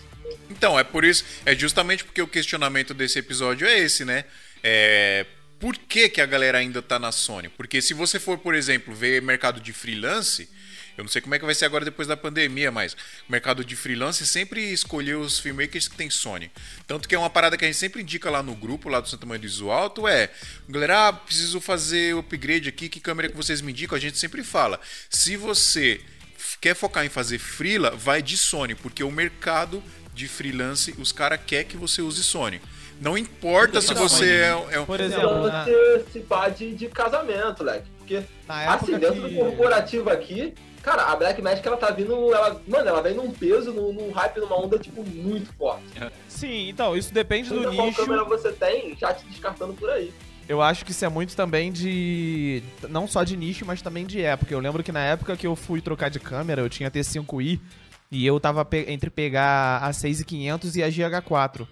Então, é por isso, é justamente porque o questionamento desse episódio é esse, né? É, por que, que a galera ainda tá na Sony? Porque se você for, por exemplo, ver mercado de freelance, eu não sei como é que vai ser agora depois da pandemia, mas o mercado de freelance sempre escolheu os filmmakers que tem Sony. Tanto que é uma parada que a gente sempre indica lá no grupo, lá do Santa Maria do Iso Alto, é, galera, ah, preciso fazer upgrade aqui, que câmera que vocês me indicam? A gente sempre fala, se você quer focar em fazer freela, vai de Sony, porque o mercado de freelance, os caras querem que você use Sony. Não importa se você é, é um. Por exemplo, na, você se pá de, casamento, leque. Porque, na época assim, dentro que... do corporativo aqui, cara, a Black Magic, ela tá vindo, ela, mano, ela vem num peso, num, num hype, numa onda, tipo, muito forte. Sim, então, isso depende do Seja qual nicho. câmera você tem, já te descartando por aí. Eu acho que isso é muito também de. Não só de nicho, mas também de época. Eu lembro que na época que eu fui trocar de câmera, eu tinha T5i. E eu tava pe- entre pegar a 6500 e a GH4.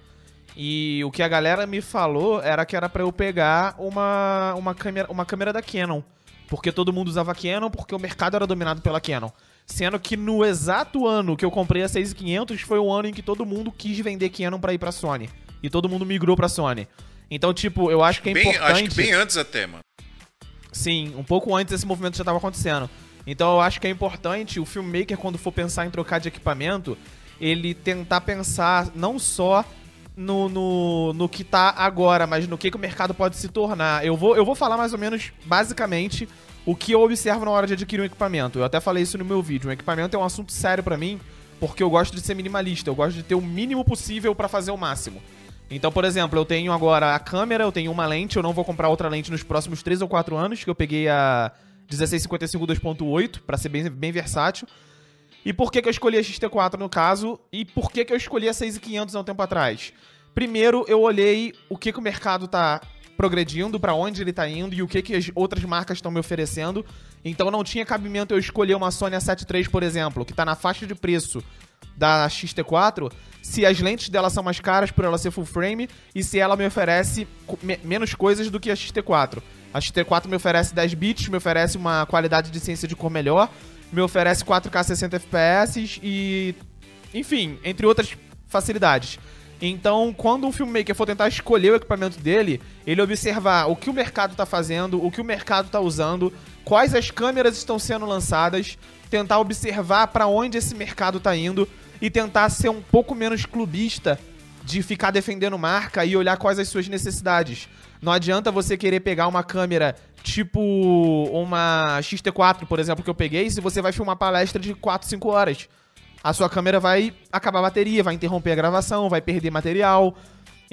E o que a galera me falou era que era pra eu pegar uma, uma, câmera, uma câmera da Canon. Porque todo mundo usava Canon, porque o mercado era dominado pela Canon. Sendo que no exato ano que eu comprei a 6500 foi o ano em que todo mundo quis vender Canon pra ir pra Sony. E todo mundo migrou pra Sony. Então, tipo, eu acho que é Bem, importante... acho que bem antes até, mano. Sim, um pouco antes esse movimento já estava acontecendo. Então eu acho que é importante o filmmaker, quando for pensar em trocar de equipamento, ele tentar pensar não só no, no, no que tá agora, mas no que, que o mercado pode se tornar. Eu vou, eu vou falar mais ou menos, basicamente, o que eu observo na hora de adquirir um equipamento. Eu até falei isso no meu vídeo. Um equipamento é um assunto sério pra mim, porque eu gosto de ser minimalista. Eu gosto de ter o mínimo possível pra fazer o máximo. Então, por exemplo, eu tenho agora a câmera, eu tenho uma lente, eu não vou comprar outra lente nos próximos 3 ou 4 anos, que eu peguei a 1655 2.8 pra ser bem, bem versátil. E por que, que eu escolhi a XT4 no caso? E por que, que eu escolhi a 6500 há um tempo atrás? Primeiro, eu olhei o que, que o mercado tá progredindo, pra onde ele tá indo e o que, que as outras marcas estão me oferecendo. Então não tinha cabimento eu escolher uma Sony A7 III, por exemplo, que tá na faixa de preço da XT4, se as lentes dela são mais caras por ela ser full frame e se ela me oferece me- menos coisas do que a XT4. A XT4 me oferece 10 bits, me oferece uma qualidade de ciência de cor melhor, me oferece 4K 60 FPS e enfim, entre outras facilidades. Então, quando um filmmaker for tentar escolher o equipamento dele, ele observar o que o mercado tá fazendo, o que o mercado tá usando, quais as câmeras estão sendo lançadas, tentar observar para onde esse mercado tá indo e tentar ser um pouco menos clubista de ficar defendendo marca e olhar quais as suas necessidades. Não adianta você querer pegar uma câmera tipo uma XT4, por exemplo, que eu peguei, se você vai filmar palestra de 4, 5 horas. A sua câmera vai acabar a bateria, vai interromper a gravação, vai perder material.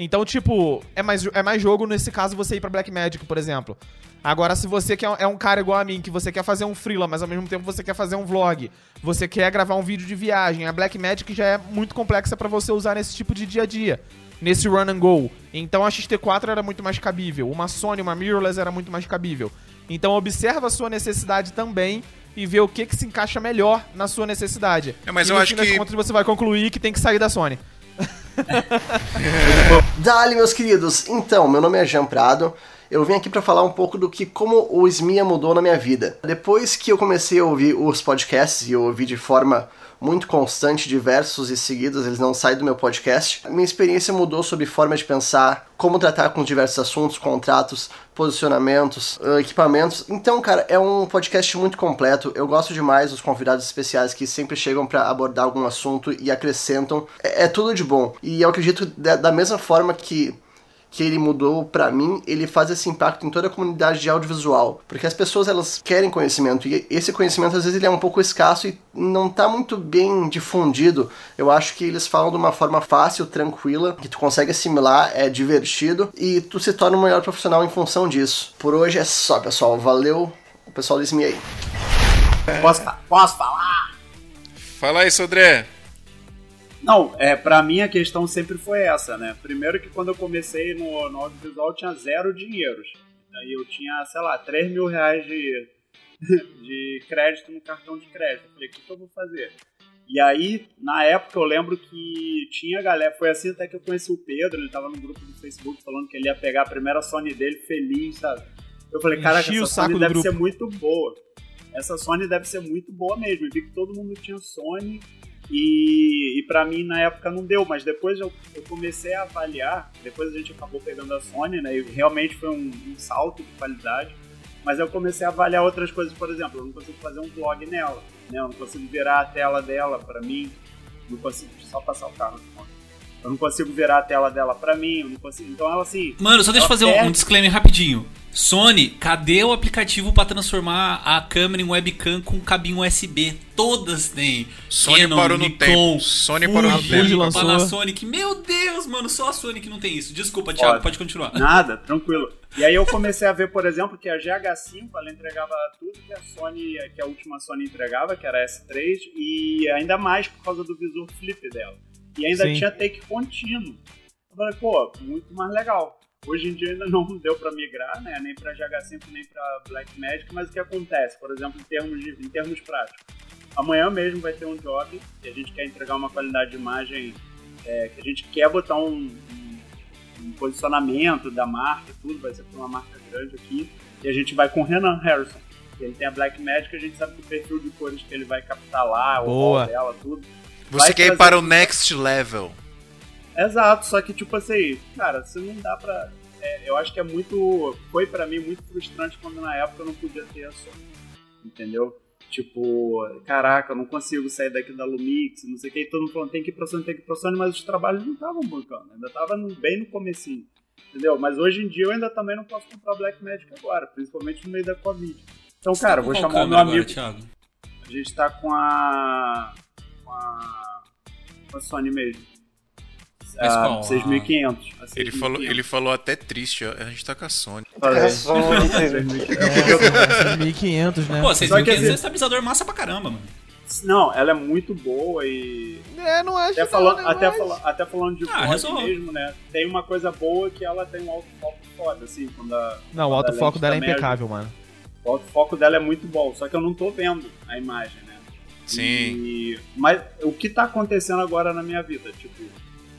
Então, tipo, é mais, é mais jogo nesse caso você ir pra Blackmagic, por exemplo. Agora, se você quer, é um cara igual a mim, que você quer fazer um freela, mas ao mesmo tempo você quer fazer um vlog, você quer gravar um vídeo de viagem, a Blackmagic já é muito complexa pra você usar nesse tipo de dia a dia, nesse run and go. Então a XT4 era muito mais cabível, uma Sony, uma mirrorless era muito mais cabível. Então observa a sua necessidade também e vê o que que se encaixa melhor na sua necessidade. É, mas e eu no acho que- contas você vai concluir que tem que sair da Sony. Dali, meus queridos. Então, meu nome é Jean Prado. Eu vim aqui para falar um pouco do que como o SMIA mudou na minha vida. Depois que eu comecei a ouvir os podcasts e eu ouvi de forma muito constante, diversos e seguidos, eles não saem do meu podcast. A minha experiência mudou sobre forma de pensar, como tratar com diversos assuntos, contratos, posicionamentos, ah, equipamentos. Então, cara, é um podcast muito completo. Eu gosto demais dos convidados especiais que sempre chegam para abordar algum assunto e acrescentam. É, é tudo de bom. E eu acredito da, da mesma forma que que ele mudou pra mim, ele faz esse impacto em toda a comunidade de audiovisual, porque as pessoas elas querem conhecimento e esse conhecimento às vezes ele é um pouco escasso e não tá muito bem difundido. Eu acho que eles falam de uma forma fácil, tranquila, que tu consegue assimilar, é divertido e tu se torna um melhor profissional em função disso. Por hoje é só, pessoal. Valeu, o pessoal desse me aí. Posso, posso falar? Fala aí, Sodré. Não, é, pra mim a questão sempre foi essa, né? Primeiro que quando eu comecei no, no audiovisual eu tinha zero dinheiros. Aí eu tinha, sei lá, 3 mil reais de, de crédito no cartão de crédito. Eu falei, o que, que eu vou fazer? E aí, na época, eu lembro que tinha galera. Foi assim até que eu conheci o Pedro. Ele tava no grupo do Facebook falando que ele ia pegar a primeira Sony dele feliz, sabe? Eu falei, o essa Sony deve grupo. ser muito boa. Essa Sony deve ser muito boa mesmo. Eu vi que todo mundo tinha Sony. E, e para mim na época não deu, mas depois eu, eu comecei a avaliar. Depois a gente acabou pegando a Sony, né? E realmente foi um, um salto de qualidade. Mas eu comecei a avaliar outras coisas, por exemplo, eu não consigo fazer um vlog nela, né? Eu não consigo virar a tela dela pra mim. Não consigo só passar o carro. Eu não consigo virar a tela dela pra mim, eu não consigo. Então ela assim. Mano, só deixa eu fazer um, um perde- disclaimer rapidinho. Sony, cadê o aplicativo pra transformar a câmera em webcam com cabinho USB? Todas têm. Sony Canon, parou no Nikon, tempo. Sony parou no Fuji, tempo. lançou. Panasonic. Meu Deus, mano, só a Sony que não tem isso. Desculpa, Thiago, Foda. pode continuar. Nada, tranquilo. E aí eu comecei a ver, por exemplo, que a GH5 ela entregava tudo que a Sony, que a última Sony entregava, que era a S3, e ainda mais por causa do visor flip dela. E ainda Sim. tinha take contínuo. Eu falei, pô, muito mais legal. Hoje em dia ainda não deu pra migrar, né? Nem pra GH5, nem pra Blackmagic, mas o que acontece, por exemplo, em termos, de, em termos práticos? amanhã mesmo vai ter um job e a gente quer entregar uma qualidade de imagem é, que a gente quer botar um, um, um posicionamento da marca tudo, vai ser pra uma marca grande aqui. E a gente vai com o Renan Harrison. que Ele tem a Black Magic, a gente sabe que o perfil de cores que ele vai captar lá, o Boa. dela, tudo. Você vai quer ir para o next level. Exato, só que tipo assim, cara, você não dá pra. é, eu acho que é muito. Foi pra mim muito frustrante quando na época eu não podia ter a Sony. Entendeu? Tipo, caraca, eu não consigo sair daqui da Lumix, não sei o que, e todo mundo falando, tem que ir pra Sony, tem que ir pra Sony, mas os trabalhos não estavam bancando, ainda tava bem no comecinho. Entendeu? Mas hoje em dia eu ainda também não posso comprar Black Magic agora, principalmente no meio da Covid. Então, Você tá cara, com vou chamar o meu agora, amigo. Thiago? A gente tá com a. com a. com a Sony mesmo. Mas A qual? 6500. a Ele 6500. falou, ele falou até triste, ó, a gente tá com a Sony. É, 1500, né? Pô, Só que 6500 é assim- um estabilizador massa pra caramba, mano. Não, ela é muito boa e. É, não acho até, não, falando, né, até, fala- até falando de Ah, resolve. mesmo, né? Tem uma coisa boa que ela tem um autofoco foda, assim, quando a. Não, o quando a autofoco lente dela é também impecável, mano. O autofoco dela é muito bom, só que eu não tô vendo a imagem, né? Sim. E- mas o que tá acontecendo agora na minha vida? Tipo,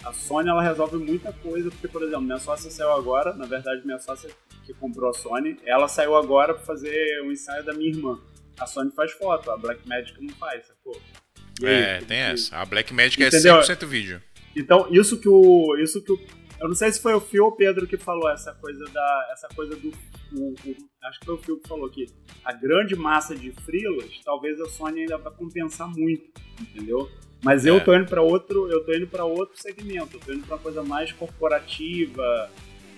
a Sony ela resolve muita coisa, porque, por exemplo, minha sócia saiu agora, na verdade, minha sócia que comprou a Sony, ela saiu agora pra fazer o ensaio da minha irmã. A Sony faz foto, a Blackmagic não faz, sacou? E aí, É, como tem que- essa. A Black Magic Entendeu? é 100% vídeo. Então, isso que o. Isso que o. Eu não sei se foi o Phil ou o Pedro que falou essa coisa da. Essa coisa do. o- o- acho que foi o Phil que falou que a grande massa de frilas, talvez a Sony ainda vai compensar muito, entendeu? Mas eu É. tô indo para outro, eu tô indo para outro segmento, eu tô indo para coisa mais corporativa,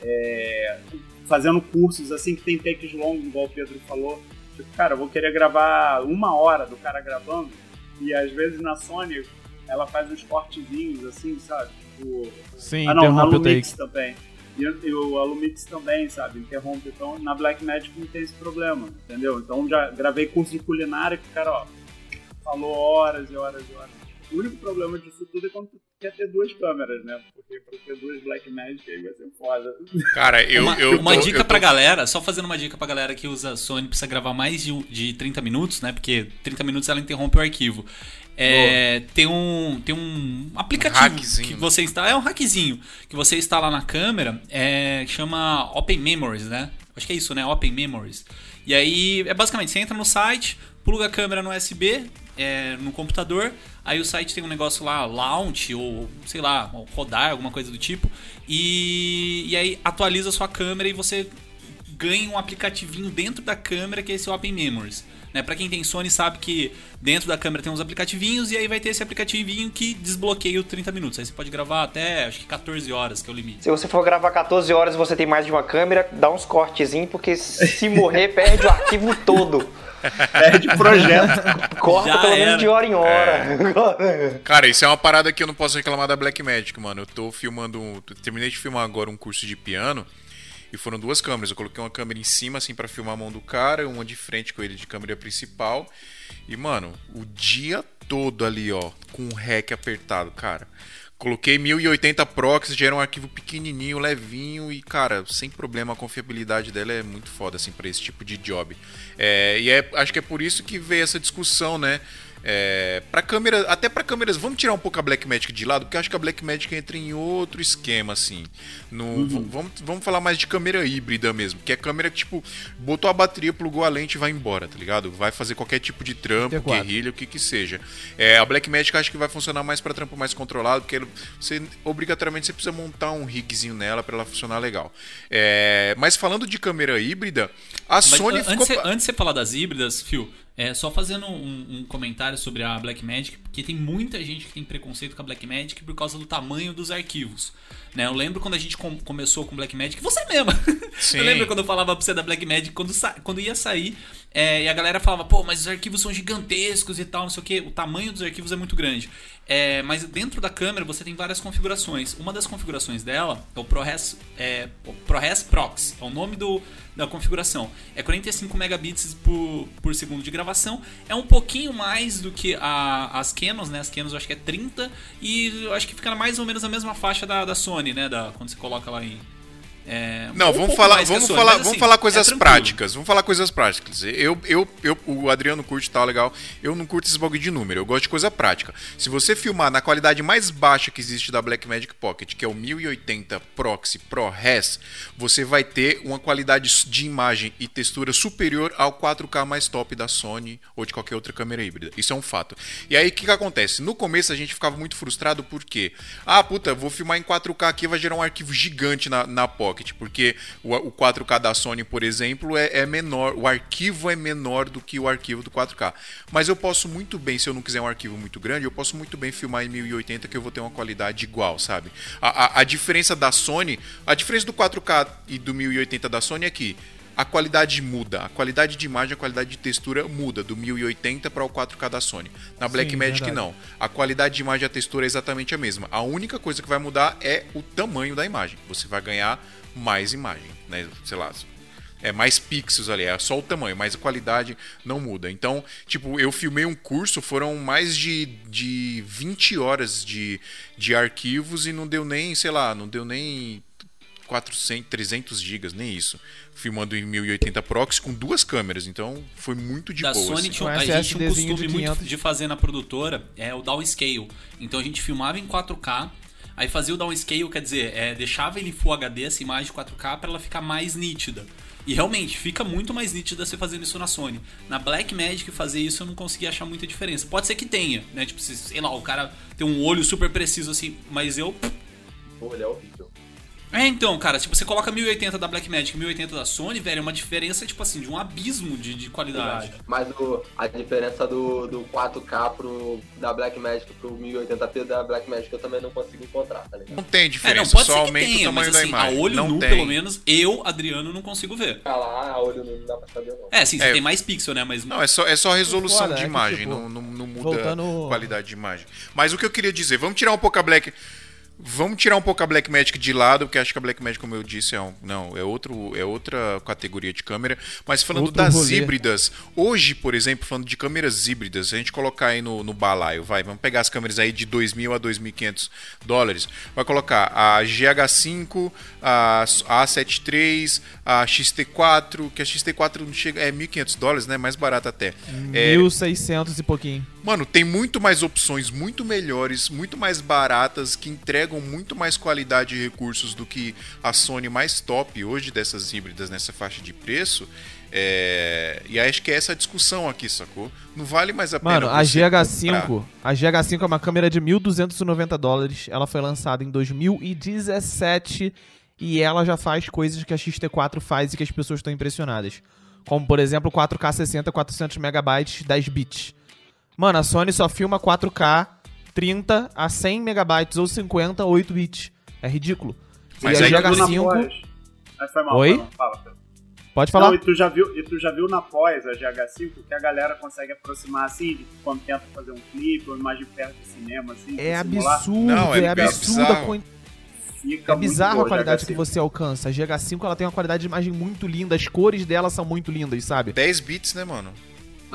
é, fazendo cursos assim que tem takes longos, igual o Pedro falou. Tipo, cara, eu vou querer gravar uma hora do cara gravando e às vezes na Sony ela faz uns cortezinhos assim, sabe? Tipo, Sim, ah, não, Lumix take. também. E, e o a Lumix também, sabe? Interrompe. Então, na Blackmagic não tem esse problema, entendeu? Então, já gravei curso de culinária que o cara, ó, falou horas e horas e horas. O único problema disso tudo é quando tu quer ter duas câmeras, né? Porque pra ter duas Blackmagic aí vai ser foda. Cara, eu. uma eu uma dica eu tô- pra galera, só fazendo uma dica pra galera que usa Sony, precisa gravar mais de, um- de 30 minutos, né? Porque 30 minutos ela interrompe o arquivo. É, tem um tem um aplicativo hackzinho, que você instala, é um hackzinho que você instala na câmera, é, que chama Open Memories, né? Acho que é isso, né? Open Memories. E aí é basicamente você entra no site, pluga a câmera no USB, é, no computador, aí o site tem um negócio lá, launch ou sei lá, rodar, alguma coisa do tipo, e, e aí atualiza a sua câmera e você ganha um aplicativinho dentro da câmera que é esse Open Memories. Né? Pra quem tem Sony sabe que dentro da câmera tem uns aplicativinhos e aí vai ter esse aplicativinho que desbloqueia os 30 minutos. Aí você pode gravar até acho que 14 horas, que é o limite. Se você for gravar 14 horas e você tem mais de uma câmera, dá uns cortezinhos, porque se morrer, perde o arquivo todo. Perde projeto. Corta Já pelo menos era. de hora em hora. Cara, isso é uma parada que eu não posso reclamar da Blackmagic, mano. Eu tô filmando. um- Terminei de filmar agora um curso de piano. E foram duas câmeras. Eu coloquei uma câmera em cima, assim, pra filmar a mão do cara, uma de frente com ele de câmera principal. E, mano, o dia todo ali, ó, com o REC apertado, cara. Coloquei 1080 proxies, já era um arquivo pequenininho, levinho e, cara, sem problema, a confiabilidade dela é muito foda, assim, pra esse tipo de job. É, e é, acho que é por isso que veio essa discussão, né? É, para câmera, até para câmeras, vamos tirar um pouco a Blackmagic de lado, porque eu acho que a Blackmagic entra em outro esquema assim. No, v- vamos, vamos falar mais de câmera híbrida mesmo, que é câmera que tipo botou a bateria, plugou a lente e vai embora, tá ligado? Vai fazer qualquer tipo de trampo, 34. guerrilha, o que que seja. É, a Blackmagic eu acho que vai funcionar mais para trampo mais controlado, porque você obrigatoriamente você precisa montar um rigzinho nela para ela funcionar legal. É, mas falando de câmera híbrida, a Mas, Sony an- ficou antes, de- antes de você falar das híbridas, Phil, é, só fazendo um, um comentário sobre a Blackmagic, porque tem muita gente que tem preconceito com a Blackmagic por causa do tamanho dos arquivos. Né? Eu lembro quando a gente com- começou com Blackmagic, você mesmo. Sim. Eu lembro quando eu falava pra você da Blackmagic, quando, quando ia sair, é, e a galera falava, pô, mas os arquivos são gigantescos e tal, não sei o que. O tamanho dos arquivos é muito grande. É, mas dentro da câmera você tem várias configurações. Uma das configurações dela é o ProRes, é, o ProRes Prox, é o nome do, da configuração. É 45 megabits por, por segundo de gravação. É um pouquinho mais do que a- as Canons, né? As Canons eu acho que é 30 e eu acho que fica mais ou menos na mesma faixa da, da Sony, né? Da, quando você coloca lá em É, Não, vamos falar, vamos falar, mas, vamos assim, falar é coisas tranquilo. práticas. Vamos falar coisas práticas. Eu, eu, eu, o Adriano curte tal, legal. Eu não curto esse bagulho de número. Eu gosto de coisa prática. Se você filmar na qualidade mais baixa que existe da Blackmagic Pocket, que é o 1080 Proxy Pro Res, você vai ter uma qualidade de imagem e textura superior ao 4K mais top da Sony ou de qualquer outra câmera híbrida. Isso é um fato. E aí o que, que acontece? No começo a gente ficava muito frustrado porque, ah, puta, vou filmar em 4K aqui vai gerar um arquivo gigante na, na Pocket, porque o, o 4K da Sony, por exemplo, é, é menor, o arquivo é menor do que o arquivo do 4K. Mas eu posso muito bem, se eu não quiser um arquivo muito grande, eu posso muito bem filmar em 1080 que eu vou ter uma qualidade igual, sabe? A, a, a diferença da Sony, a diferença do 4K e do 1080 da Sony é que a qualidade muda, a qualidade de imagem, a qualidade de textura muda do 1080 para o 4K da Sony. Na Blackmagic não. A qualidade de imagem e a textura é exatamente a mesma. A única coisa que vai mudar é o tamanho da imagem. Você vai ganhar mais imagem, né? Sei lá, é mais pixels ali, é só o tamanho, mas a qualidade não muda. Então, tipo, eu filmei um curso, foram mais de, de 20 horas de, de arquivos e não deu nem, sei lá, não deu nem 400, 300 gigas, nem isso. Filmando em 1080 Proxy com duas câmeras, então foi muito de da boa. Sony assim. tinha, a gente tinha um costume muito de fazer na produtora é o downscale. Então a gente filmava em 4K, aí fazia o downscale, quer dizer, é, deixava ele Full HD, essa imagem 4K, para ela ficar mais nítida. E realmente, fica muito mais nítida você fazendo isso na Sony. Na Blackmagic fazer isso eu não consegui achar muita diferença. Pode ser que tenha, né? Tipo, se, sei lá, o cara tem um olho super preciso assim, mas eu. Olha, é horrível. É, então, cara, tipo, você coloca 1080 da Blackmagic e 1080 da Sony, velho, é uma diferença, tipo assim, de um abismo de, de qualidade. Mas o, a diferença do, do 4K pro, da Blackmagic pro 1080p da Blackmagic eu também não consigo encontrar, tá ligado? Não tem É, não, pode ser que tenha, mas assim, a olho Não nu, tem. pelo menos, eu, Adriano, não consigo ver. Ah lá, a olho nu não dá pra saber não. É, sim, você É. tem mais pixel, né? Mas Não, é só, é só resolução Foda, de é que, imagem, tipo, não, não, não muda voltando- a qualidade de imagem. Mas o que eu queria dizer, vamos tirar um pouco a Black. Vamos tirar um pouco a Blackmagic de lado, porque acho que a Blackmagic, como eu disse, é um, não, é outro, é outra categoria de câmera. Mas falando Outro das rolê. híbridas, hoje, por exemplo, falando de câmeras híbridas, a gente colocar aí no, no balaio, vai, vamos pegar as câmeras aí de 2.000 a 2.500 dólares, vai colocar a GH5, a A7 III, a XT4, que a XT4 não chega, é 1.500 dólares, né? Mais barato até. É, 1600 e pouquinho. Mano, tem muito mais opções, muito melhores, muito mais baratas, que entregam muito mais qualidade e recursos do que a Sony mais top hoje dessas híbridas nessa faixa de preço. É, E acho que é essa a discussão aqui, sacou? Não vale mais a pena. Mano, a você GH5, comprar. a GH5 é uma câmera de 1.290 dólares. Ela foi lançada em 2017 e ela já faz coisas que a XT4 faz e que as pessoas estão impressionadas. Como, por exemplo, 4K 60, 400 megabytes, 10 bits. Mano, a Sony só filma 4K 30 a 100 megabytes ou 50, 8 bits. É ridículo. Mas e a aí- GH5... Mas foi mal, Oi? Fala, Pedro. Pode falar. Não, e tu já viu, e tu já viu na pós a GH5 que a galera consegue aproximar assim, de quando tenta fazer um clipe, uma imagem perto do cinema, assim. É absurdo, Não, é é, bem absurdo a É bizarro boa a qualidade GH5. que você alcança. A GH5 ela tem uma qualidade de imagem muito linda, as cores dela são muito lindas, sabe? 10 bits, né, mano?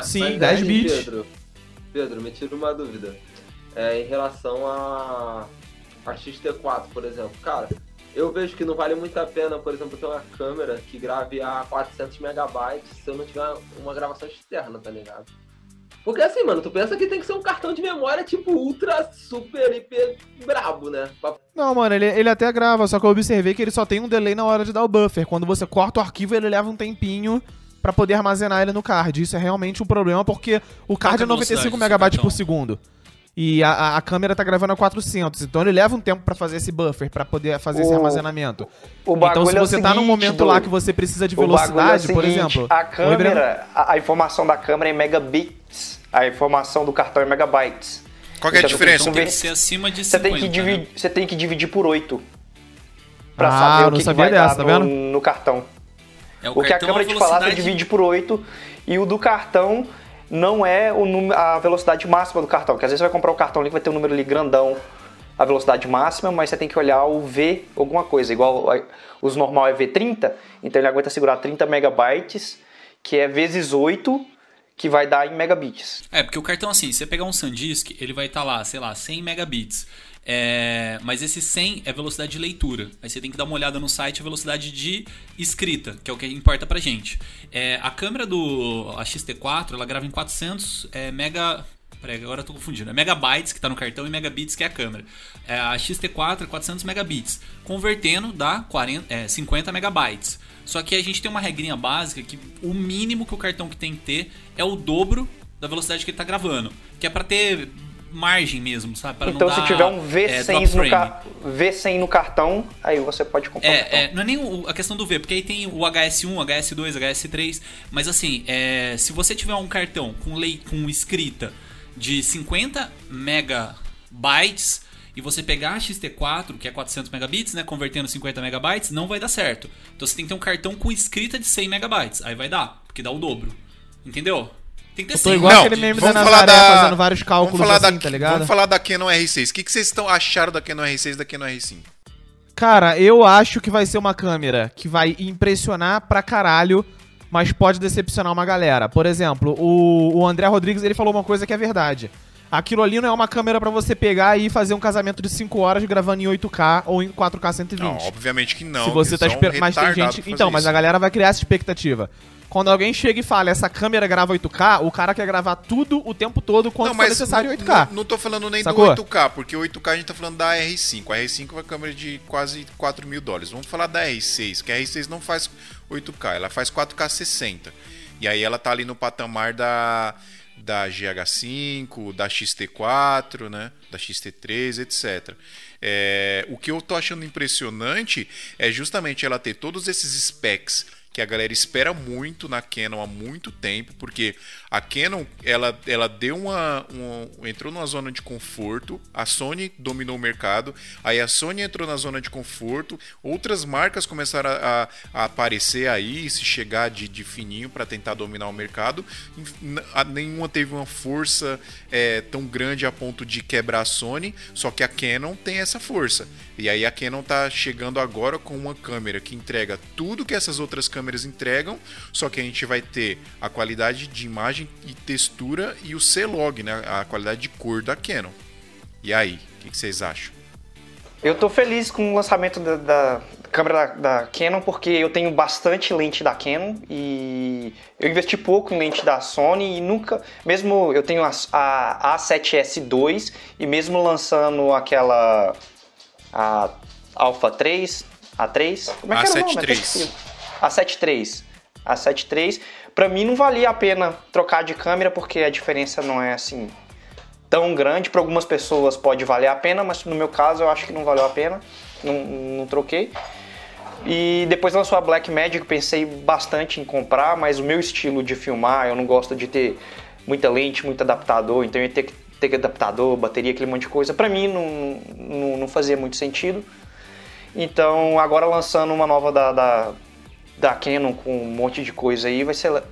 Sim, Mas 10 aí, bits. Pedro, Pedro, me tira uma dúvida. É, em relação a, a XT4, por exemplo. Cara, eu vejo que não vale muito a pena, por exemplo, ter uma câmera que grave a 400 megabytes se eu não tiver uma gravação externa, tá ligado? Porque assim, mano, tu pensa que tem que ser um cartão de memória tipo ultra, super, hiper brabo, né? Não, mano, ele, ele até grava, só que eu observei que ele só tem um delay na hora de dar o buffer. Quando você corta o arquivo, ele leva um tempinho pra poder armazenar ele no card. Isso é realmente um problema porque o card é é a velocidade 95 do seu megabytes por segundo. E a, a- câmera tá gravando a 400, então ele leva um tempo pra fazer esse buffer, pra poder fazer esse O- armazenamento. o então se é o você tá num momento lá que você precisa de é velocidade, por seguinte, exemplo... A câmera, a, a informação da câmera é em megabits. A informação do cartão é megabytes. Qual que é a diferença? tem que ser acima de Você 50, tem, que né? dividir, você tem que dividir por 8. Pra Ah, saber o que, que vai dessa, dar tá no, vendo? no cartão. É O, que a câmera te falar, você velocidade- divide por 8. E o do cartão não é o número, a velocidade máxima do cartão. Porque às vezes você vai comprar o cartão ali que vai ter um número ali grandão, a velocidade máxima, mas você tem que olhar o V alguma coisa. Igual os normal é V30, então ele aguenta segurar 30 megabytes, que é vezes 8, que vai dar em megabits. É, porque o cartão, assim, você pegar um SanDisk, ele vai estar lá, sei lá, 100 megabits. É, mas esse 100 é velocidade de leitura. Aí você tem que dar uma olhada no site a velocidade de escrita, que é o que importa pra gente. É, a câmera do a XT4, ela grava em 400 é, mega... Peraí, agora eu tô confundindo. É megabytes que tá no cartão e megabits que é a câmera. É, a XT4 é 400 megabits. Convertendo dá 40, é, 50 megabytes. Só que a gente tem uma regrinha básica que o mínimo que o cartão que tem que ter é o dobro da velocidade que ele tá gravando. Que é pra ter margem mesmo, sabe? Então se tiver um é, drop V100, no frame. ca... V100 no cartão, aí você pode comprar. É, é, não é nem o- a questão do V, porque aí tem o HS1, HS2, HS3, mas assim, é, se você tiver um cartão com, lei, com escrita de 50 megabytes e você pegar a XT4, que é 400 megabits, né, convertendo 50 megabytes, não vai dar certo. Então você tem que ter um cartão com escrita de 100 megabytes, aí vai dar, porque dá o dobro. Entendeu? Tem que ter 100. igual aquele meme da vamos falar Nazaré da- fazendo vários cálculos vamos falar assim, da, tá ligado? Vamos falar da Canon R6. O que, que vocês estão acharam da Canon R6 e da Canon R5? Cara, eu acho que vai ser uma câmera que vai impressionar pra caralho, mas pode decepcionar uma galera. Por exemplo, o, o André Rodrigues ele falou uma coisa que é verdade. Aquilo ali não é uma câmera pra você pegar e fazer um casamento de 5 horas gravando em 8K ou em 4K 120. Não, obviamente que não. Se você tá esperando. Mas tem gente. Então, fazer mas isso. a galera vai criar essa expectativa. Quando alguém chega e fala, essa câmera grava 8K, o cara quer gravar tudo o tempo todo quando Não, for necessário não, 8K. Não, não tô falando nem Sacou? do 8K, porque o 8K a gente tá falando da R5. A R5 é uma câmera de quase 4 mil dólares. Vamos falar da R6, que a R6 não faz 8K, ela faz 4K 60. E aí ela tá ali no patamar da, da GH5, da XT4, né? Da XT3, etc. É, o que eu tô achando impressionante é justamente ela ter todos esses specs que a galera espera muito na Canon há muito tempo, porque a Canon ela, ela deu uma, uma- entrou numa zona de conforto, a Sony dominou o mercado, aí a Sony entrou na zona de conforto, outras marcas começaram a, a aparecer aí, se chegar de, de fininho para tentar dominar o mercado, nenhuma teve uma força é, tão grande a ponto de quebrar a Sony, só que a Canon tem essa força. E aí a Canon tá chegando agora com uma câmera que entrega tudo que essas outras câmeras entregam, só que a gente vai ter a qualidade de imagem e textura e o C-Log, né? A qualidade de cor da Canon. E aí, o que, que vocês acham? Eu tô feliz com o lançamento da, da câmera da, da Canon porque eu tenho bastante lente da Canon e eu investi pouco em lente da Sony e nunca, mesmo eu tenho a, a A7S2 e mesmo lançando aquela a Alpha 3, A3, como é que era o nome? A7 Até esqueci. A7 III. A 7 III, pra mim não valia a pena trocar de câmera porque a diferença não é assim tão grande. Para algumas pessoas pode valer a pena, mas no meu caso eu acho que não valeu a pena. Não, não troquei. E depois lançou a Black Magic, pensei bastante em comprar, mas o meu estilo de filmar, eu não gosto de ter muita lente, muito adaptador, então eu ia ter que ter adaptador, bateria, aquele monte de coisa. Pra mim não, não, não fazia muito sentido. Então agora lançando uma nova da, da, da Canon com um monte de coisa aí, vai ser,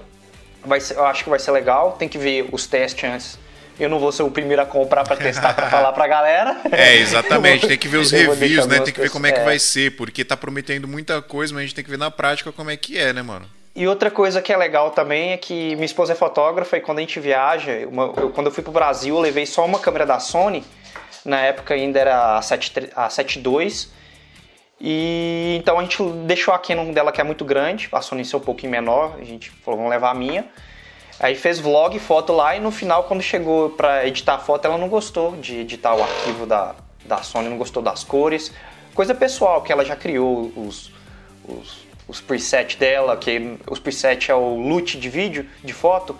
vai ser, eu acho que vai ser legal. Tem que ver os testes antes. Eu não vou ser o primeiro a comprar pra testar, pra falar pra galera. É, exatamente. Tem que ver os reviews, né? Tem que ver como é que pessoas- vai ser, porque tá prometendo muita coisa, mas a gente tem que ver na prática como é que é, né, mano? E outra coisa que é legal também é que minha esposa é fotógrafa e quando a gente viaja, uma- eu- quando eu fui pro Brasil, eu levei só uma câmera da Sony. Na época ainda era a 7 a 7.2. E então a gente deixou a Canon dela que é muito grande, a Sony ser um pouquinho menor, a gente falou, vamos levar a minha. Aí fez vlog, foto lá e no final quando chegou pra editar a foto, ela não gostou de editar o arquivo da, da Sony, não gostou das cores. Coisa pessoal, que ela já criou os, os, os presets dela, que os presets é o loot de vídeo, de foto.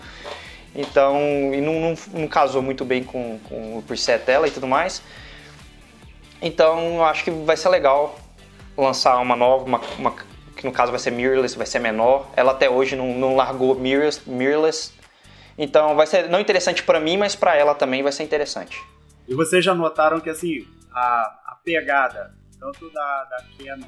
Então, e não, não, não casou muito bem com, com o preset dela e tudo mais. Então, eu acho que vai ser legal lançar uma nova, uma, uma- que no caso vai ser mirrorless, vai ser menor. Ela até hoje não, não largou mirrorless, mirrorless. Então, vai ser não interessante pra mim, mas pra ela também vai ser interessante. E vocês já notaram que assim, a, a pegada, tanto da, da Canon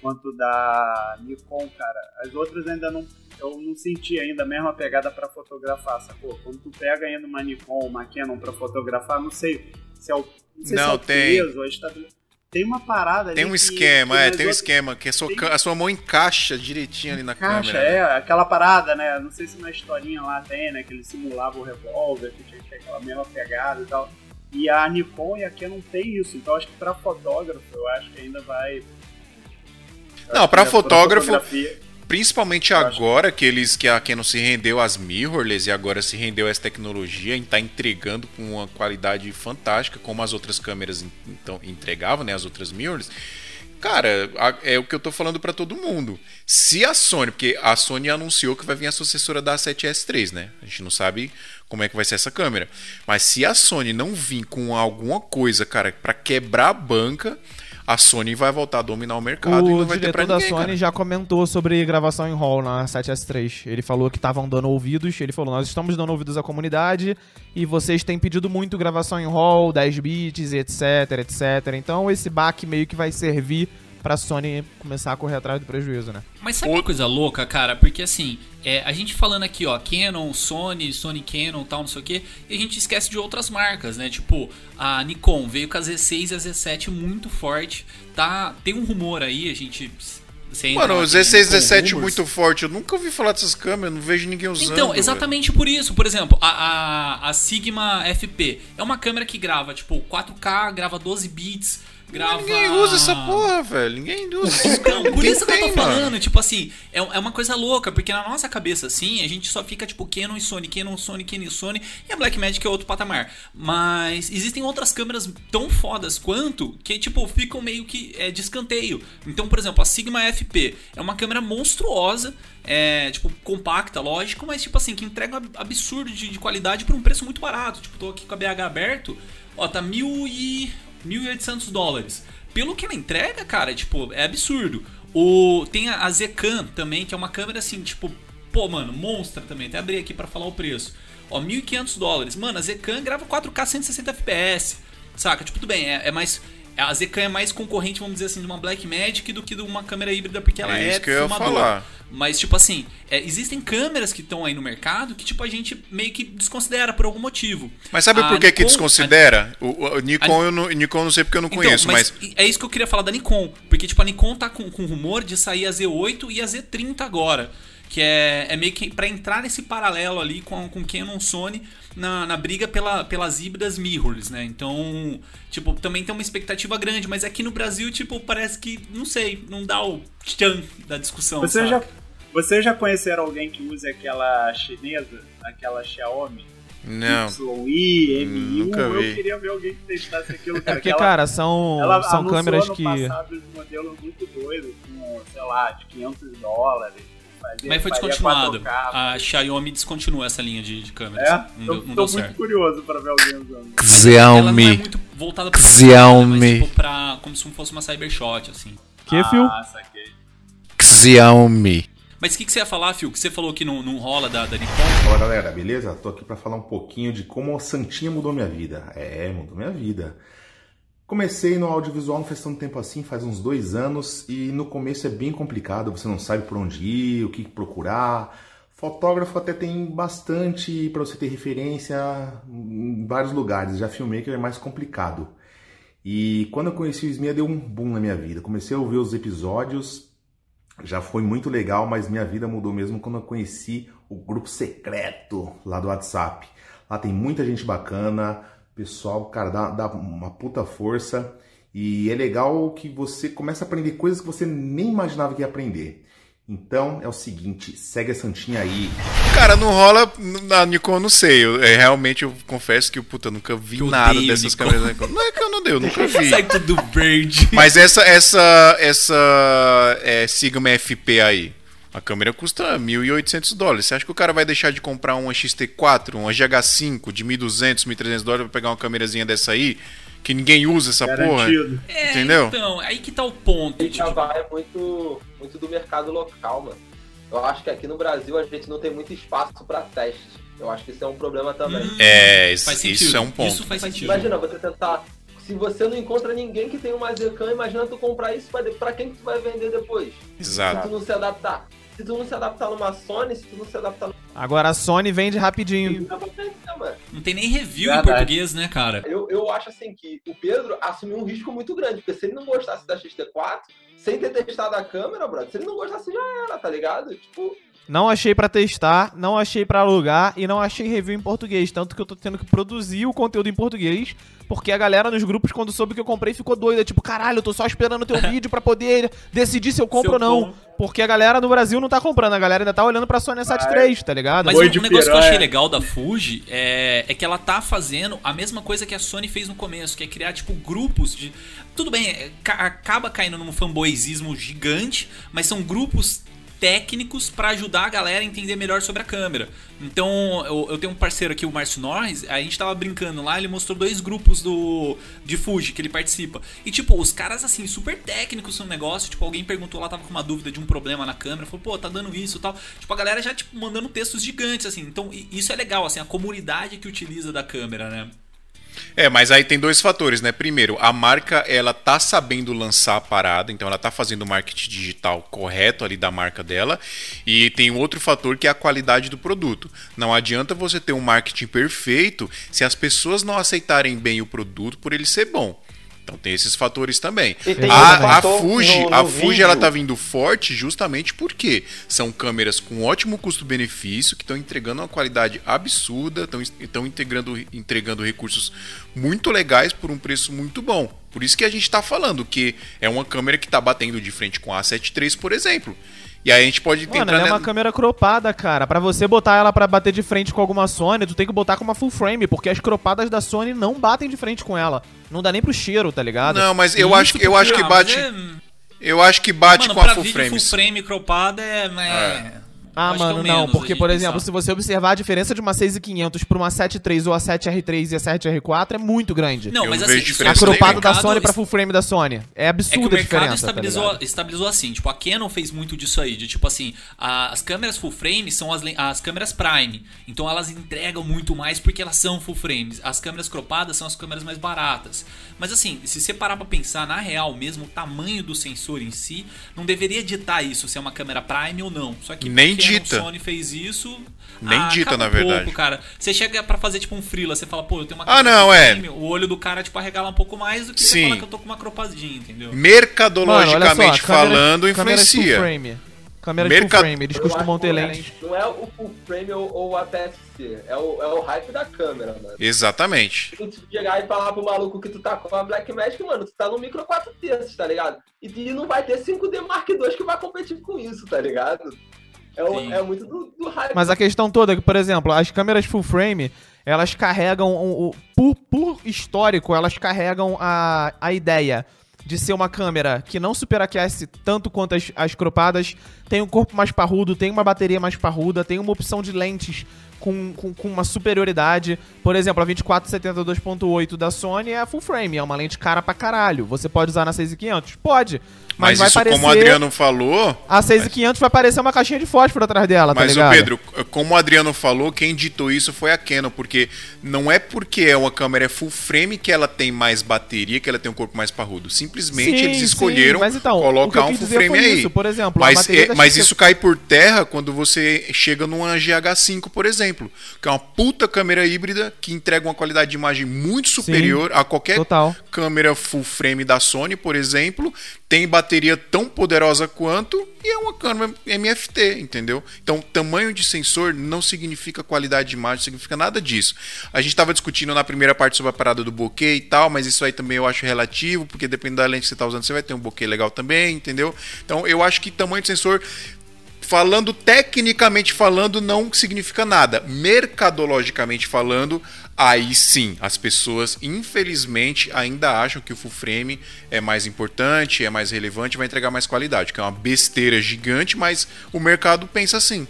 quanto da Nikon, cara, as outras ainda não. Eu não senti ainda a mesma pegada pra fotografar, sacou? Quando tu pega ainda uma Nikon, uma Canon pra fotografar, não sei se é o. Não, sei se Não, é o tem. peso, a estabil- tem uma parada ali Tem um que- esquema, que é, tem um esquema, que a sua, ca- a sua mão encaixa direitinho ali na Caixa, câmera. é, aquela parada, né? Não sei se na historinha lá tem, né? Que ele simulava o revólver, que tinha que ter aquela mesma pegada e tal. E a Nikon e a Canon tem isso, então acho que pra fotógrafo eu acho que ainda vai. Não, que fotógrafo, principalmente agora que eles que a Canon se rendeu às mirrorless e agora se rendeu a essa tecnologia e está entregando com uma qualidade fantástica, como as outras câmeras en- então entregavam, né, as outras mirrorless. Cara, é o que eu tô falando pra todo mundo. Se a Sony, porque a Sony anunciou que vai vir a sucessora da 7S3, né? A gente não sabe como é que vai ser essa câmera. Mas se a Sony não vir com alguma coisa, cara, pra quebrar a banca, a Sony vai voltar a dominar o mercado e O não vai ter diretor pra da ninguém, Sony cara. já comentou sobre gravação em hall na 7S3. Ele falou que estavam dando ouvidos. Ele falou: Nós estamos dando ouvidos à comunidade e vocês têm pedido muito gravação em hall, 10 bits, etc, etc. Então esse back meio que vai servir pra Sony começar a correr atrás do prejuízo, né? Mas sabe uma coisa louca, cara? Porque assim, é, a gente falando aqui, ó, Canon, Sony, Sony Canon tal, não sei o quê, e a gente esquece de outras marcas, né? Tipo, a Nikon veio com a Z6 e a Z7 muito forte. Tá, tem um rumor aí, a gente. Mano, o naquele Z6 Nikon Z7 Rumors. muito forte. Eu nunca ouvi falar dessas câmeras, não vejo ninguém usando. Então, velho. exatamente por isso. Por exemplo, a, a, a Sigma FP é uma câmera que grava, tipo, 4K, grava 12 bits, grava... Ninguém usa essa porra, velho. Ninguém usa essas Não, por isso que eu tô tem, falando, mano. tipo assim, é, é uma coisa louca, porque na nossa cabeça, assim, a gente só fica, tipo, Canon e Sony, Canon, Sony, Canon e Sony, e a Blackmagic é outro patamar. Mas existem outras câmeras tão fodas quanto, que, tipo, ficam meio que é, de escanteio. Então, por exemplo, a Sigma FP é uma câmera monstruosa, é, tipo, compacta, lógico, mas, tipo assim, que entrega um absurdo de, de qualidade por um preço muito barato. Tipo, tô aqui com a BH aberto, ó, tá mil e... 1.800 dólares. Pelo que ela entrega, cara, tipo, é absurdo. O, tem a, a Zcam também, que é uma câmera assim, tipo, pô, mano, monstra também. Até abri aqui pra falar o preço. Ó, 1.500 dólares. Mano, a Zcam grava 4K 160 FPS. Saca? Tipo, tudo bem, é, é mais. A Zcam é mais concorrente, vamos dizer assim, de uma Blackmagic do que de uma câmera híbrida, porque ela É é, isso que eu ia falar. Mas, tipo assim, é, existem câmeras que estão aí no mercado que, tipo, a gente meio que desconsidera por algum motivo. Mas sabe A por que, que Nikon- desconsidera? O, o Nikon, a- eu não, Nikon eu não sei porque eu não então, conheço, mas. É isso que eu queria falar da Nikon. Porque, tipo, a Nikon tá com, com rumor de sair a Z8 e a Z30 agora. Que é, é meio que pra entrar nesse paralelo ali com, com Canon Sony na, na briga pela, pelas híbridas mirrorless, né? Então, tipo, também tem uma expectativa grande. Mas aqui no Brasil, tipo, parece que, não sei, não dá o tchan da discussão, Você já, vocês já conheceram alguém que use aquela chinesa, aquela Xiaomi? Não. YI, MI1? Nunca vi. Eu queria ver alguém que testasse aquilo, É cara. porque, que ela- cara, são, ela são câmeras que. passado uns modelos muito doidos, com, sei lá, de 500 dólares. Mas foi descontinuado. 4K, A Xiaomi descontinuou essa linha de, de câmeras. É? Não Tô, deu, não tô deu muito certo. curioso pra ver alguém usando. Ela não é muito voltada pra Xiaomi. mas tipo pra, como se fosse uma Cybershot, assim. Que, Phil? Ah, saquei. Xiaomi. Mas o que, que você ia falar, Phil? Que você falou que não, não rola da, da Nikon? Fala galera, beleza? Tô aqui pra falar um pouquinho de como a Santinha mudou minha vida. É, mudou minha vida. Comecei no audiovisual não faz tanto tempo assim, faz uns dois anos, e no começo é bem complicado, você não sabe por onde ir, o que procurar. Fotógrafo até tem bastante para você ter referência em vários lugares, já filmmaker é mais complicado. E quando eu conheci o Smia deu um boom na minha vida. Comecei a ouvir os episódios, já foi muito legal, mas minha vida mudou mesmo quando eu conheci o grupo secreto lá do WhatsApp. Lá tem muita gente bacana, pessoal, cara, dá, dá uma puta força. E é legal que você começa a aprender coisas que você nem imaginava que ia aprender. Então é o seguinte, segue a Santinha aí. Cara, não rola na Nikon, eu não sei. Eu, é, realmente eu confesso que puta, eu nunca vi eu nada dessas Nikon. câmeras da Nikon. Não é que eu não dei, eu nunca vi. Sai tudo verde. Mas essa essa essa é, Sigma FP aí, a câmera custa 1.800 dólares. Você acha que o cara vai deixar de comprar uma XT4, uma GH5 de 1.200, 1.300 dólares pra pegar uma câmerazinha dessa aí? Que ninguém usa essa Garantido. porra? É, Entendeu? Então, aí que tá o ponto. Já vai muito, muito do mercado local, mano. Eu acho que aqui no Brasil a gente não tem muito espaço pra teste. Eu acho que isso é um problema também. É, isso, Faz isso é um ponto. Isso faz sentido. Imagina você tentar. Se você não encontra ninguém que tem uma Zcam, imagina tu comprar isso pra quem que tu vai vender depois. Exato. Se tu não se adaptar. Se tu não se adaptar numa Sony, se tu não se adaptar numa Agora a Sony vende rapidinho. Não tem nem review em Verdade. português, né, cara? Eu, eu acho assim que o Pedro assumiu um risco muito grande, porque se ele não gostasse da XT4, sem ter testado a câmera, brother, se ele não gostasse já era, tá ligado? Tipo, Não achei pra testar, não achei pra alugar e não achei review em português. Tanto que eu tô tendo que produzir o conteúdo em português, porque a galera nos grupos, quando soube que eu comprei, ficou doida. Tipo, caralho, eu tô só esperando o teu vídeo pra poder decidir se eu compro Se ou eu não. compro. Porque a galera no Brasil não tá comprando, a galera ainda tá olhando pra Sony A7 III, tá ligado? Mas um, um negócio que eu achei legal da Fuji é, é que ela tá fazendo a mesma coisa que a Sony fez no começo, que é criar, tipo, grupos de. Tudo bem, é, ca- acaba caindo num fanboyzismo gigante, mas são grupos técnicos pra ajudar a galera a entender melhor sobre a câmera. Então, eu, eu tenho um parceiro aqui, o Márcio Norris, a gente tava brincando lá, ele mostrou dois grupos do de Fuji que ele participa. E tipo, os caras assim, super técnicos no negócio, tipo, alguém perguntou lá, tava com uma dúvida de um problema na câmera, falou, pô, tá dando isso e tal. Tipo, a galera já tipo mandando textos gigantes assim. Então, isso é legal assim, a comunidade que utiliza da câmera, né? É, mas aí tem dois fatores, né? Primeiro, a marca ela tá sabendo lançar a parada, então ela tá fazendo o marketing digital correto ali da marca dela. E tem outro fator que é a qualidade do produto. Não adianta você ter um marketing perfeito se as pessoas não aceitarem bem o produto por ele ser bom. Então tem esses fatores também. A, a Fuji, no- no a Fuji vídeo. ela tá vindo forte justamente porque são câmeras com ótimo custo-benefício, que estão entregando uma qualidade absurda, estão entregando, entregando recursos muito legais por um preço muito bom. Por isso que a gente está falando que é uma câmera que está batendo de frente com a A7 III, por exemplo. E aí a gente pode Mano, tentar. ela é uma câmera cropada, cara. Pra você botar ela pra bater de frente com alguma Sony, tu tem que botar com uma full frame, porque as cropadas da Sony não batem de frente com ela. Não dá nem pro cheiro, tá ligado? Não, mas eu Isso acho, que- eu acho que bate. é- Eu acho que bate Mano, com a full vídeo frame. full frame cropada é. é- Ah, acho que é o mano, não, porque, a por exemplo, pensar. se você observar a diferença de uma 6500 pra uma 73 ou a 7R3 e a 7R4 é muito grande. Não, mas assim, A diferença cropada da mercado Sony pra full frame da Sony. É É que o absurda a mercado diferença, estabilizou, tá ligado? estabilizou assim. Tipo, a Canon fez muito disso aí. De tipo assim, a- as câmeras full frame são as, as câmeras Prime. Então elas entregam muito mais porque elas são full frames. As câmeras cropadas são as câmeras mais baratas. Mas assim, se você parar pra pensar, na real mesmo, o tamanho do sensor em si não deveria ditar isso, se é uma câmera Prime ou não. Só que Nem a dita. Sony fez isso. Nem ah, dita, na um pouco, verdade. cara. Você chega pra fazer tipo um freela, você fala, pô, eu tenho uma Ah, câmera não, é. frame, O olho do cara, tipo, arregala um pouco mais do que você Sim. falar que eu tô com uma cropadinha, entendeu? Mercadologicamente Mano, só, falando, câmeras full influencia. frame. Câmeras Merca- full frame, eles costumam ter que lentes. Não é o full frame ou, ou a PSC, é o, é o hype da câmera, mano. Exatamente. Tu chegar e falar pro maluco que tu tá com a Black Magic, mano, tu tá no micro 4 terços, tá ligado? E, e não vai ter 5D Mark II que vai competir com isso, tá ligado? É, o- é muito do, do hype. Mas a questão toda é que, por exemplo, as câmeras full frame, elas carregam o, o- por, por histórico, elas carregam a, a ideia de ser uma câmera que não superaquece tanto quanto as, as cropadas, tem um corpo mais parrudo, tem uma bateria mais parruda, tem uma opção de lentes com, com, com uma superioridade. Por exemplo, a 2470 2.8 da Sony é full frame, é uma lente cara pra caralho. Você pode usar na 6500? Pode. Mas, Mas, isso, como o Adriano falou. A 6500 vai parecer uma caixinha de fósforo atrás dela, tá Mas, o ligado? Pedro, como o Adriano falou, quem ditou isso foi a Canon, porque não é porque é uma câmera full frame que ela tem mais bateria, que ela tem um corpo mais parrudo. Simplesmente Sim, eles sim, escolheram mas então, colocar um full frame aí. isso, por exemplo, mas é- mas isso cai por terra quando você chega numa GH5, por exemplo, que é uma puta câmera híbrida que entrega uma qualidade de imagem muito superior a qualquer total. câmera full frame da Sony, por exemplo, tem bateria tão poderosa quanto e é uma câmera MFT, entendeu? Então, tamanho de sensor não significa qualidade de imagem, significa nada disso. A gente estava discutindo na primeira parte sobre a parada do bokeh e tal, mas isso aí também eu acho relativo, porque dependendo da lente que você está usando, você vai ter um bokeh legal também, entendeu? Então, eu acho que tamanho de sensor falando tecnicamente falando não significa nada. Mercadologicamente falando, aí sim, as pessoas infelizmente ainda acham que o full frame é mais importante, é mais relevante, vai entregar mais qualidade, que é uma besteira gigante, mas o mercado pensa assim.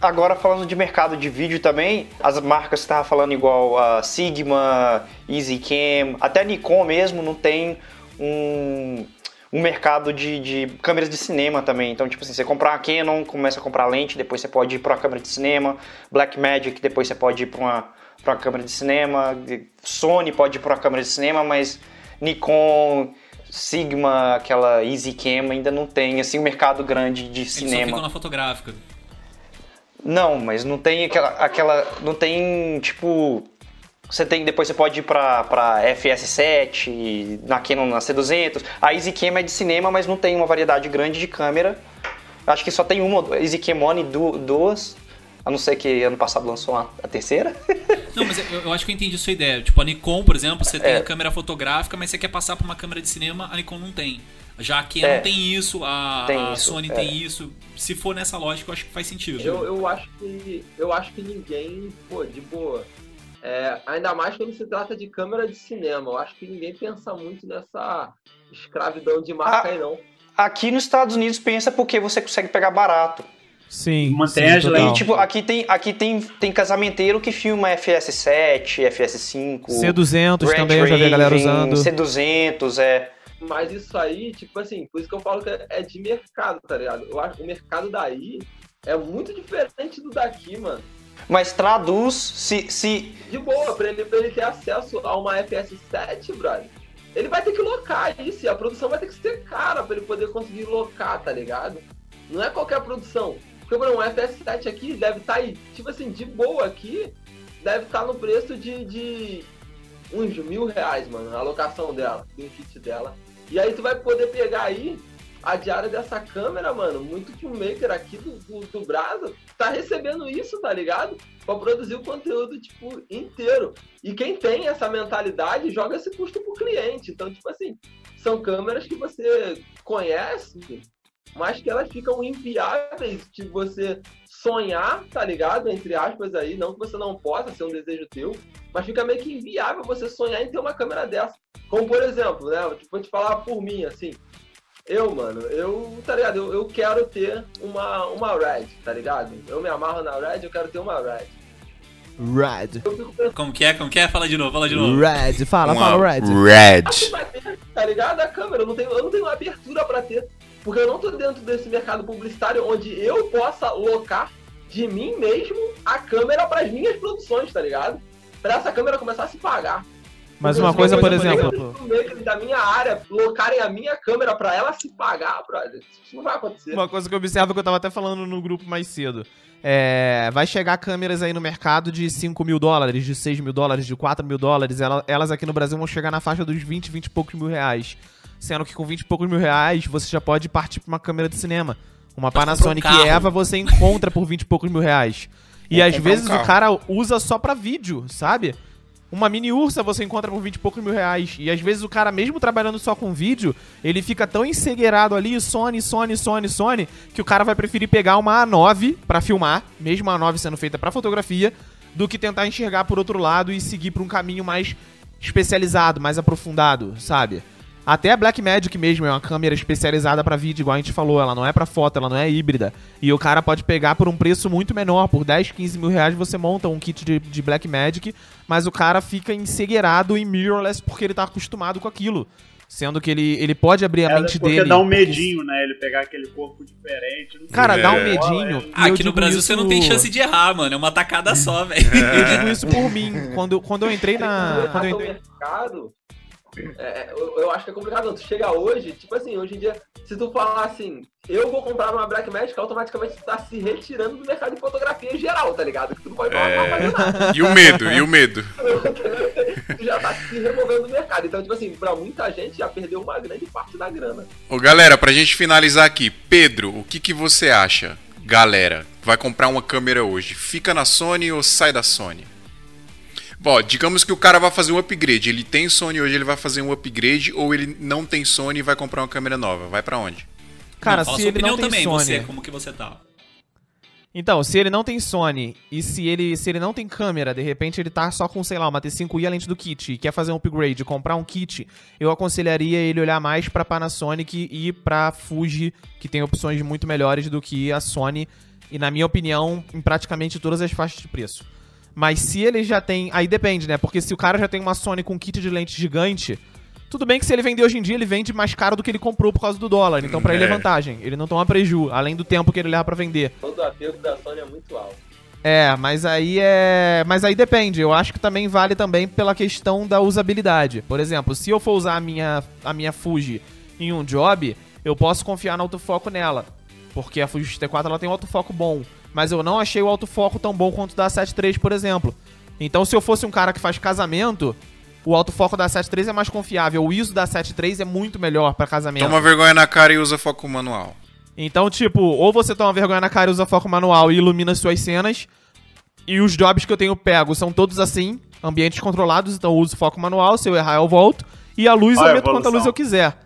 Agora falando de mercado de vídeo também, as marcas que tava falando igual a Sigma, EasyCam, até Nikon mesmo não tem um, um mercado de, de câmeras de cinema também. Então, tipo assim, você comprar uma Canon, começa a comprar lente, depois você pode ir para uma câmera de cinema, Blackmagic, depois você pode ir para uma, pra uma câmera de cinema, Sony pode ir para câmera de cinema, mas Nikon Sigma, aquela EasyCam ainda não tem assim um mercado grande de Eles só cinema. ficam na fotográfica. Não, mas não tem aquela, aquela não tem tipo você tem depois você pode ir pra, pra FS7, na Canon na C200. A EasyCam é de cinema, mas não tem uma variedade grande de câmera. Acho que só tem uma, EasyCam One du- duas. A não ser que ano passado lançou a, a terceira. Não, mas eu, eu acho que eu entendi a sua ideia. Tipo, a Nikon, por exemplo, você tem É. a câmera fotográfica, mas você quer passar pra uma câmera de cinema, a Nikon não tem. Já a Canon É. tem isso, a, Tem a isso, Sony é. tem isso. Se for nessa lógica, eu acho que faz sentido. Eu, eu acho que eu acho que ninguém, pô, de boa. É, ainda mais quando se trata de câmera de cinema. Eu acho que ninguém pensa muito nessa escravidão de marca aí, não. Aqui nos Estados Unidos pensa porque você consegue pegar barato. Sim. Mantém sim, as total. E, tipo, aqui tem, aqui tem, tem casamenteiro que filma FS7, FS5. C200 Red também eu já vi a galera Raven, usando. C200, é. Mas isso aí, tipo assim, por isso que eu falo que é é de mercado, tá ligado? Eu acho que o mercado daí é muito diferente do daqui, mano. Mas traduz se. se De boa, pra ele, pra ele ter acesso a uma FS7, brother. Ele vai ter que locar isso, e a produção vai ter que ser cara pra ele poder conseguir locar, tá ligado? Não é qualquer produção. Porque, um FS7 aqui deve estar aí, tipo assim, de boa aqui, deve estar no preço de, de uns mil reais, mano, a locação dela, do kit dela. E aí tu vai poder pegar aí a diária dessa câmera, mano. Muito filmmaker aqui do, do, do Brasa tá recebendo isso, tá ligado? Pra produzir o conteúdo, tipo, inteiro. E quem tem essa mentalidade joga esse custo pro cliente. Então, tipo assim, são câmeras que você conhece, mas que elas ficam inviáveis de você sonhar, tá ligado? Entre aspas aí, não que você não possa ser um desejo teu, mas fica meio que inviável você sonhar em ter uma câmera dessa. Como por exemplo, né? Tipo, vou te falar por mim, assim. Eu, mano, eu, tá ligado? Eu, eu quero ter uma, uma Red, tá ligado? Eu me amarro na Red, eu quero ter uma Red. Red. Como que é? Como que é? Fala de novo, fala de novo. Red, fala, Uma fala, Red. Red. vai ter, tá ligado? A câmera, eu não tenho, eu não tenho abertura pra ter. Porque eu não tô dentro desse mercado publicitário onde eu possa locar de mim mesmo a câmera pras minhas produções, tá ligado? Pra essa câmera começar a se pagar. Mas uma coisa, por exemplo. da minha área locarem a minha câmera pra ela se pagar, brother. Isso não vai acontecer. Uma coisa que eu observo que eu tava até falando no grupo mais cedo. É, vai chegar câmeras aí no mercado de 5 mil dólares, de 6 mil dólares, de 4 mil dólares. Ela- Elas aqui no Brasil vão chegar na faixa dos 20, 20 e poucos mil reais. Sendo que com 20 e poucos mil reais você já pode partir pra uma câmera de cinema. Uma Panasonic um. Eva você encontra por 20 e poucos mil reais. E às comprar um vezes o cara usa só pra vídeo, sabe? Uma mini ursa você encontra por 20 e poucos mil reais. E às vezes o cara, mesmo trabalhando só com vídeo, ele fica tão encegueirado ali, Sony, Sony, Sony, Sony, que o cara vai preferir pegar uma A9 pra filmar, mesmo a A9 sendo feita pra fotografia, do que tentar enxergar por outro lado e seguir por um caminho mais especializado, mais aprofundado, sabe? Até a Blackmagic mesmo é uma câmera especializada pra vídeo, igual a gente falou, ela não é pra foto, ela não é híbrida. E o cara pode pegar por um preço muito menor, por 10, 15 mil reais você monta um kit de, de Blackmagic, mas o cara fica encegueirado em mirrorless porque ele tá acostumado com aquilo. Sendo que ele, ele pode abrir a É, mente porque dele. dá um porque- medinho, né? Ele pegar aquele corpo diferente. não sei. Cara, dá um É. medinho. eu aqui no Brasil isso- você não tem chance de errar, mano. É uma tacada só, velho. Eu digo isso por mim. Quando, quando eu entrei na. Quando eu no entrei... mercado, é, eu, eu acho que é complicado. não. Tu chega hoje, tipo assim, hoje em dia, se tu falar assim, eu vou comprar uma Black Magic, automaticamente tu tá se retirando do mercado de fotografia em geral, tá ligado? Que tu não pode falar É. pra fazer nada. E o medo, e o medo. tu já tá se removendo do mercado. Então, tipo assim, pra muita gente já perdeu uma grande parte da grana. Ô, galera, pra gente finalizar aqui, Pedro, o que, que você acha? Galera, vai comprar uma câmera hoje, fica na Sony ou sai da Sony? Bom, digamos que o cara vai fazer um upgrade. Ele tem Sony hoje, ele vai fazer um upgrade, ou ele não tem Sony e vai comprar uma câmera nova. Vai pra onde? Cara, Não, se ele não tem também, Sony. você, como que você tá? Então, se ele não tem Sony e se ele, se ele não tem câmera, de repente ele tá só com, sei lá, uma T5i além do kit e quer fazer um upgrade, comprar um kit, eu aconselharia ele olhar mais pra Panasonic e pra Fuji, que tem opções muito melhores do que a Sony e, na minha opinião, em praticamente todas as faixas de preço. Mas se ele já tem. Aí depende, né? Porque se o cara já tem uma Sony com kit de lente gigante, tudo bem que se ele vender hoje em dia, ele vende mais caro do que ele comprou por causa do dólar. Então, pra ele é É. vantagem. Ele não toma preju, além do tempo que ele leva pra vender. Todo apego da Sony é muito alto. É, mas aí é. Mas aí depende. Eu acho que também vale também pela questão da usabilidade. Por exemplo, se eu for usar a minha, a minha Fuji em um job, eu posso confiar no autofoco nela. Porque a Fuji T4 ela tem um autofoco bom. Mas eu não achei o autofoco tão bom quanto o da 7.3, por exemplo. Então, se eu fosse um cara que faz casamento, o autofoco da 7.3 é mais confiável. O ISO da 7.3 é muito melhor pra casamento. Toma vergonha na cara e usa foco manual. Então, tipo, ou você toma vergonha na cara e usa foco manual e ilumina suas cenas. E os jobs que eu tenho pego são todos assim, ambientes controlados, então eu uso foco manual, se eu errar eu volto. E a luz Olha eu a meto quanta evolução. luz eu quiser.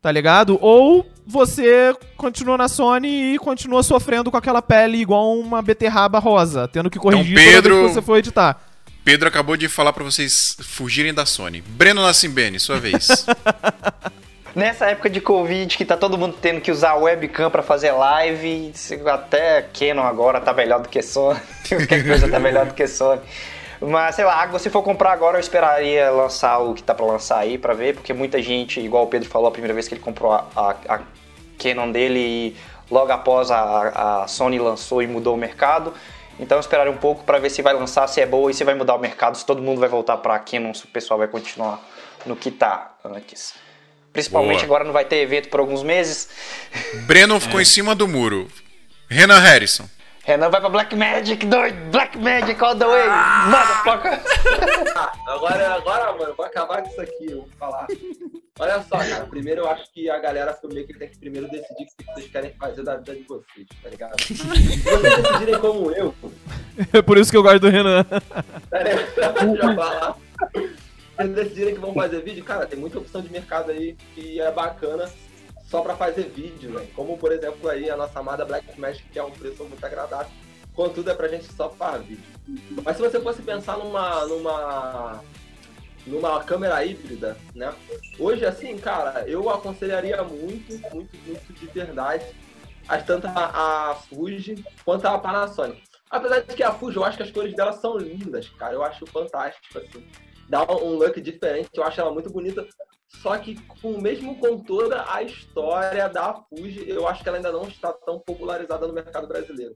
Tá ligado? Ou você continua na Sony e continua sofrendo com aquela pele igual uma beterraba rosa, tendo que corrigir toda Pedro- vez que você for editar. Pedro acabou de falar pra vocês fugirem da Sony. Breno Nassimbene, sua vez. Nessa época de Covid, que tá todo mundo tendo que usar webcam pra fazer live, até Canon agora tá melhor do que Sony, qualquer coisa tá melhor do que Sony. Mas sei lá, se for comprar agora, eu esperaria lançar o que tá pra lançar aí pra ver, porque muita gente, igual o Pedro falou a primeira vez que ele comprou a, a, a Canon dele e logo após a, a Sony lançou e mudou o mercado. Então eu esperaria um pouco pra ver se vai lançar, se é boa e se vai mudar o mercado, se todo mundo vai voltar pra Canon, se o pessoal vai continuar no que tá antes. Principalmente Boa. agora não vai ter evento por alguns meses. Breno ficou em cima do muro. Renan Harrison. Renan vai pra Black Magic, doido! Black Magic all the way! Motherfucker! Ah, agora, agora, mano, vou acabar com isso aqui, eu vou falar. Olha só, cara, primeiro eu acho que a galera filmmaker tem que primeiro decidir o que vocês querem fazer da vida de vocês, tá ligado? Se vocês decidirem como eu, É por isso que eu gosto do Renan. Pera aí, deixa eu falar. Vocês decidirem que vão fazer vídeo, cara, tem muita opção de mercado aí que é bacana só pra fazer vídeo, velho. Como, por exemplo, aí a nossa amada Black Magic, que é um preço muito agradável. Contudo, é pra gente só para vídeo. Mas se você fosse pensar numa, numa, numa câmera híbrida, né? Hoje, assim, cara, eu aconselharia muito, muito, muito de verdade, as, tanto a, a Fuji quanto a Panasonic. Apesar de que a Fuji, eu acho que as cores dela são lindas, cara. Eu acho fantástico, assim. Dá um look diferente, eu acho ela muito bonita. Só que com, mesmo com toda a história da Fuji, eu acho que ela ainda não está tão popularizada no mercado brasileiro.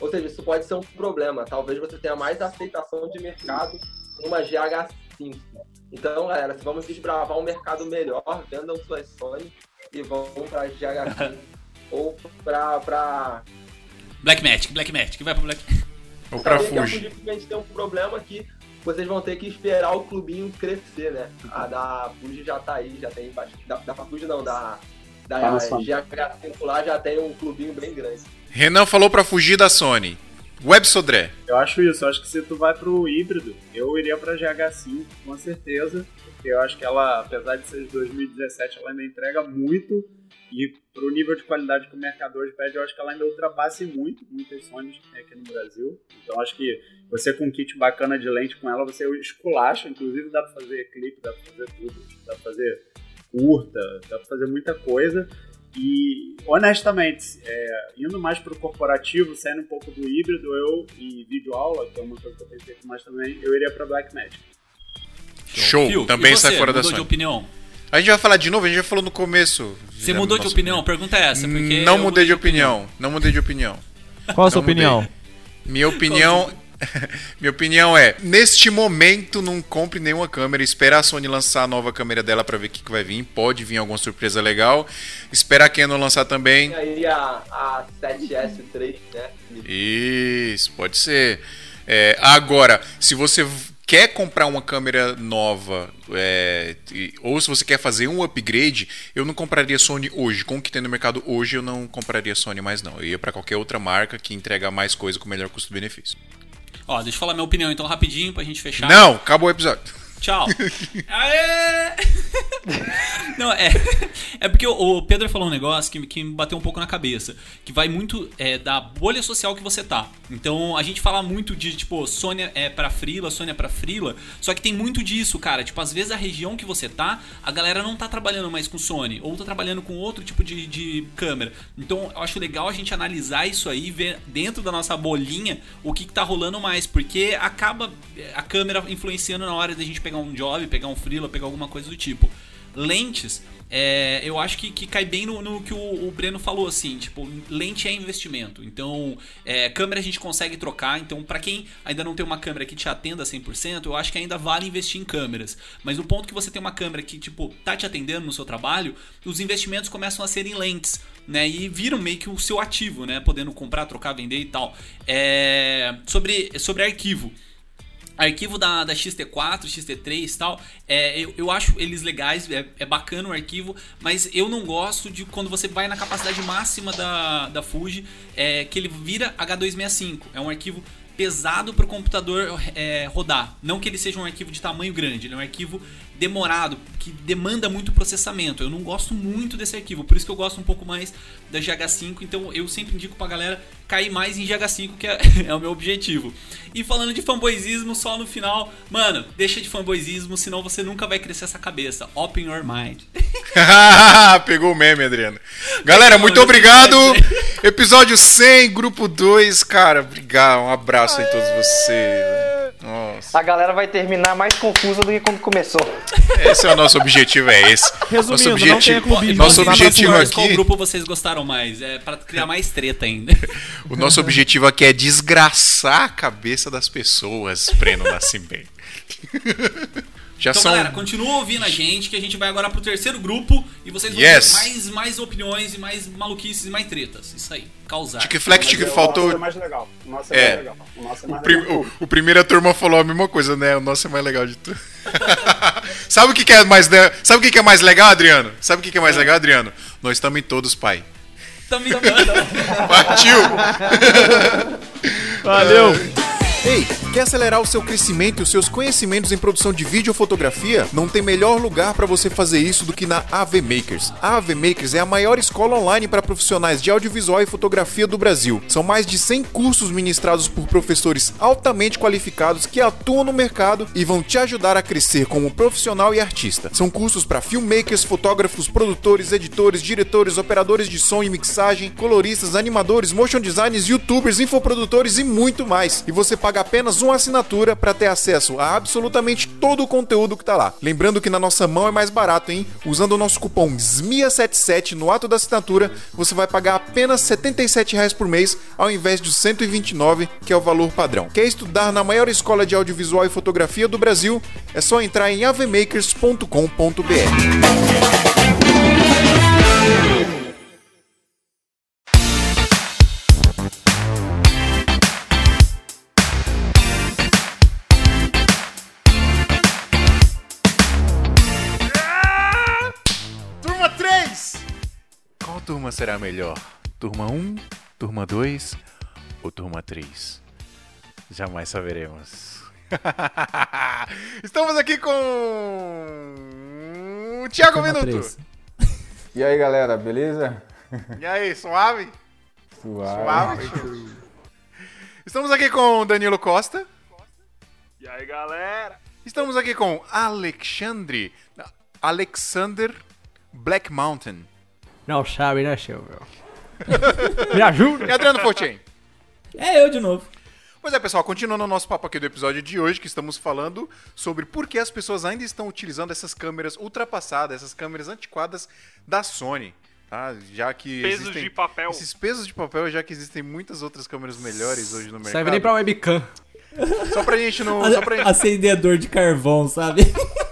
Ou seja, isso pode ser um problema. Talvez você tenha mais aceitação de mercado numa GH5. Então, galera, se vamos desbravar um mercado melhor, vendam suas Sony e vão para GH5 ou para pra Black Magic, Black Magic, vai pro Black Ou Sabia que a Fuji simplesmente tem um problema que vocês vão ter que esperar o clubinho crescer, né? A da Fuji já tá aí, já tem bastante. Da, da Fuji não, da, da Panasonic. GH5 lá já tem um clubinho bem grande. Renan falou pra fugir da Sony. Web Sodré. Eu acho isso, eu acho que se tu vai pro híbrido, eu iria pra GH5, com certeza, porque eu acho que ela, apesar de ser de 2017, ela ainda entrega muito, e pro nível de qualidade que o mercado hoje pede, eu acho que ela ainda ultrapasse muito, muitas Sony que tem aqui no Brasil. Então acho que você com um kit bacana de lente com ela, você esculacha, inclusive dá pra fazer clipe, dá pra fazer tudo, dá pra fazer curta, dá pra fazer muita coisa. E, honestamente, é, indo mais pro corporativo, saindo um pouco do híbrido, eu, e vídeo aula, que é uma coisa que eu tenho feito mais também, eu iria pra Black Magic. Show. Phil, Também sai fora da Sony. de opinião? A gente vai falar de novo, a gente já falou no começo. Você mudou de opinião? Pergunta é essa, porque Não mudei de opinião. Não mudei de opinião. Qual a sua Não mudei. opinião? Minha opinião. Minha opinião é, neste momento não compre nenhuma câmera, espera a Sony lançar a nova câmera dela pra ver o que, que vai vir, pode vir alguma surpresa legal. Espera a Canon lançar também. Tem aí a, a 7S3, né? Isso, pode ser. É, agora, se você quer comprar uma câmera nova, é, ou se você quer fazer um upgrade, eu não compraria Sony hoje. Com o que tem no mercado hoje, eu não compraria Sony mais não. Eu ia pra qualquer outra marca que entrega mais coisa com melhor custo-benefício. Ó, deixa eu falar minha opinião então rapidinho pra gente fechar. Não, acabou o episódio. Tchau. Aê! Não, é. É porque o- Pedro falou um negócio que, que me bateu um pouco na cabeça. Que vai muito é, da bolha social que você tá. Então a gente fala muito de, tipo, Sônia é pra frila, Sônia é pra frila. Só que tem muito disso, cara. Tipo, às vezes a região que você tá, a galera não tá trabalhando mais com Sony. Ou tá trabalhando com outro tipo de, de câmera. Então eu acho legal a gente analisar isso aí, ver dentro da nossa bolinha o que, que tá rolando mais. Porque acaba é, a câmera influenciando na hora da gente pegar um job, pegar um freela, pegar alguma coisa do tipo. lentes, é, eu acho que, que cai bem no, no que o, o Breno falou, assim, tipo, lente é investimento. Então, é, câmera a gente consegue trocar. Então, para quem ainda não tem uma câmera que te atenda 100%, eu acho que ainda vale investir em câmeras. Mas no ponto que você tem uma câmera que, tipo, tá te atendendo no seu trabalho, os investimentos começam a ser em lentes, né? E viram meio que o seu ativo, né? Podendo comprar, trocar, vender e tal. É, sobre, sobre arquivo arquivo da, da XT4, XT3 e tal, é, eu, eu acho eles legais, é, é bacana o arquivo, mas eu não gosto de quando você vai na capacidade máxima da, da Fuji, é, que ele vira H265. É um arquivo pesado para o computador é, rodar. Não que ele seja um arquivo de tamanho grande, ele é um arquivo demorado, que demanda muito processamento. Eu não gosto muito desse arquivo, por isso que eu gosto um pouco mais da GH5. Então eu sempre indico pra galera cair mais em GH5, que é, é o meu objetivo. E falando de fanboyzismo, só no final, mano, deixa de fanboyzismo, senão você nunca vai crescer essa cabeça. Open your mind. Pegou o meme, Adriano. Galera, muito obrigado. Episódio 100, grupo 2. Cara, obrigado. Um abraço aí a todos vocês. Nossa. A galera vai terminar mais confusa do que quando começou. Esse é o nosso objetivo, é esse. Resumindo, nosso objetivo, não tem nosso objetivo aqui. Qual grupo vocês gostaram mais? É para criar mais treta ainda. O nosso objetivo aqui é desgraçar a cabeça das pessoas, Breno Nascimento. Já então, são... galera, continua ouvindo a gente, que a gente vai agora pro terceiro grupo e vocês vão Yes. ter mais, mais opiniões e mais maluquices e mais tretas. Isso aí, causar. Tic-flex, Mas é, tic-faltou- O nosso é mais legal. O nosso é, É. mais legal. O nosso é O, mais prim- legal. o- o primeira turma falou a mesma coisa, né? O nosso é mais legal de tudo. Sabe o que, que é mais le- Sabe o que, que é mais legal, Adriano? Sabe o que, que é mais legal, Adriano? Nós estamos em todos, pai. Também Partiu! Valeu! Ei, quer acelerar o seu crescimento e os seus conhecimentos em produção de vídeo ou fotografia? Não tem melhor lugar para você fazer isso do que na AV Makers. A AV Makers é a maior escola online para profissionais de audiovisual e fotografia do Brasil. São mais de 100 cursos ministrados por professores altamente qualificados que atuam no mercado e vão te ajudar a crescer como profissional e artista. São cursos para filmmakers, fotógrafos, produtores, editores, diretores, operadores de som e mixagem, coloristas, animadores, motion designers, youtubers, infoprodutores e muito mais. E você paga apenas uma assinatura para ter acesso a absolutamente todo o conteúdo que tá lá. Lembrando que na nossa mão é mais barato, hein? Usando o nosso cupom SMIA77 no ato da assinatura, você vai pagar apenas 77 reais por mês, ao invés de 129, que é o valor padrão. Quer estudar na maior escola de audiovisual e fotografia do Brasil? É só entrar em avemakers.com.br. será melhor? Turma 1, turma 2 ou turma 3? Jamais saberemos. Estamos aqui com o Thiago Turma Minuto. três. E aí, galera, beleza? E aí, suave? Suave. Suave. Estamos aqui com Danilo Costa. E aí, galera? Estamos aqui com Alexandre. Alexander Black Mountain. Não sabe, né, Silvio? Me ajuda. E Adriano Fortin. É eu de novo. Pois é, pessoal, continuando o nosso papo aqui do episódio de hoje, que estamos falando sobre por que as pessoas ainda estão utilizando essas câmeras ultrapassadas, essas câmeras antiquadas da Sony. Tá? Já que Pesos existem de papel. Esses pesos de papel, já que existem muitas outras câmeras melhores hoje no mercado. Serve nem pra webcam. Só pra gente não. Só pra gente... Acendedor de carvão, sabe?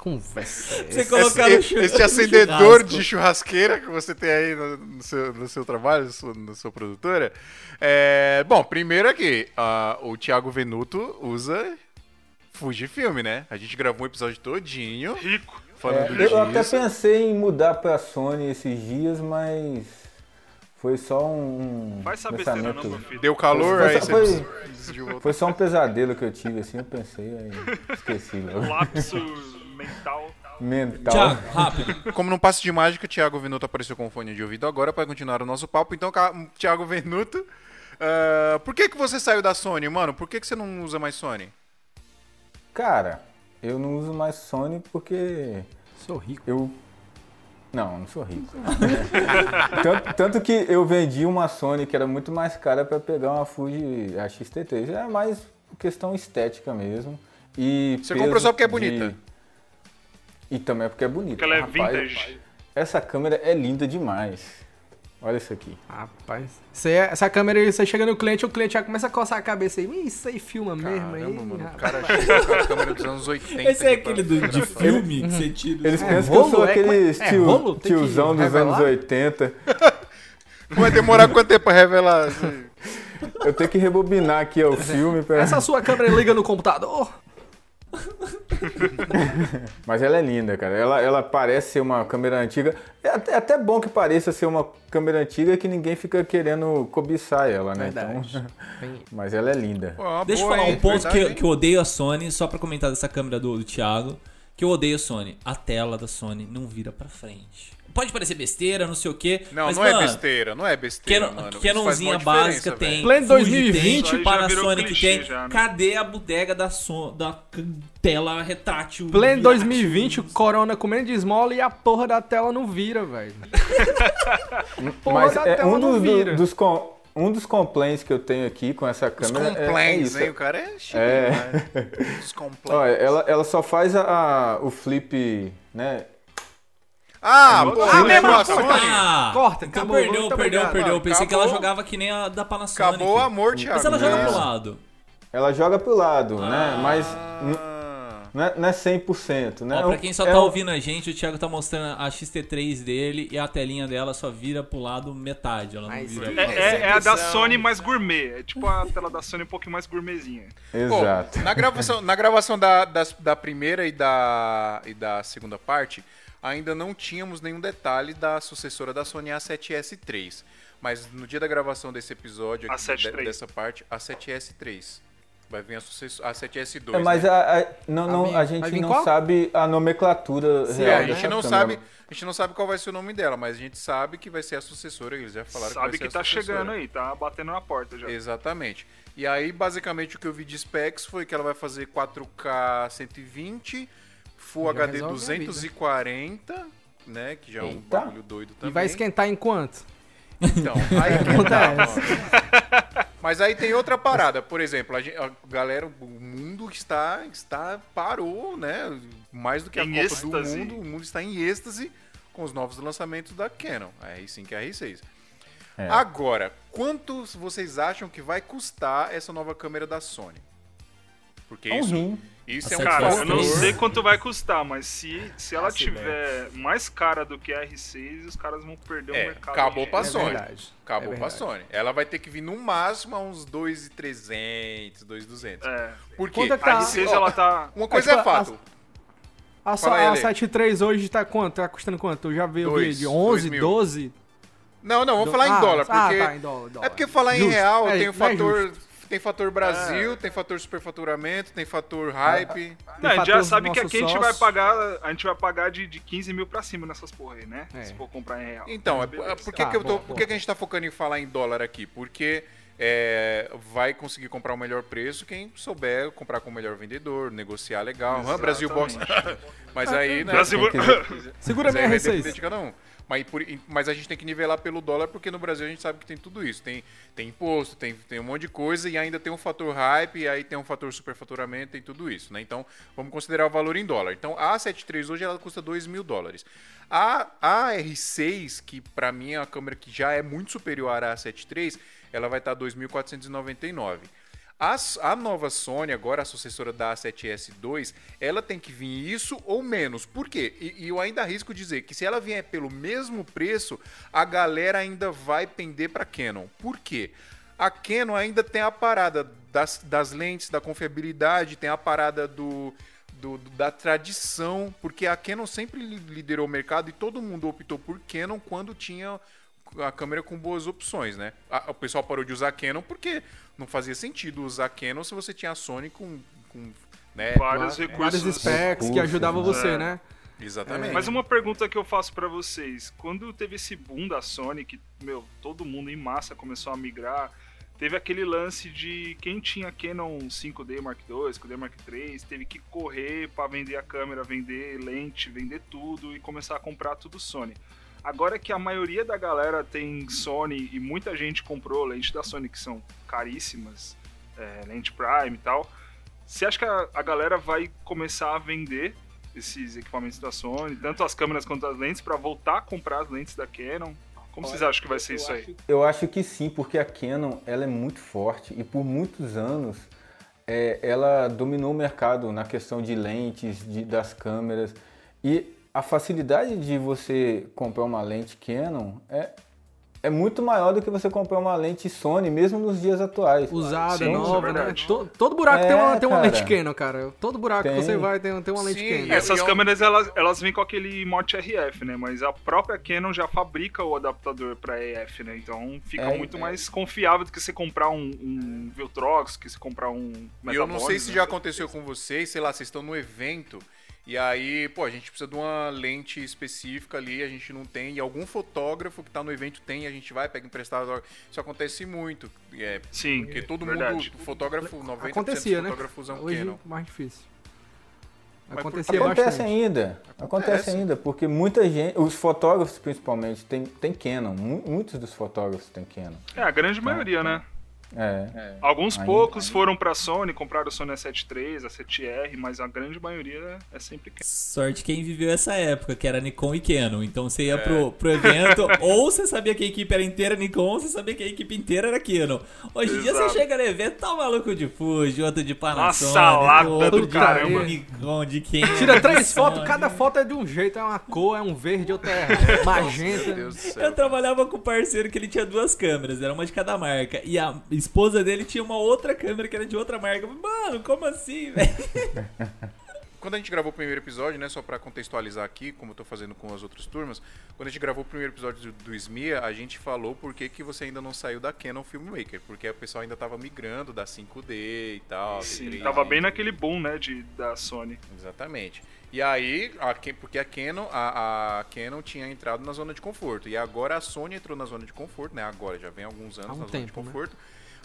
Conversa. Você colocar no esse, no acendedor churrasco. de churrasqueira que você tem aí no, no seu, no seu trabalho, na sua, na sua produtora. É, bom, primeiro aqui, ah, o Thiago Venuto usa Fujifilm, né? A gente gravou um episódio todinho. Rico. Falando É, eu até pensei em mudar pra Sony esses dias, mas foi só um Faz essa besteira pensamento. não, meu filho. Deu calor, foi, aí só- você foi, foi só um pesadelo que eu tive, assim, eu pensei, aí esqueci. Lapso mental. Mental. Thiago, rápido. Como num passe de mágica, Thiago Venuto apareceu com o fone de ouvido agora para continuar o nosso papo. Então, Thiago Venuto, ah, por que, que você saiu da Sony, mano? Por que, que você não usa mais Sony? Cara, eu não uso mais Sony porque. Sou rico. Eu. Não, não sou rico. tanto, tanto que eu vendi uma Sony que era muito mais cara para pegar uma Fuji a XT3. É mais questão estética mesmo. E Você comprou só porque é de- bonita? E também é porque é bonita. Porque ela é Rapaz, vintage. Essa câmera é linda demais. Olha isso aqui. Rapaz, aí é- essa câmera aí, você chega no cliente, o cliente já começa a coçar a cabeça aí. "Ih, Isso aí filma mesmo aí. Caramba, mano, o rapaz." cara chega com a câmera dos anos 80. Esse é aquele do- de filme que você tira. Eles É pensam que eu sou É aquele é- é tio- rolo? Tiozão dos revelar? anos 80. Vai demorar quanto tempo pra revelar? assim? Eu tenho que rebobinar aqui ó, o filme. Pra... Essa sua câmera liga no computador? Mas ela é linda, cara. Ela, ela parece ser uma câmera antiga. É até, é até bom que pareça ser uma câmera antiga que ninguém fica querendo cobiçar ela, né? Verdade. Então... Mas ela é linda. Deixa eu falar um ponto que, eu- que eu odeio a Sony, só pra comentar dessa câmera do, do Thiago. Que eu odeio a Sony. A tela da Sony não vira pra frente. Pode parecer besteira, não sei o quê. Não, mas, não é mano, besteira, não é besteira, Canon- mano. Canonzinha básica tem. Fuji 2020, tem, Panasonic tem. já, né? Cadê a bodega da, son, da tela retrátil? Pleno Viratil? 2020, o Corona comendo de esmola e a porra da tela não vira, velho. Porra Mas da é tela um não dos, vira. dos com- um dos complaints que eu tenho aqui com essa Os câmera é- é, complaints, isso. hein? O cara é chique, É. né? Os complaints. Olha, ela, ela só faz a, a- o flip, né? Ah, É pô, muito- a mesma Corta, Sony. Ah, Corta, então acabou, perdeu, muito perdeu, obrigado. perdeu. Eu Mano, pensei que ela acabou. jogava que nem a da Panasonic. Acabou o amor, Thiago. Mas ela joga É pro lado. Ela joga pro lado, né? Mas n- Ah. não é, não é 100%, né? Ó, pra quem só É tá um- ouvindo a gente, o Thiago tá mostrando a XT3 dele e a telinha dela só vira pro lado metade. Ela não vira. É, é- é a da Sony mais gourmet. É tipo a tela da Sony um pouquinho mais gourmetzinha. Pô, Exato. na gravação, na gravação da, das- da primeira e da, e da segunda parte, ainda não tínhamos nenhum detalhe da sucessora da Sony A7S3. Mas no dia da gravação desse episódio, aqui, A7 de- III. dessa parte, A7S3. Vai vir a, sucessor, a 7S2. É, mas né? a, a- não, não, a gente não qual? sabe a nomenclatura Sim, real. a gente não câmera. sabe, a gente não sabe qual vai ser o nome dela, mas a gente sabe que vai ser a sucessora, eles já falaram Sabe que vai que ser tá a sucessora. chegando aí, tá batendo na porta já. Exatamente. E aí, basicamente, o que eu vi de specs foi que ela vai fazer 4K 120, Full Já HD resolve a vida. 240, né? Que já é um Eita. bagulho doido E também. vai esquentar em quanto? Então, aí que tá. Mas aí tem outra parada. Por exemplo, a, gente- a galera, o mundo está, está parou, né? Mais do que a Em Copa êxtase. do Mundo, o mundo está em êxtase com os novos lançamentos da Canon, a R5 e a R6. É. Agora, quantos vocês acham que vai custar essa nova câmera da Sony? Porque É um isso, rim. isso A é um Cara, eu não sei quanto vai custar, mas se, se ela tiver mais cara do que a R6, os caras vão perder É, o mercado. acabou pra de- É Sony. verdade. Acabou É pra. Sony. Ela vai ter que vir no máximo a uns 2,300, 2,200. É. Por quê? Quanto é que A tá? R6 Ó, ela tá. Uma coisa é, tipo, a- fato. A, Fala aí, a Ale. 73 hoje tá quanto? Tá custando quanto? Eu já vi de dois 11, mil. 12. Não, não, vamos Do- falar em ah, dólar, ah, porque tá, em dólar, dólar. é porque falar em Justo. real É, tem o é fator justo. Tem fator Brasil, tem fator superfaturamento, tem fator hype. Não, a gente já sabe que aqui a gente vai pagar. A gente vai pagar de, de 15 mil pra cima nessas porra aí, né? É. Se for comprar em real. Então, é, Beleza. por que, Tá, que, eu tô, boa, por boa, que, que a gente tá focando em falar em dólar aqui? Porque é, vai conseguir comprar o melhor preço quem souber comprar com o melhor vendedor, negociar legal. Ah, Brasil Box. Mas aí, né? Brasil- Segura minha vai R6. depender de cada um. Mas, por- mas a gente tem que nivelar pelo dólar, porque no Brasil a gente sabe que tem tudo isso. Tem, tem imposto, tem, tem um monte de coisa e ainda tem um fator hype, e aí tem um fator superfaturamento, tem tudo isso, né? Então, vamos considerar o valor em dólar. Então, a A73 hoje ela custa 2 mil dólares. A, a R6, que para mim é uma câmera que já é muito superior à A73, ela vai estar 2.499. A, a nova Sony, agora a sucessora da A7S2, ela tem que vir isso ou menos. Por quê? E, e eu ainda arrisco dizer que se ela vier pelo mesmo preço, a galera ainda vai pender para Canon. Por quê? A Canon ainda tem a parada das, das lentes, da confiabilidade, tem a parada do, do- da tradição, porque a Canon sempre li- liderou o mercado e todo mundo optou por Canon quando tinha a câmera com boas opções, né? A- o pessoal parou de usar Canon porque não fazia sentido usar Canon se você tinha a Sony com, com né? Vários É, recursos. Vários specs que ajudavam você, É. né? Exatamente. Mas uma pergunta que eu faço pra vocês: quando teve esse boom da Sony, que, meu, todo mundo em massa começou a migrar, teve aquele lance de quem tinha Canon 5D Mark II, 5D Mark III, teve que correr pra vender a câmera, vender lente, vender tudo e começar a comprar tudo Sony. Agora que a maioria da galera tem Sony e muita gente comprou lente da Sony que são caríssimas, é, lente Prime e tal, você acha que a, a galera vai começar a vender esses equipamentos da Sony, tanto as câmeras quanto as lentes, pra voltar a comprar as lentes da Canon? Como vocês acham que vai ser isso aí? Eu acho que sim, porque a Canon ela é muito forte e por muitos anos é, ela dominou o mercado na questão de lentes, de, das câmeras. E a facilidade de você comprar uma lente Canon é, é muito maior do que você comprar uma lente Sony, mesmo nos dias atuais. Usada, Sim, nova, é né? verdade. To- todo buraco É, tem, uma, tem uma lente Canon, cara. Todo buraco que Tem. você vai tem, tem uma lente Canon. Essas câmeras elas, elas vêm com aquele mote RF, né? Mas a própria Canon já fabrica o adaptador para EF, né? Então fica É, muito é. mais confiável do que você comprar um, um Viltrox, que você comprar um E eu não sei Metabones, se né? já aconteceu com vocês, sei lá, vocês estão no evento e aí, pô, a gente precisa de uma lente específica ali, a gente não tem, e algum fotógrafo que tá no evento tem, a gente vai, pega emprestado. Isso acontece muito. É, Sim, porque todo verdade. mundo, fotógrafo, 90% Acontecia, dos né? fotógrafos usam Hoje Canon. mais difícil. Acontecia Acontece bastante. ainda. Acontece. Acontece. ainda, porque muita gente, os fotógrafos principalmente, tem, tem Canon. Mu- Muitos dos fotógrafos têm Canon. É, a grande maioria, né? É. Alguns Ainda- poucos foram pra Sony, compraram o Sony A7 III, a 7R, mas a grande maioria é sempre Canon. Sorte quem viveu essa época, que era Nikon e Canon. Então você ia É. pro, pro evento, ou você sabia que a equipe era inteira Nikon, ou você sabia que a equipe inteira era Canon. Hoje em dia você chega no evento, tá um maluco de Fuji, outro de Panasonic, salada outro do de caramba. Nikon, de Canon. Tira três fotos, cada foto é de um jeito, é uma cor, é um verde, outra é magenta. Eu trabalhava com um parceiro que ele tinha duas câmeras, era uma de cada marca. E a esposa dele tinha uma outra câmera que era de outra marca. Eu falei, Mano, como assim, velho? Quando a gente gravou o primeiro episódio, né, só pra contextualizar aqui, como eu tô fazendo com as outras turmas, quando a gente gravou o primeiro episódio do, do SMIA, a gente falou por que, que você ainda não saiu da Canon Filmmaker, porque o pessoal ainda tava migrando da 5D e tal. Sim, D3. tava bem naquele boom, né, de, da Sony. Exatamente. E aí, a, porque a Canon, a, a Canon tinha entrado na zona de conforto. E agora a Sony entrou na zona de conforto, né? Agora, já vem há alguns anos um na zona de tempo, né?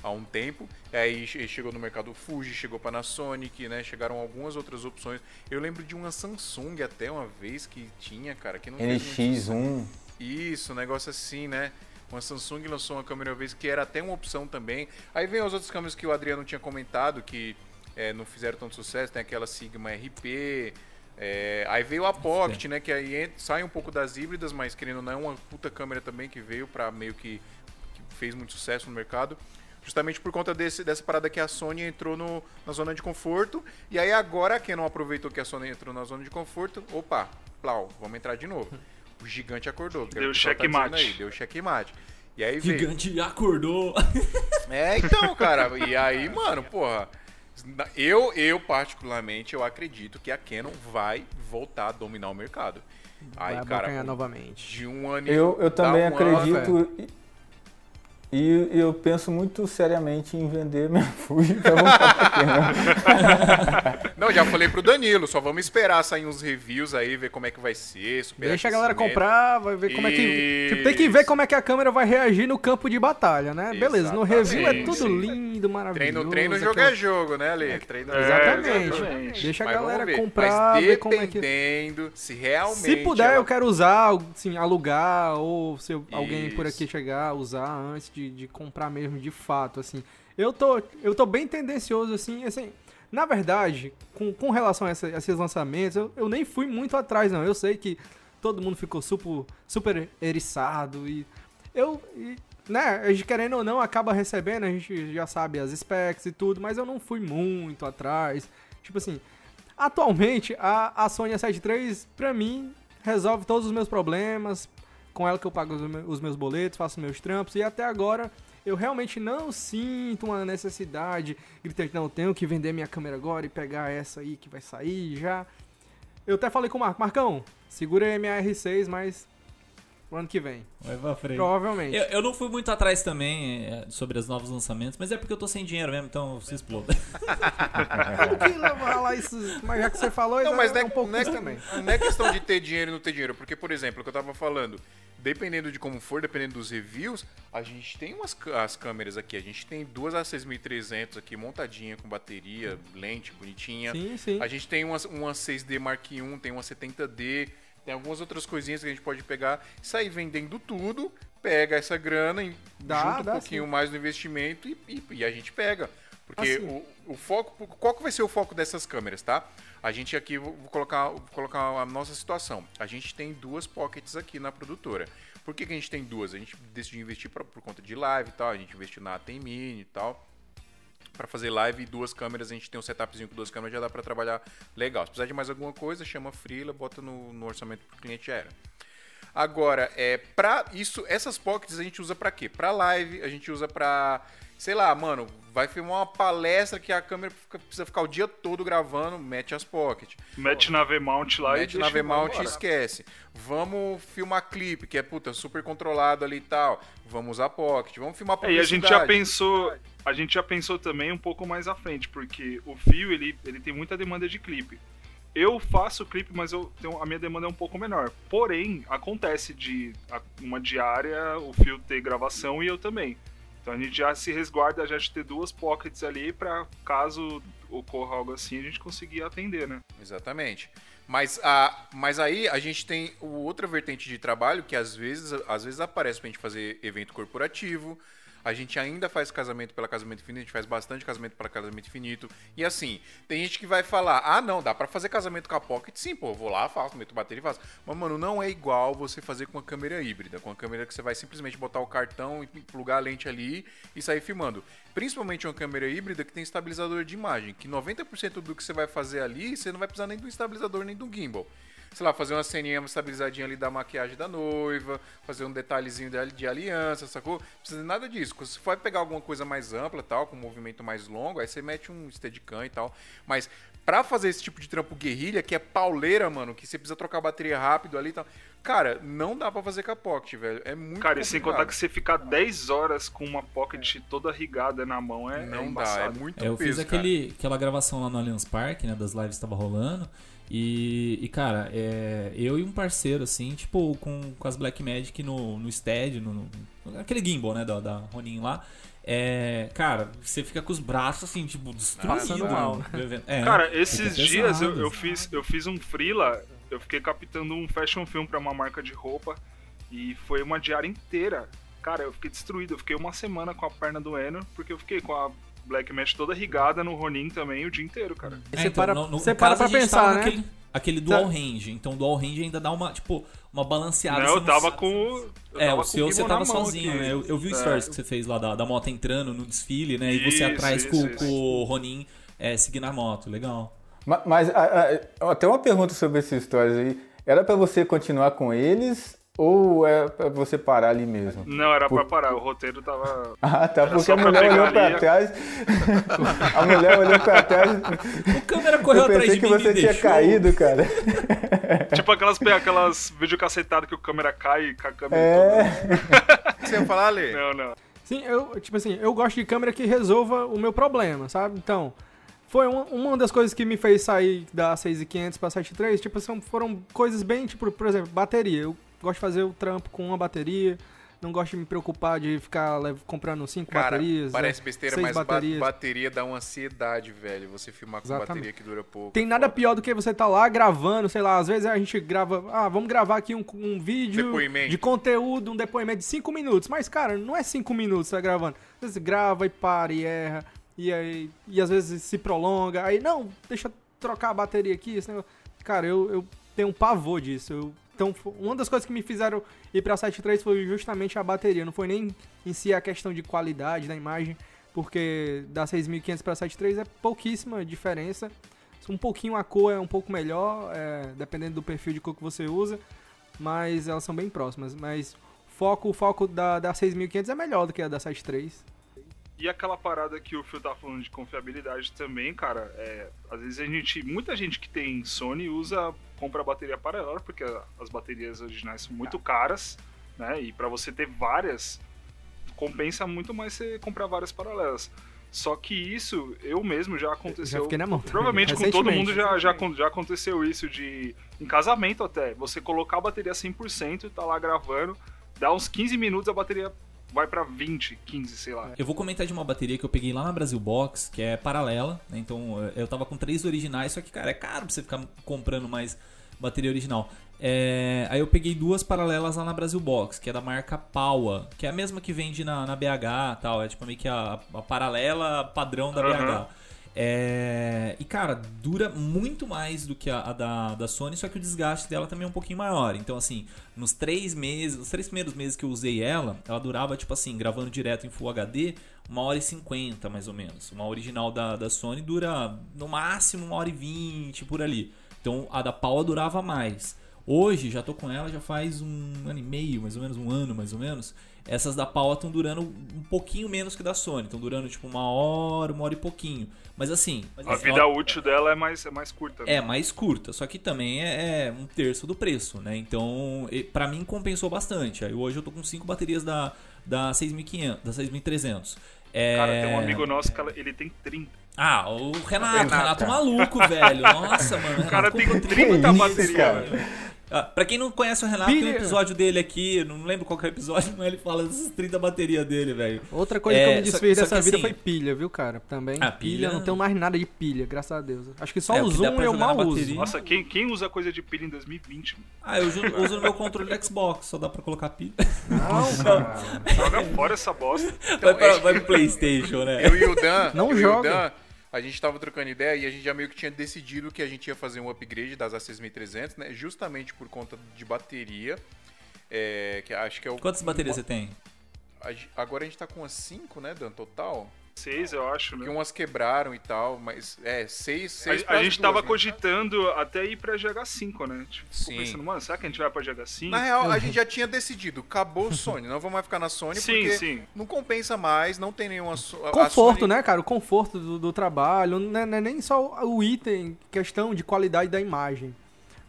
Há um tempo. E aí che- chegou no mercado Fuji, chegou Panasonic, né? Chegaram algumas outras opções. Eu lembro de uma Samsung até uma vez que tinha, cara, que não fez muito NX1. isso, um negócio assim, né? Uma Samsung lançou uma câmera uma vez que era até uma opção também. Aí vem as outras câmeras que o Adriano tinha comentado, que é, não fizeram tanto sucesso, tem aquela Sigma RP. é, aí veio a Pocket, né? Que aí sai um pouco das híbridas, mas querendo ou não, é uma puta câmera também que veio pra meio que, que fez muito sucesso no mercado. Justamente por conta desse, dessa parada que a Sony entrou no, na zona de conforto. E aí agora, quem não aproveitou que a Sony entrou na zona de conforto, opa, plau, vamos entrar de novo. O gigante acordou. é Deu tá checkmate. Aí, deu checkmate. E aí veio. Gigante acordou. É, então, cara, e aí, mano, porra. Eu, eu particularmente, eu acredito que a Canon vai voltar a dominar o mercado. Aí, Vai cara, abocanhar com- novamente. de um ano Eu, eu também um ano, acredito. E, e eu penso muito seriamente em vender minha Fuji pra voltar pra Canon. Não, já falei pro Danilo, só vamos esperar sair uns reviews aí, ver como é que vai ser. Deixa a galera comprar, vai ver como é que. Tipo, tem que ver como é que a câmera vai reagir no campo de batalha, né? Beleza, no review é Exatamente. tudo lindo, maravilhoso. Treino, treino, jogo aquela- é jogo, né, Ale? Treino, Exatamente. exatamente. Deixa a Mas galera ver. comprar, Mas ver como é que- dependendo se realmente... Se puder, ela- eu quero usar, assim, alugar, ou se alguém por Isso. aqui chegar, usar antes de, de comprar mesmo, de fato, assim. Eu tô, eu tô bem tendencioso, assim, assim... Na verdade, com, com relação a, essa- a esses lançamentos, eu, eu nem fui muito atrás, não. Eu sei que todo mundo ficou super, super eriçado e... Eu... e, né, a gente querendo ou não, acaba recebendo, a gente já sabe as specs e tudo, mas eu não fui muito atrás. Tipo assim, Atualmente, a, a Sony A7 III, pra mim, resolve todos os meus problemas. Com ela que eu pago os, me- os meus boletos, faço meus trampos. E até agora, eu realmente não sinto uma necessidade gritante, não, tenho que vender minha câmera agora e pegar essa aí que vai sair já. Eu até falei com o Marco, Marcão, segura aí a minha R6, mas pro ano que vem. Vai pra frente. Provavelmente. Eu, eu não fui muito atrás também é, sobre os novos lançamentos, mas é porque eu tô sem dinheiro mesmo, então se exploda. Lá isso, mas já que você falou, Não, mas é não é, um pouco não, é, isso também. não é questão de ter dinheiro e não ter dinheiro. Porque, por exemplo, o que eu tava falando, dependendo de como for, dependendo dos reviews, a gente tem umas as câmeras aqui. A gente tem duas A6300 aqui montadinha com bateria, lente bonitinha. Sim, sim. A gente tem uma, uma 6D Mark I, tem uma 70D. Tem algumas outras coisinhas que a gente pode pegar, sair vendendo tudo, pega essa grana, e Dá, junta um dá pouquinho sim. mais no investimento e, e- e a gente pega. Porque Assim. o, o foco. Qual que vai ser o foco dessas câmeras, tá? A gente aqui, vou vou colocar, vou colocar a nossa situação. A gente tem duas pockets aqui na produtora. Por que, que a gente tem duas? A gente decidiu investir pra- por conta de live e tal. A gente investiu na Tem Mini e tal. Pra fazer live e duas câmeras, a gente tem um setupzinho com duas câmeras, já dá pra trabalhar legal. Se precisar de mais alguma coisa, chama Freela, bota no, no orçamento pro cliente era. Agora, é para isso, essas pockets a gente usa pra quê? Pra live, a gente usa pra, sei lá, mano, vai filmar uma palestra que a câmera fica- precisa ficar o dia todo gravando, mete as pockets. Mete na V-mount lá e Mete na deixa V-mount e esquece. Vamos filmar clipe, que é puta, super controlado ali e tal. Vamos usar pocket. Vamos filmar É, e a gente já publicidade. pensou, a gente já pensou também um pouco mais à frente, porque o fio ele, ele tem muita demanda de clipe. Eu faço clipe, mas eu tenho, a minha demanda é um pouco menor. Porém, acontece de uma diária o fio ter gravação e eu também. Então a gente já se resguarda já de ter duas pockets ali pra caso ocorra algo assim a gente conseguir atender, né? Exatamente. Mas, a, mas aí a gente tem outra vertente de trabalho que às vezes, às vezes aparece pra gente fazer evento corporativo. A gente ainda faz casamento pela casamento infinito, a gente faz bastante casamento pela casamento infinito. E assim, tem gente que vai falar: "Ah, não, dá pra fazer casamento com a Pocket". Sim, pô, vou lá, faço, meto bateria e faço. Mas mano, não é igual você fazer com uma câmera híbrida, com uma câmera que você vai simplesmente botar o cartão e plugar a lente ali e sair filmando. Principalmente uma câmera híbrida que tem estabilizador de imagem, que 90% do que você vai fazer ali, você não vai precisar nem do estabilizador nem do gimbal. Sei lá, fazer uma ceninha estabilizadinha ali da maquiagem da noiva, fazer um detalhezinho de, de aliança, sacou? Não precisa de nada disso. Se for pegar alguma coisa mais ampla tal, com um movimento mais longo, aí você mete um steadicam e tal. Mas pra fazer esse tipo de trampo guerrilha, que é pauleira, mano, que você precisa trocar a bateria rápido ali e tal. Cara, não dá pra fazer com a Pocket, velho. É muito Cara, e sem complicado. contar que você ficar 10 horas com uma pocket toda rigada na mão é Não é dá, é muito É, eu fiz aquele, aquela gravação lá no Allianz Parque, né? Das lives que tava rolando. E, e, cara, é, eu e um parceiro, assim, tipo, com, com as Black Magic no, no stead, no, no- aquele gimbal, né, da, da Ronin lá. É, cara, você fica com os braços, assim, tipo, destruídos. Passando mal. no evento. É, Cara, esses dias eu, eu fiz, eu fiz um freela, eu fiquei captando um fashion film pra uma marca de roupa e foi uma diária inteira. Cara, eu fiquei destruído, eu fiquei uma semana com a perna doendo, porque eu fiquei com a Black Mesh toda rigada no Ronin também o dia inteiro, cara. É, então, no, no caso, a gente tava com Aquele, aquele dual range. Então o dual range ainda dá uma, tipo, uma balanceada. Não, você eu tava com o- eu é, tava o com seu você tava sozinho, aqui. né? Eu, eu vi o É. stories que você fez lá da, da moto entrando no desfile, né? E você Isso, atrás isso, com, isso. com o Ronin é, seguindo a moto. Legal. Ma- Mas, a- a- até uma pergunta sobre esses stories aí. Era pra você continuar com eles ou é pra você parar ali mesmo? Não, era Por- pra parar, o roteiro tava. Ah, tá, era porque a mulher olhou ali pra trás. a mulher olhou pra trás. O câmera correu Eu pensei atrás de que mim e você me tinha deixou. caído, cara. Tipo aquelas, aquelas videocacetadas que o câmera cai e com a câmera É. toda. Você ia falar, Ale? Não, não. Sim, eu, tipo assim, eu gosto de câmera que resolva o meu problema, sabe? Então, foi uma, uma das coisas que me fez sair da 6500 pra 73, tipo, são, foram coisas bem, tipo, por exemplo, bateria. Eu gosto de fazer o trampo com uma bateria, não gosto de me preocupar de ficar comprando cinco Cara, baterias. parece né, besteira, seis mas ba- baterias. bateria dá uma ansiedade, velho. Você filmar com Exatamente. bateria que dura pouco. Tem nada pior do que você tá lá gravando, sei lá, às vezes a gente grava, ah, vamos gravar aqui um, um vídeo Depoimento. de conteúdo, um depoimento de 5 minutos. Mas, cara, não é 5 minutos que você tá gravando. Às vezes grava e para e erra, e aí, e às vezes se prolonga. Aí, não, deixa eu trocar a bateria aqui. Cara, eu, eu tenho um pavor disso. Eu- então, uma das coisas que me fizeram ir pra 7.3 foi justamente a bateria. Não foi nem em si a questão de qualidade da imagem, porque da 6.500 pra 7.3 é pouquíssima diferença. Um pouquinho a cor é um pouco melhor, é, dependendo do perfil de cor que você usa, mas elas são bem próximas. Mas foco, o foco da, da 6.500 é melhor do que a da 7.3. E aquela parada que o Phil tá falando de confiabilidade também, cara, é, às vezes a gente, muita gente que tem Sony usa, compra bateria paralela, porque as baterias originais são muito caras, né? E pra você ter várias, compensa muito mais você comprar várias paralelas. Só que isso, eu mesmo já aconteceu. fiquei na mão Provavelmente com todo mundo já, já, já aconteceu isso de. Em casamento até. Você colocar a bateria 100%, tá lá gravando, dá uns 15 minutos, a bateria vai pra 20, 15, sei lá. Eu vou comentar de uma bateria que eu peguei lá na Brasil Box, que é paralela, né? Então eu tava com três originais, só que, cara, é caro pra você ficar comprando mais bateria original. É, aí eu peguei duas paralelas lá na Brasil Box, que é da marca Paua, que é a mesma que vende na, na BH tal. É tipo meio que a, a paralela padrão da Aham. BH. É, e cara, dura muito mais do que a, a da, da Sony, só que o desgaste dela também é um pouquinho maior. Então, assim, nos três meses, os três primeiros meses que eu usei ela, ela durava, tipo assim, gravando direto em Full HD, uma hora e cinquenta mais ou menos. Uma original da, da Sony dura no máximo uma hora e vinte por ali. Então a da Paula durava mais. Hoje, já tô com ela já faz um ano e meio, mais ou menos, um ano mais ou menos. Essas da Paula estão durando um pouquinho menos que da Sony. Estão durando tipo uma hora, uma hora e pouquinho. Mas assim. mas A assim, vida ela- útil dela é mais, é mais curta. né? é mais curta, só que também é, é um terço do preço, né? Então, e- pra mim compensou bastante. Aí hoje eu tô com cinco baterias da da 6500, da 6300. É... Cara, tem um amigo nosso que ele tem 30. Ah, o Renato, Renata. Renato maluco, velho. Nossa, mano. O cara Renato tem comprou 30 30 baterias. Ah, pra quem não conhece o Renato, tem um episódio dele aqui, não lembro qual que é o episódio, mas ele fala dessas 30 baterias dele, velho. Outra coisa É, que eu me só- desfiz só dessa que vida assim, foi pilha, viu, cara? Também. Ah, pilha, pilha- não tenho mais nada de pilha, graças a Deus. Acho que só É, o Zoom pra eu mal uso. bateria. Nossa, quem, quem usa coisa de pilha em 2020? mano? Ah, eu uso, uso no meu controle do Xbox, só dá pra colocar pilha. Não, cara. Joga fora essa bosta. Vai, pra, vai pro Playstation, né? Eu e o Dan, Não joga. A gente tava trocando ideia e a gente já meio que tinha decidido que a gente ia fazer um upgrade das A6300, né? Justamente por conta de bateria. É, que acho que é o. Quantas baterias você tem? Agora a gente tá com umas 5, né, Dan, total? Seis, eu acho, né? umas quebraram e tal, mas é, seis, seis A, a gente duas, tava né? cogitando até ir pra GH5, né? Tipo, Sim. pensando, mano, será que a gente vai pra GH5? Na real, a gente já tinha decidido, acabou o Sony, não vamos mais ficar na Sony Sim, porque sim. não compensa mais, não tem nenhuma Conforto, Sony- né, cara? O conforto do, do trabalho. Não é, não é nem só o item, questão de qualidade da imagem.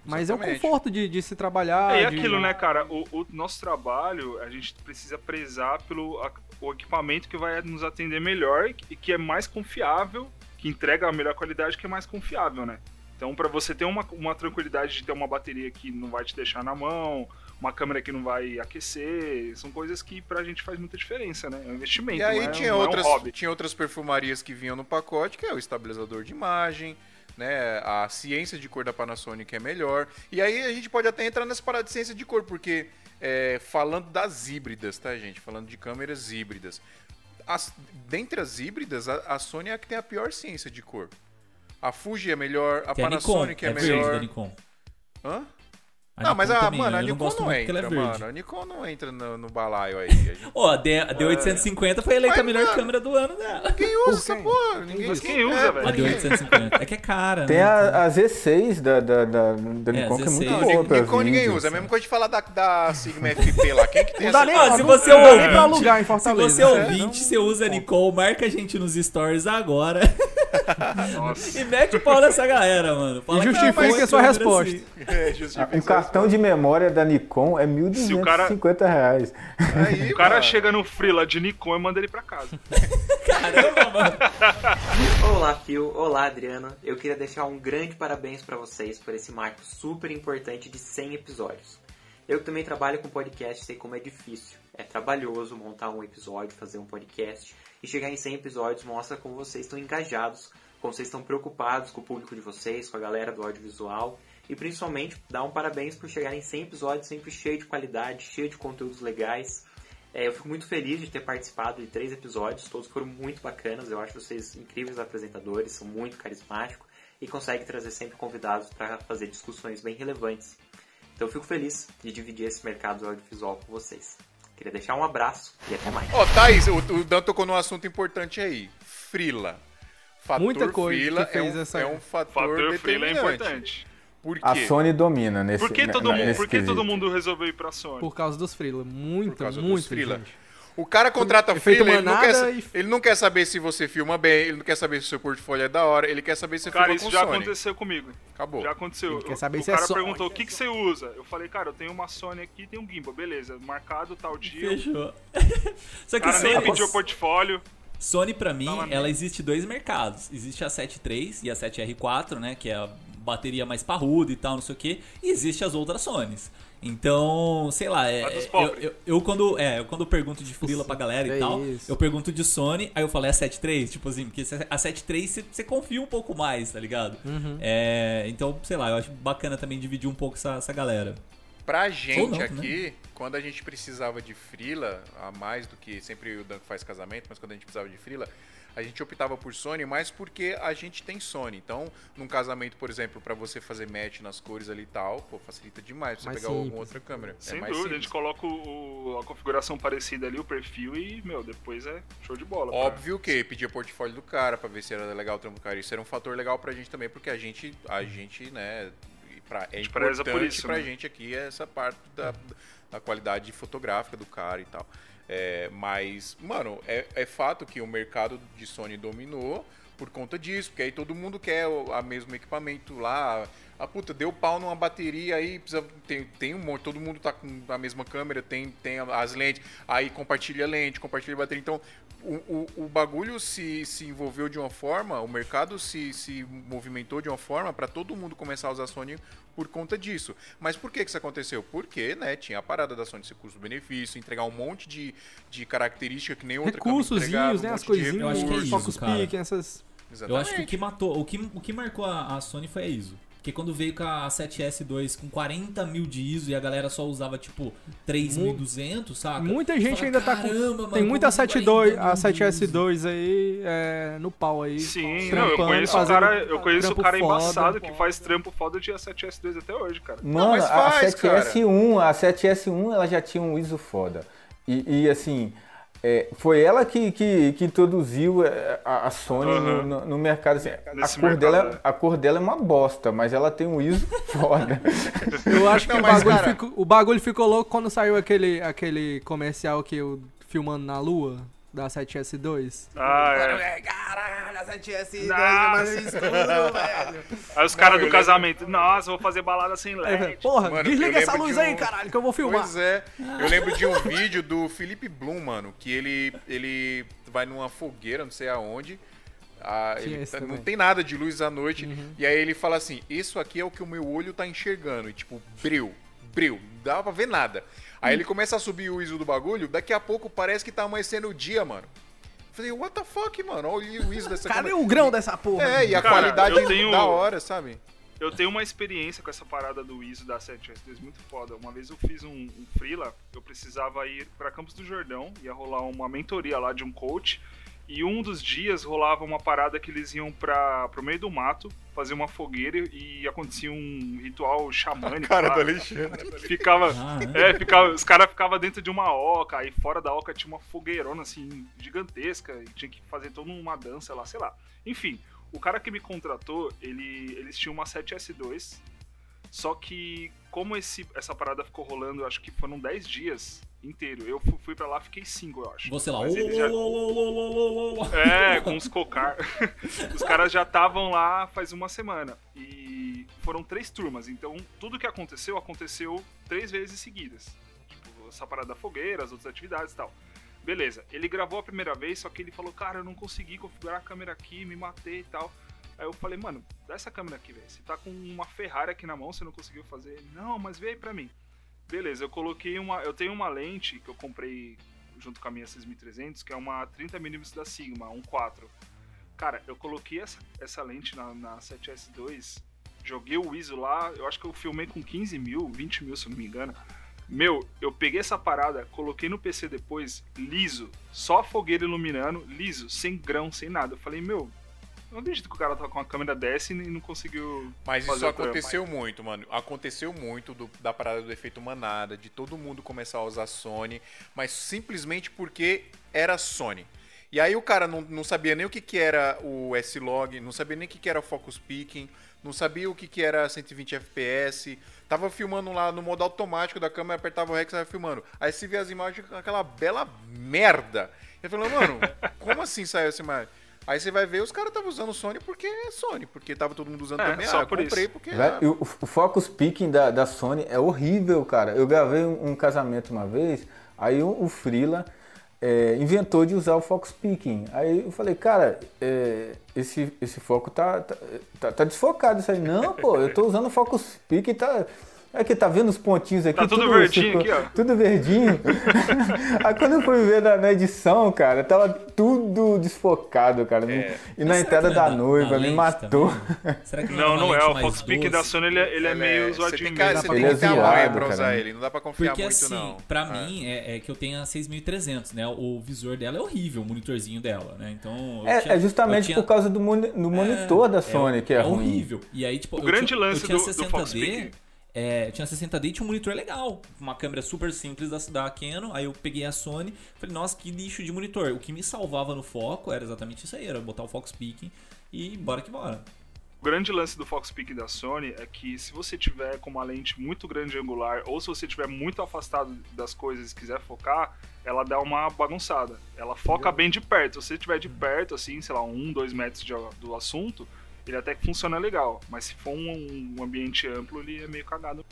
Mas é o Exatamente. conforto de, de se trabalhar. É, e de- aquilo, né, cara? O, o nosso trabalho, a gente precisa prezar pelo a- o equipamento que vai nos atender melhor e que é mais confiável, que entrega a melhor qualidade, que é mais confiável, né? Então, pra você ter uma, uma tranquilidade de ter uma bateria que não vai te deixar na mão, uma câmera que não vai aquecer, são coisas que pra gente faz muita diferença, né? É um investimento, E aí é, tinha, outras, é um tinha outras perfumarias que vinham no pacote, que é o estabilizador de imagem, né? A ciência de cor da Panasonic é melhor. E aí a gente pode até entrar nessa parada de ciência de cor, porque é, falando das híbridas, tá, gente? Falando de câmeras híbridas. As, dentre as híbridas, a, a Sony é a que tem a pior ciência de cor. A Fuji é melhor, a a Panasonic Nikon, é, é melhor. da Nikon. Hã? A não, mas Nikon a, também, mano, a não Nikon gosto não muito porque entra, ela é verde. mano. A Nikon não entra no, no balaio aí. A gente- Ó, a D- a D850 foi eleita a Mas, melhor mano, câmera do ano dela. Quem usa essa porra? Ninguém Mas quem usa, velho? A D850. É que é cara, Tem né? a, a Z6 da, da, da, da É, Nikon, que é muito Z6. boa Não, pra Nikon ninguém usa. É a mesma coisa de falar da, da Sigma FP lá. Quem que tem Não dá essa nem Ó, se não- você é não ouvinte, pra alugar em se Fortaleza. você é É, ouvinte, você usa Nikon, marca a gente nos stories agora. Nossa. e mete o pau nessa galera, mano. Fala E mas a sua resposta. assim. É, justifica Um essa cartão de memória da Nikon é Se o cara- 1.250 reais. Aí, O cara mano. chega no Freela de Nikon e manda ele pra casa. Caramba, mano. Olá, Phil. Olá, Adriano. Eu queria deixar um grande parabéns para vocês por esse marco super importante de 100 episódios. Eu que também trabalho com podcast sei como é difícil. É trabalhoso montar um episódio, fazer um podcast e chegar em 100 episódios mostra como vocês estão engajados, como vocês estão preocupados com o público de vocês, com a galera do audiovisual e principalmente dar um parabéns por chegar em 100 episódios sempre cheio de qualidade, cheio de conteúdos legais. É, eu fico muito feliz de ter participado de três episódios, todos foram muito bacanas. Eu acho vocês incríveis apresentadores, são muito carismáticos e conseguem trazer sempre convidados para fazer discussões bem relevantes. Então eu fico feliz de dividir esse mercado audiovisual com vocês. Queria deixar um abraço e até mais. Ó, Thaís, o, o Dan tocou num assunto importante aí. Frila. Fator Muita coisa Frila que fez é um, essa- é um fator, Fator Freela é importante. Por A quê? Sony domina nesse Por que todo, na- mundo, nesse por que todo quesito. mundo resolveu ir pra Sony? Por causa dos freela. Muito, Por causa dos muito. freela. gente. O cara contrata Efeito Freela, ele não, quer, e- ele não quer saber se você filma bem, ele não quer saber se o seu portfólio é da hora, ele quer saber se você Cara, filma isso com já Sony. aconteceu comigo. Acabou. Já aconteceu. Ele quer O- saber o se é cara Sony. perguntou, o que, que você usa? Eu falei, cara, eu tenho uma Sony aqui e tem um gimbal. Beleza, marcado tal dia. Fechou. Só O que cara nem Sony, pediu o portfólio. Sony pra mim, Tava ela existe dois mercados. Existe a 7.3 e a 7R4, né, que é a bateria mais parruda e tal, não sei o que. E existe as outras Sonys. Então, sei lá, é, dos eu, eu, eu quando, é, eu quando pergunto de frila pra galera é e tal, isso. eu pergunto de Sony, aí eu falo, é a 7.3? Tipo assim, porque a 7.3 você- você confia um pouco mais, tá ligado? Uhum. É, então, sei lá, eu acho bacana também dividir um pouco essa, essa galera. Pra gente não, né? aqui, quando a gente precisava de frila, a mais do que sempre o Dan faz casamento, mas quando a gente precisava de frila, a gente optava por Sony, mais porque a gente tem Sony. Então, num casamento, por exemplo, pra você fazer match nas cores ali e tal, pô, facilita demais você Mais pegar alguma simples. outra câmera. Sem é mais dúvida, a simples. gente coloca o- a configuração parecida ali, o perfil e, meu, depois é show de bola. cara. Óbvio que pedia portfólio do cara pra ver se era legal o trampo do cara. Isso era um fator legal pra gente também, porque a gente, a gente né, pra, é gente preza importante por isso, pra né? gente aqui essa parte da, da qualidade fotográfica do cara e tal. É, mas, mano, é, é fato que o mercado de Sony dominou por conta disso, porque aí todo mundo quer o a mesmo equipamento lá. Ah, puta, deu pau numa bateria aí, precisa, tem, tem um monte, todo mundo tá com a mesma câmera, tem, tem as lentes, aí compartilha lente, compartilha bateria. Então, o, o, o bagulho se, se envolveu de uma forma, o mercado se, se movimentou de uma forma para todo mundo começar a usar Sony por conta disso. Mas por que, que isso aconteceu? Porque, né, tinha a parada da Sony ser custo-benefício, entregar um monte de, de característica que nem outra câmera entregava, um né? monte As de coisinhas, Eu acho que é isso, cara. peak, essas... Eu acho que o que matou, o que, o que marcou a, a Sony foi a ISO. Porque quando veio com a 7S2 com 40 mil de ISO e a galera só usava tipo 3.200, saca? Muita gente fala, ainda tá com. "Caramba, tem mano, muita como 72, 40 a 7S2 aí é, no pau aí. Sim, não, eu conheço o cara, eu conheço o cara foda. embaçado que faz trampo foda de A7S2 até hoje, cara. Mano, a 7S1, a 7S1 ela já tinha um ISO foda. E, e, assim, é, foi ela que, que, que introduziu é, a, a Sony no- Aham. no, no mercado. Assim, a, cor mercado, dela, né? a cor dela é uma bosta, mas ela tem um ISO foda. Eu acho que Não, o, mas, bagulho cara- ficou, o bagulho ficou louco quando saiu aquele, aquele comercial que eu filmando na lua da 7S2. Ah, é. Caralho, a 7S2 Nossa. mais escuro, velho. Aí os caras Não, do eu casamento, nossa, vou fazer balada sem LED. Porra, Mano, desliga essa lembro luz de aí, um- caralho, que eu vou filmar. Pois é. Eu lembro de um vídeo do Felipe Bloom, mano, que ele, ele vai numa fogueira, não sei aonde. ah, tá- não tem nada de luz à noite. Uhum. E aí ele fala assim: Isso aqui é o que o meu olho tá enxergando. E tipo, breu, breu, não dava pra ver nada. Aí ele começa a subir o ISO do bagulho, daqui a pouco parece que tá amanhecendo o dia, mano. Falei, what the fuck, mano? Olha o ISO dessa Cadê câmera. o grão dessa porra? É, e a Cara, qualidade eu tenho- da hora, sabe? Eu tenho uma experiência com essa parada do ISO da 7S2 muito foda. Uma vez eu fiz um, um freela, eu precisava ir pra Campos do Jordão, ia rolar uma mentoria lá de um coach, e um dos dias rolava uma parada que eles iam para pro meio do mato, fazer uma fogueira e acontecia um ritual xamânico. Cara lá. do Alexandre. Ficava, Ah, é, ficava, os caras ficavam dentro de uma oca, aí fora da oca tinha uma fogueirona assim, gigantesca, e tinha que fazer toda uma dança lá, sei lá. Enfim, o cara que me contratou, ele, eles tinham uma 7S2, só que como esse, essa parada ficou rolando, acho que foram 10 dias inteiro. Eu fu- fui pra lá, fiquei 5, eu acho. Você lá, Mas ô, já- ô, ô, é, com os cocar. Os caras já estavam lá faz uma semana. E foram três turmas. Então, tudo que aconteceu, aconteceu três vezes seguidas. Tipo, essa parada da fogueira, as outras atividades e tal. Beleza, ele gravou a primeira vez, só que ele falou, cara, eu não consegui configurar a câmera aqui, me matei e tal. Aí eu falei, mano, dá essa câmera aqui, velho. Você tá com uma Ferrari aqui na mão, você não conseguiu fazer. Não, mas vê aí pra mim. Beleza, eu coloquei uma. Eu tenho uma lente que eu comprei junto com a minha 6300, que é uma 30mm da Sigma, 1.4. Cara, eu coloquei essa, essa lente na, na 7S2, joguei o ISO lá, eu acho que eu filmei com 15 mil, 20 mil, se eu não me engano. Meu, eu peguei essa parada, coloquei no PC depois, liso, só a fogueira iluminando, liso, sem grão, sem nada. Eu falei, meu, eu não acredito que o cara tá com uma câmera dessa e não conseguiu. Mas isso trampo. aconteceu muito, mano. Aconteceu muito do- da parada do efeito manada, de todo mundo começar a usar Sony, mas simplesmente porque era Sony. E aí o cara não, não sabia nem o que, que era o S-Log, não sabia nem o que, que era Focus Peaking, não sabia o que, que era 120 FPS, tava filmando lá no modo automático da câmera, apertava o REC e tava filmando. Aí você vê as imagens com aquela bela merda. Eu falei, mano, como assim saiu essa imagem? Aí você vai ver, os caras estavam usando Sony porque é Sony, porque tava todo mundo usando É, também. só ah, eu por comprei isso. porque. E o, o focus picking da, da Sony é horrível, cara. Eu gravei um, um casamento uma vez, aí o, o Freela é, inventou de usar o Fox Peaking. Aí eu falei, cara, é, esse, esse foco tá, tá, tá, tá desfocado isso aí. Não, pô, eu tô usando o Focus Peaking, tá... Aqui, tá vendo os pontinhos aqui? Tá tudo verdinho aqui, ó. Tudo verdinho. Aí quando eu fui ver na, na edição, cara, tava tudo desfocado, cara. É. E na entrada da noiva, me matou. Não, não é. O Fox Peak da Sony ele é, ele é meio zoadinho. Você mesmo. tem que ter a manha pra usar ele, não dá pra confiar Porque muito assim, não. pra É. mim, é, é que eu tenho a 6300, né? O visor dela é horrível, o monitorzinho dela, né? Então... É, tinha- é justamente por causa do, moni- do monitor da Sony que é, ruim. horrível. E aí, tipo, O grande lance do- do 60D, Fox Peak- é, eu tinha 60D e tinha um monitor legal. Uma câmera super simples da, da Canon. Aí eu peguei a Sony falei, nossa, que lixo de monitor. O que me salvava no foco era exatamente isso aí, era botar o Fox Peaking e bora que bora. O grande lance do Fox Peak da Sony é que se você tiver com uma lente muito grande angular ou se você tiver muito afastado das coisas e quiser focar, ela dá uma bagunçada. Ela foca bem de perto. Se você tiver de perto, assim, sei lá, um, dois metros de- do assunto, ele até que funciona legal. Mas se for um, um ambiente amplo, ele é meio cagado.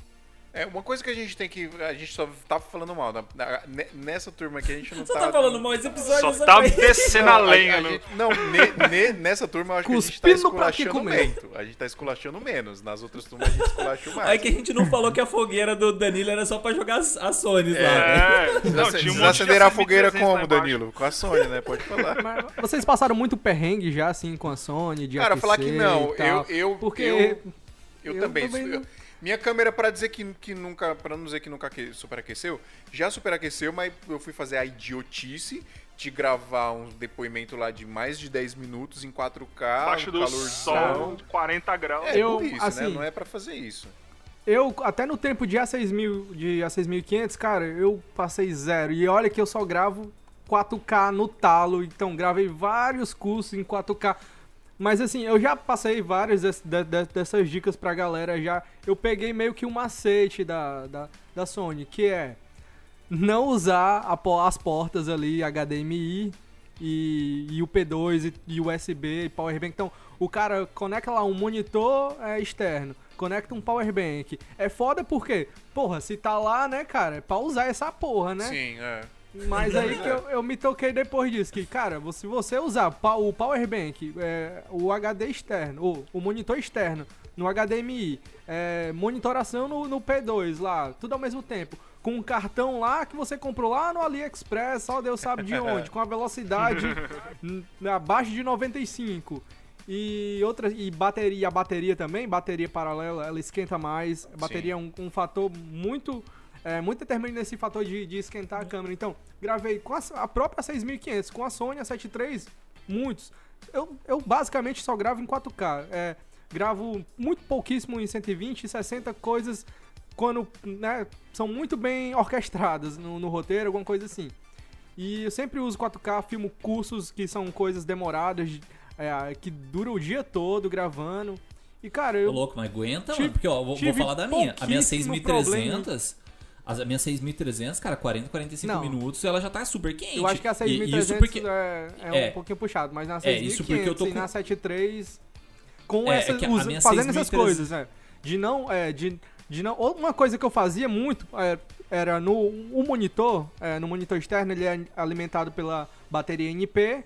É, uma coisa que a gente tem que. A gente só tava falando mal. na- na- ne- nessa turma aqui a gente não Só tá. tá falando mal, esse episódio Só só tá descendo a lenha, gente- Não, ne- ne- nessa turma eu acho que a gente tá Cuspindo esculachando muito. A gente tá esculachando menos. Nas outras turmas a gente esculachou mais. Aí que a gente não falou que a fogueira do Danilo era só pra jogar as, as Sony lá. É, né? não, tinha um Desacenderar a fogueira como, Danilo? Com a Sony, né? Pode falar. Vocês passaram muito perrengue já, assim, com a Sony, de Cara, falar que não, e eu, tal. eu, Porque eu, eu, eu também. também eu- não- minha câmera, pra dizer que, que nunca, para não dizer que nunca aque- superaqueceu, já superaqueceu, mas eu fui fazer a idiotice de gravar um depoimento lá de mais de 10 minutos em 4K, Abaixo um do calorzão. sol, 40 graus. É, Eu, burrice, né? assim, Não é pra fazer isso. Eu, até no tempo de A6000, de A6500, cara, eu passei zero. E olha que eu só gravo 4K no talo, então gravei vários cursos em 4K. Mas assim, eu já passei várias des- de- de- dessas dicas pra galera já. Eu peguei meio que um macete da, da, da Sony, que é não usar a as portas ali HDMI e, e o P2 e, e USB e Power Bank. Então, o cara conecta lá um monitor é, externo, conecta um Power Bank. É foda porque, porra, se tá lá, né, cara, é pra usar essa porra, né? Sim, é. Mas aí que eu, eu me toquei depois disso, que, cara, se você usar o Power Bank, é, o HD externo, ou o monitor externo no HDMI, é, monitoração no, no P2 lá, tudo ao mesmo tempo, com um cartão lá que você comprou lá no AliExpress, só Deus sabe de onde, com a velocidade abaixo de 95. E outra e bateria, a bateria também, bateria paralela, ela esquenta mais. Bateria é um, um fator muito é, muito determinante nesse fator de, de esquentar a câmera. Então, gravei com a, a própria 6500, com a Sony a 7 III, muitos. Eu, eu basicamente só gravo em 4K. É, gravo muito pouquíssimo em 120 e 60 coisas quando né, são muito bem orquestradas no, no roteiro, alguma coisa assim. E eu sempre uso 4K, filmo cursos que são coisas demoradas, é, que duram o dia todo gravando. E, cara, eu. Ô, louco, mas aguenta, tive- mano. Porque, ó, vou, vou falar da minha. A minha pouquíssimo 6300. As- A minha 6300, cara, 40, 45 Não. minutos, ela já tá super quente. Eu acho que a E- 6300 isso porque- é, é é. um pouquinho puxado, mas na É, 6500 isso porque eu tô e com- na 73 com É, é essa, que a usa- fazendo essas 6300 coisas, né? De não, é, de, de não, uma coisa que eu fazia muito é, era no o monitor, é, no monitor externo ele é alimentado pela bateria NP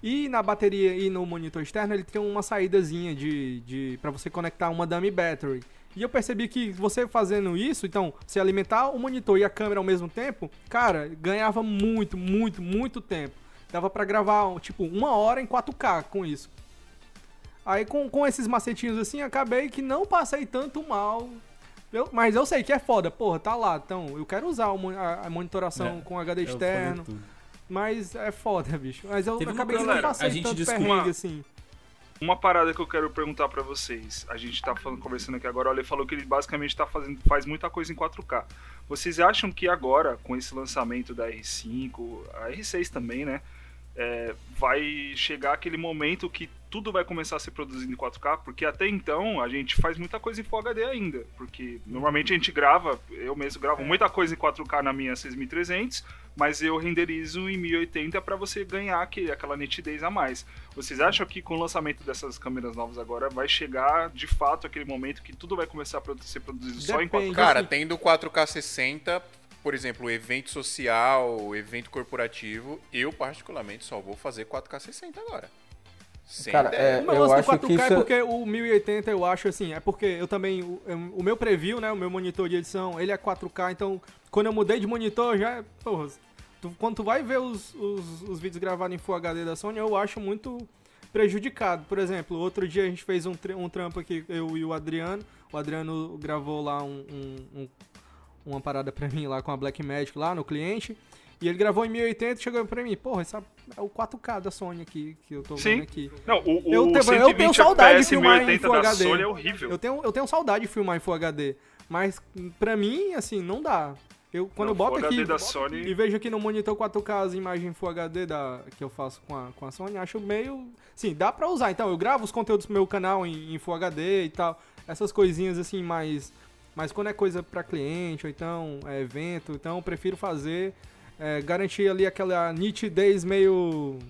e na bateria e no monitor externo ele tem uma saídazinha de, de para você conectar uma dummy battery. E eu percebi que você fazendo isso, então, se alimentar o monitor e a câmera ao mesmo tempo, cara, ganhava muito, muito, muito tempo. Dava pra gravar, tipo, uma hora em 4K com isso. Aí com, com esses macetinhos assim, acabei que não passei tanto mal. Eu- mas eu sei que é foda, porra, tá lá. Então, eu quero usar a, a monitoração É, com HD falei externo. Mas é foda, bicho. Mas eu Teve uma acabei que não passei a gente tanto descobriu- perrengue assim. Uma parada que eu quero perguntar pra vocês. A gente tá falando, conversando aqui agora, o Ale falou que ele basicamente tá fazendo, faz muita coisa em 4K. Vocês acham que agora, com esse lançamento da R5, a R6 também, né? é, vai chegar aquele momento que tudo vai começar a ser produzido em 4K, porque até então a gente faz muita coisa em Full HD ainda, porque normalmente a gente grava, eu mesmo gravo muita coisa em 4K na minha 6300, mas eu renderizo em 1080 para você ganhar aquele, aquela nitidez a mais. Vocês acham que com o lançamento dessas câmeras novas agora vai chegar de fato aquele momento que tudo vai começar a ser produzido só em 4K? Cara, tendo 4K 60, por exemplo, evento social, evento corporativo, eu particularmente só vou fazer 4K 60 agora. Sem Cara, é, O meu eu lance do acho 4K que isso é porque o 1080 eu acho assim, é porque eu também, o, o meu preview, né, o meu monitor de edição, ele é 4K, então quando eu mudei de monitor já, é- porra, tu- quando tu vai ver os, os, os vídeos gravados em Full HD da Sony, eu acho muito prejudicado. Por exemplo, outro dia a gente fez um, um trampo aqui, eu e o Adriano, o Adriano gravou lá um, um- um- uma parada pra mim lá com a Blackmagic lá no cliente, e ele gravou em 1080 e chegou pra mim, porra, esse é o 4K da Sony aqui, que eu tô Sim. vendo aqui. Não, o- o eu, tenho, eu 120 tenho saudade de filmar em 1080 Full da HD. Sony é horrível. Eu tenho, eu tenho saudade de filmar em Full HD, mas pra mim, assim, não dá. Eu, quando Não, eu boto aqui da Sony- e vejo aqui no monitor 4K as imagens Full HD da, que eu faço com a, com a Sony, acho meio... Sim, dá pra usar. Então, eu gravo os conteúdos pro meu canal em, em Full HD e tal. Essas coisinhas, assim, mais... Mas quando é coisa pra cliente, ou então é evento, então eu prefiro fazer... é, garantir ali aquela nitidez meio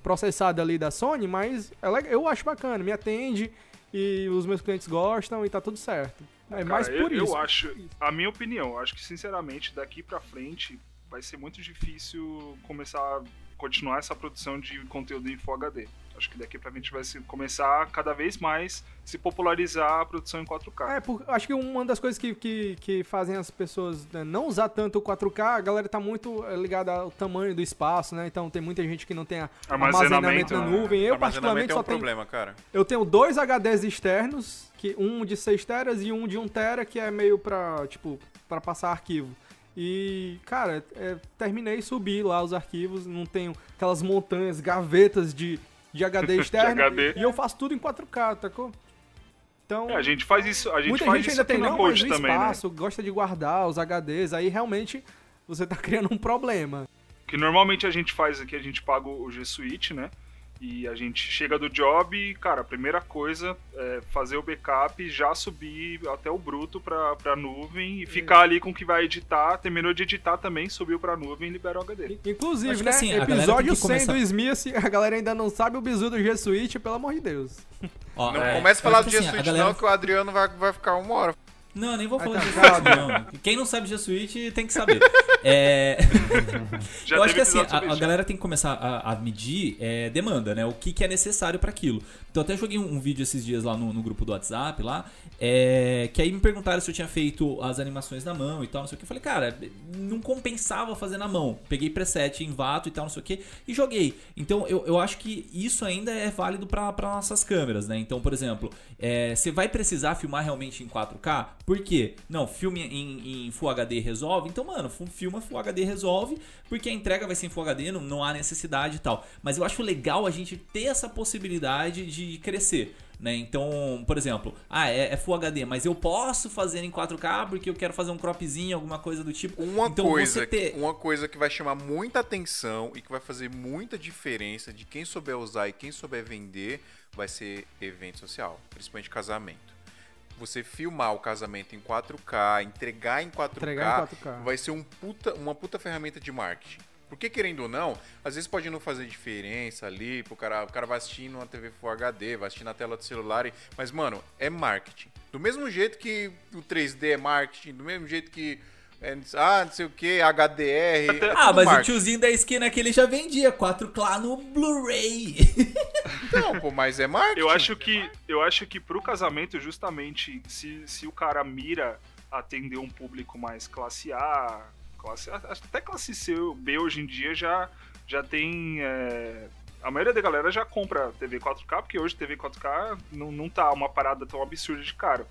processada ali da Sony, mas ela, eu acho bacana, me atende e os meus clientes gostam e tá tudo certo. É Cara, mais eu, por isso. Eu acho, a minha opinião, eu acho que sinceramente daqui pra frente vai ser muito difícil começar a continuar essa produção de conteúdo em Full HD. Acho que daqui pra frente vai se começar cada vez mais se popularizar a produção em 4K. É, por, acho que uma das coisas que, que, que fazem as pessoas né, não usar tanto o 4K, a galera tá muito é, ligada ao tamanho do espaço, né? Então tem muita gente que não tem a- Armazenamento, armazenamento na né? nuvem. Eu, Armazenamento particularmente, é um só tenho. problema, cara. Eu tenho dois HDs externos, que um de 6 teras e um de 1 tera, que é meio pra, tipo, pra passar arquivo. E, cara, é, terminei subi lá os arquivos, não tenho aquelas montanhas, gavetas de, de HD externo. HD. E eu faço tudo em 4K, tacou? Então, É, a gente faz isso, a gente muita faz gente isso ainda tem não, mas também, né? espaço, gosta de guardar os HDs, aí realmente você tá criando um problema. Que normalmente a gente faz aqui, a gente paga o G Suite, né? E a gente chega do job e, cara, a primeira coisa é fazer o backup, já subir até o bruto pra, pra nuvem e ficar ali com o que vai editar. Terminou de editar também, subiu pra nuvem e libera o HD. Inclusive, Acho que né? assim, episódio que 100 começar- do SMIA, se a galera ainda não sabe o bizu do G Suite, pelo amor de Deus. Ó, Não é, começa a falar do G assim, a Suite galera- não, que o Adriano vai, vai ficar uma hora. Não, nem vou falar de G tá Suite, não. Quem não sabe G Suite tem que saber. É... Já eu acho que assim, a, a galera tem que começar a, a medir é, demanda, né? O que, que é necessário para aquilo. Então, até joguei um, um vídeo esses dias lá no, no grupo do WhatsApp, lá, é, que aí me perguntaram se eu tinha feito as animações na mão e tal, não sei o que. Eu falei, cara, não compensava fazer na mão. Peguei preset em vato e tal, não sei o que, e joguei. Então, eu, eu acho que isso ainda é válido para nossas câmeras, né? Então, por exemplo, é, você vai precisar filmar realmente em 4K? Por quê? Não, filme em, em Full HD resolve? Então, mano, filma Full HD resolve, porque a entrega vai ser em Full HD, não, não há necessidade e tal. Mas eu acho legal a gente ter essa possibilidade de crescer. Né? Então, por exemplo, ah, é, é Full HD, mas eu posso fazer em 4K porque eu quero fazer um cropzinho, alguma coisa do tipo. Uma então, coisa, você ter... uma coisa que vai chamar muita atenção e que vai fazer muita diferença de quem souber usar e quem souber vender vai ser evento social, principalmente casamento. Você filmar o casamento em 4K, entregar em 4K, Entregar em 4K. vai ser um puta, uma puta ferramenta de marketing. Porque, querendo ou não, às vezes pode não fazer diferença ali, pro cara, o cara vai assistir numa TV Full HD, vai assistir na tela do celular, e- mas, mano, é marketing. Do mesmo jeito que o 3D é marketing, do mesmo jeito que, é, ah, não sei o que, HDR, é Ah, mas o marketing. tiozinho da esquina que ele já vendia 4K no Blu-ray. Não, pô, mas é marketing. Eu acho que, eu acho que pro casamento, justamente, se, se o cara mira atender um público mais classe A, classe até classe C, B hoje em dia já, já tem. é, a maioria da galera já compra TV 4K, porque hoje TV 4K não, não tá uma parada tão absurda de caro.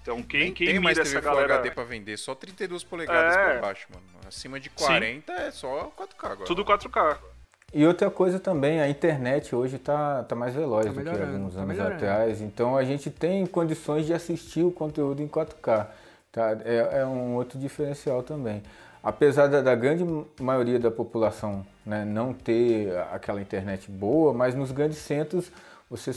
Então quem, Nem quem tem mais TV essa galera. HD pra vender, só 32 polegadas É. pra baixo, mano. Acima de 40 é só 4K agora. Tudo 4K. E outra coisa também, a internet hoje tá, tá mais veloz Tá do que alguns tá anos melhorando. atrás. Então a gente tem condições de assistir o conteúdo em 4K. Tá? É, é um outro diferencial também. Apesar da, da grande maioria da população né, não ter aquela internet boa, mas nos grandes centros você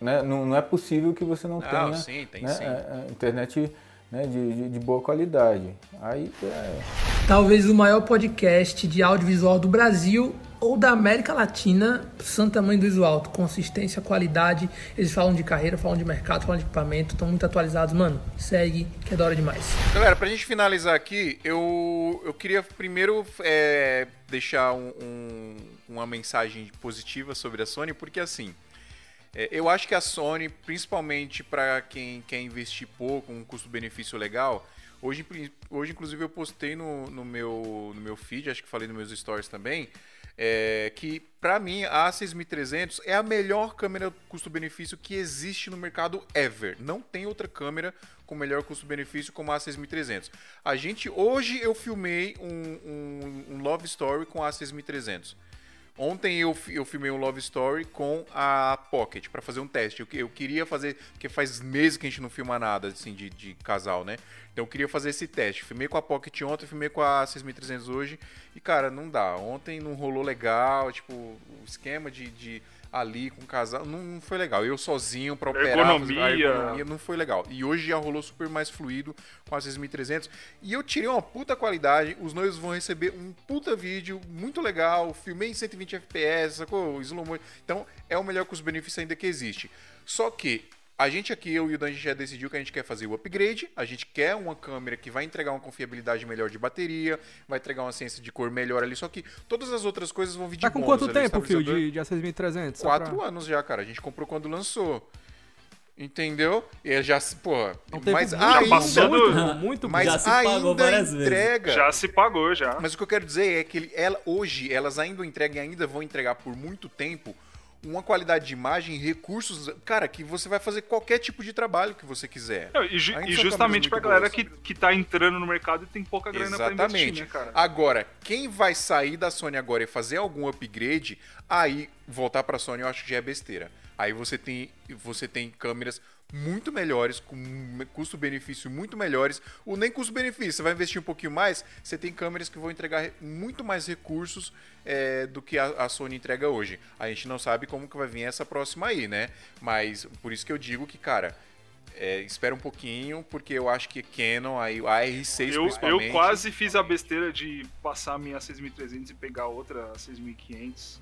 né, não, não é possível que você não Não, tenha sim, tem né, sim. é, é, internet né, de, de, de boa qualidade. Aí é, Talvez o maior podcast de audiovisual do Brasil ou da América Latina, Santa Mãe do Iso Alto. Consistência, qualidade. Eles falam de carreira, falam de mercado, falam de equipamento, estão muito atualizados. Mano, segue, que é da hora demais. Galera, pra gente finalizar aqui, eu, eu queria primeiro é, deixar um- um- uma mensagem positiva sobre a Sony, porque assim, é, eu acho que a Sony, principalmente para quem quer investir pouco, um custo-benefício legal, hoje, hoje inclusive eu postei no, no, meu, no meu feed, acho que falei nos meus stories também, é, que para mim a A6300 é a melhor câmera custo-benefício que existe no mercado ever. Não tem outra câmera com melhor custo-benefício como a A6300. A gente hoje eu filmei um, um- um Love Story com a A6300. Ontem eu, eu filmei um Love Story com a Pocket pra fazer um teste. Eu, eu queria fazer, porque faz meses que a gente não filma nada assim de, de casal, né? Então eu queria fazer esse teste. Filmei com a Pocket ontem, filmei com a 6300 hoje. E cara, não dá. Ontem não rolou legal. Tipo, o esquema de, de ali com o casal não, não foi legal. Eu sozinho pra operar, Ergonomia. a ergonomia não foi legal. E hoje já rolou super mais fluido com a 6300. E eu tirei uma puta qualidade. Os noivos vão receber um puta vídeo muito legal. Filmei em 120 FPS, sacou? Slow motion. Então é o melhor custo-benefício ainda que existe. Só que a gente aqui, eu e o Dan, a gente já decidiu que a gente quer fazer o upgrade. A gente quer uma câmera que vai entregar uma confiabilidade melhor de bateria, vai entregar uma ciência de cor melhor ali. Só que todas as outras coisas vão vir de Tá com bônus quanto ali, tempo, Fio, de, de A6300? Só Quatro pra- anos já, cara. A gente comprou quando lançou. Entendeu? E já, se- porra, um tempo mas muito ainda, passando- muito, muito mas Já se pagou ainda várias vezes. entrega. Já se pagou, já. Mas o que eu quero dizer é que ele- ela, hoje elas ainda entregam e ainda vão entregar por muito tempo uma qualidade de imagem, recursos, cara, que você vai fazer qualquer tipo de trabalho que você quiser. Não, e, ju- e são justamente pra galera que, que tá entrando no mercado e tem pouca grana pra investir, Exatamente. né, cara? Agora, quem vai sair da Sony agora e fazer algum upgrade, aí voltar pra Sony eu acho que já é besteira. Aí você tem, você tem câmeras muito melhores, com custo-benefício muito melhores. O nem custo-benefício, você vai investir um pouquinho mais, você tem câmeras que vão entregar re- muito mais recursos é, do que a, a Sony entrega hoje. A gente não sabe como que vai vir essa próxima aí, né? Mas por isso que eu digo que, cara, é, espera um pouquinho, porque eu acho que Canon, aí, a R6 Eu, principalmente... eu quase fiz a besteira de passar a minha 6300 e pegar outra 6500.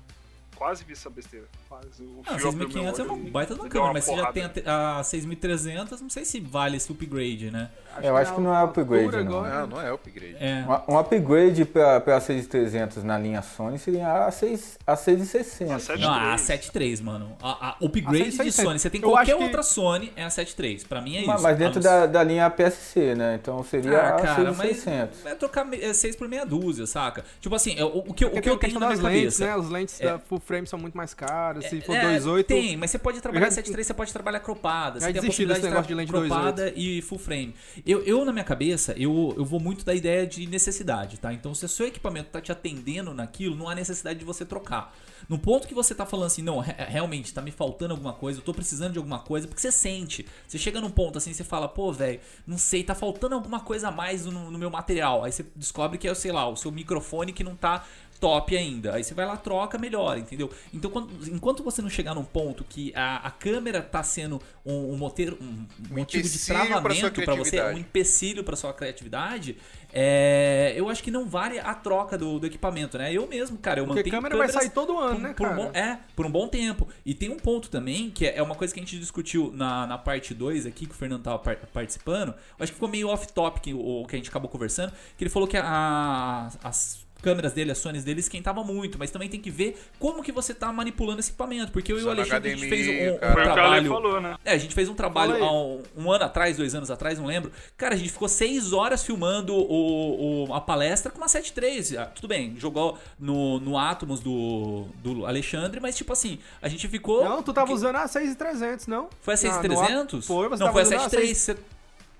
Quase fiz essa besteira. O Ah, fio abriu 6500 é uma baita de uma deu câmera, mas você já tem a, a 6300, não sei se vale esse upgrade, né? Eu acho que não é upgrade, não. Não, não é upgrade. É. Um- Um upgrade para a 6300 na linha Sony seria a, 6, a 6,600. Não, a 73, mano. A, a upgrade A de 7600. Sony, você tem Eu qualquer acho que- outra Sony, é a 73. Pra mim é isso. Mas, mas dentro A da, da linha PSC, né? Então seria Ah, a cara, mas 6,600. é trocar 6 por meia dúzia, saca? Tipo assim, é, o, o que, Porque o que eu a tenho na minha das lentes, cabeça... né? As lentes É. da full frame são muito mais caras. Se for É, 2.8... Tem, mas você pode trabalhar Eu já- 7.3, você pode trabalhar cropada. Já Você tem a possibilidade desse de, negócio de lente cropada e full frame. Eu, eu, na minha cabeça, eu, eu vou muito da ideia de necessidade, tá? Então, se o seu equipamento tá te atendendo naquilo, não há necessidade de você trocar. No ponto que você tá falando assim, não, re- realmente, tá me faltando alguma coisa, eu tô precisando de alguma coisa, porque você sente. Você chega num ponto assim, você fala, pô, velho, não sei, tá faltando alguma coisa a mais no, no meu material. Aí você descobre que é, sei lá, o seu microfone que não tá top ainda. Aí você vai lá, troca, melhora, entendeu? Então, quando- enquanto você não chegar num ponto que a, a câmera tá sendo um, um, moteiro, um motivo de travamento pra você, um empecilho pra sua criatividade, é, eu acho que não vale a troca do, do equipamento, né? Eu mesmo, cara, eu Porque mantenho câmera vai sair todo ano, por- né, por um bom- é, por um bom tempo. E tem um ponto também, que é uma coisa que a gente discutiu na, na parte 2 aqui, que o Fernando tava par- participando. Eu acho que ficou meio off-topic o, o que a gente acabou conversando, que ele falou que a- as câmeras dele, as Sony dele esquentava muito, mas também tem que ver como que você tá manipulando esse equipamento, porque eu e o Alexandre a gente fez um, um que trabalho... falou, né? É, a gente fez um trabalho há um, um ano atrás, dois anos atrás, não lembro. Cara, a gente ficou seis horas filmando o, o- a palestra com uma 7.3. Ah, tudo bem, jogou no, no Atomos do, do Alexandre, mas tipo assim, a gente ficou... Não, tu tava usando a 6300, não? Foi a Na- no 6300? Foi, você Não, foi a usando 73. 6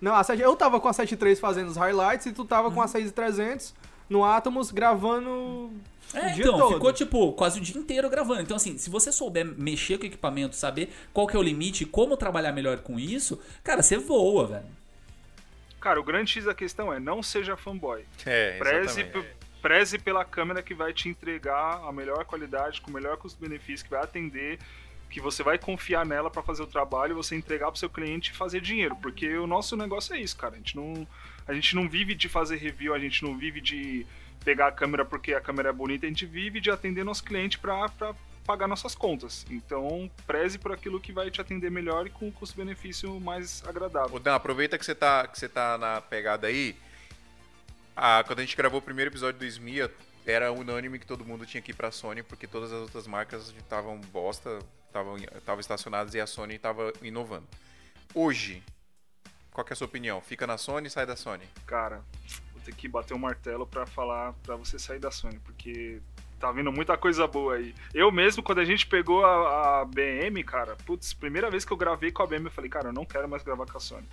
Não, a 7... eu tava com a 73 fazendo os highlights e tu tava com a 6300 no Atomos gravando É, o dia então, todo. ficou tipo quase o dia inteiro gravando. Então, assim, se você souber mexer com o equipamento, saber qual que é o limite e como trabalhar melhor com isso, cara, você voa, velho. Cara, o grande X da questão é não seja fanboy. É, preze, preze pela câmera que vai te entregar a melhor qualidade, com o melhor custo-benefício, que vai atender, que você vai confiar nela pra fazer o trabalho, você entregar pro seu cliente e fazer dinheiro. Porque o nosso negócio é isso, cara. A gente não, a gente não vive de fazer review, a gente não vive de pegar a câmera porque a câmera é bonita, a gente vive de atender nosso cliente para pagar nossas contas. Então, preze por aquilo que vai te atender melhor e com um custo-benefício mais agradável. Ô Dan, aproveita que você tá, que você tá na pegada aí. Ah, quando a gente gravou o primeiro episódio do Smia, era unânime que todo mundo tinha que ir pra Sony, porque todas as outras marcas estavam bosta, estavam estacionadas e a Sony estava inovando. Hoje, qual que é a sua opinião? Fica na Sony, sai da Sony? Cara, vou ter que bater o martelo para falar para você sair da Sony, porque tá vindo muita coisa boa aí. Eu mesmo, quando a gente pegou a, a BM, cara, putz, primeira vez que eu gravei com a BM, eu falei, cara, eu não quero mais gravar com a Sony.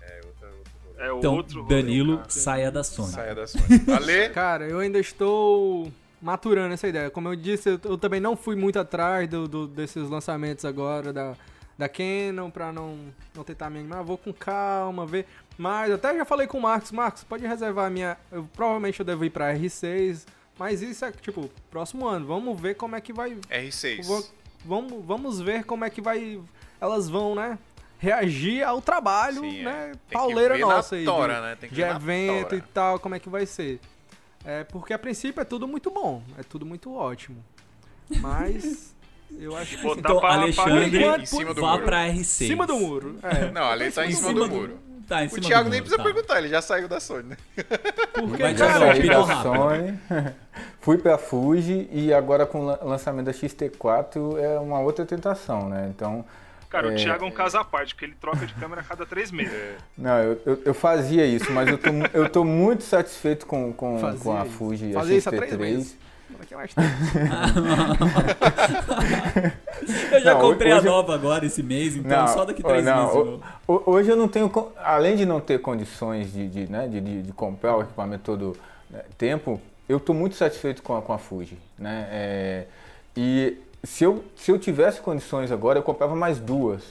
É, outra, outra é Então, outro Danilo, rolê, saia da Sony. Saia da Sony. Ale? Cara, eu ainda estou maturando essa ideia. Como eu disse, eu, eu também não fui muito atrás do, do- desses lançamentos agora da, da Canon pra não, não tentar me animar. Vou com calma, ver. Mas até já falei com o Marcos. Marcos, pode reservar a minha. Eu, provavelmente eu devo ir pra R6. Mas isso é tipo, próximo ano. Vamos ver como é que vai. R6. Vou- vamos, vamos ver como é que vai. Elas vão, né? Reagir ao trabalho, Sim, é. né? Que Pauleira nossa aí. tora, de, né? Tem que de evento tora. e tal, como é que vai ser. É, porque a princípio é tudo muito bom, é tudo muito ótimo. Mas eu acho que. Então, Alexandre, Por em cima do vá muro. pra R6. Em cima do muro. É. Não, a lei tá em cima do muro. Tá, em o cima Thiago do nem precisa tá. perguntar, ele já saiu da Sony, né? Porque, Já tirar saí da. Sony, fui pra Fuji e agora com o lan- lançamento da XT4 é uma outra tentação, né? Então. Cara, o é, Thiago é um caso à parte, porque ele troca de câmera a cada três meses. Não, eu, eu, eu fazia isso, mas eu tô, eu tô muito satisfeito com, com, Fazia com a. Fuji Fazia isso há a três XT3. Meses. Daqui a mais tempo. Eu já Não, comprei hoje- a nova agora esse mês, então só daqui três não, meses. ho- meu. ho- Hoje eu não tenho, além de não ter condições de, de, né, de, de- de comprar o equipamento todo né, tempo, eu estou muito satisfeito com a, com a Fuji. Né? É, e se eu, se eu tivesse condições agora, eu comprava mais duas,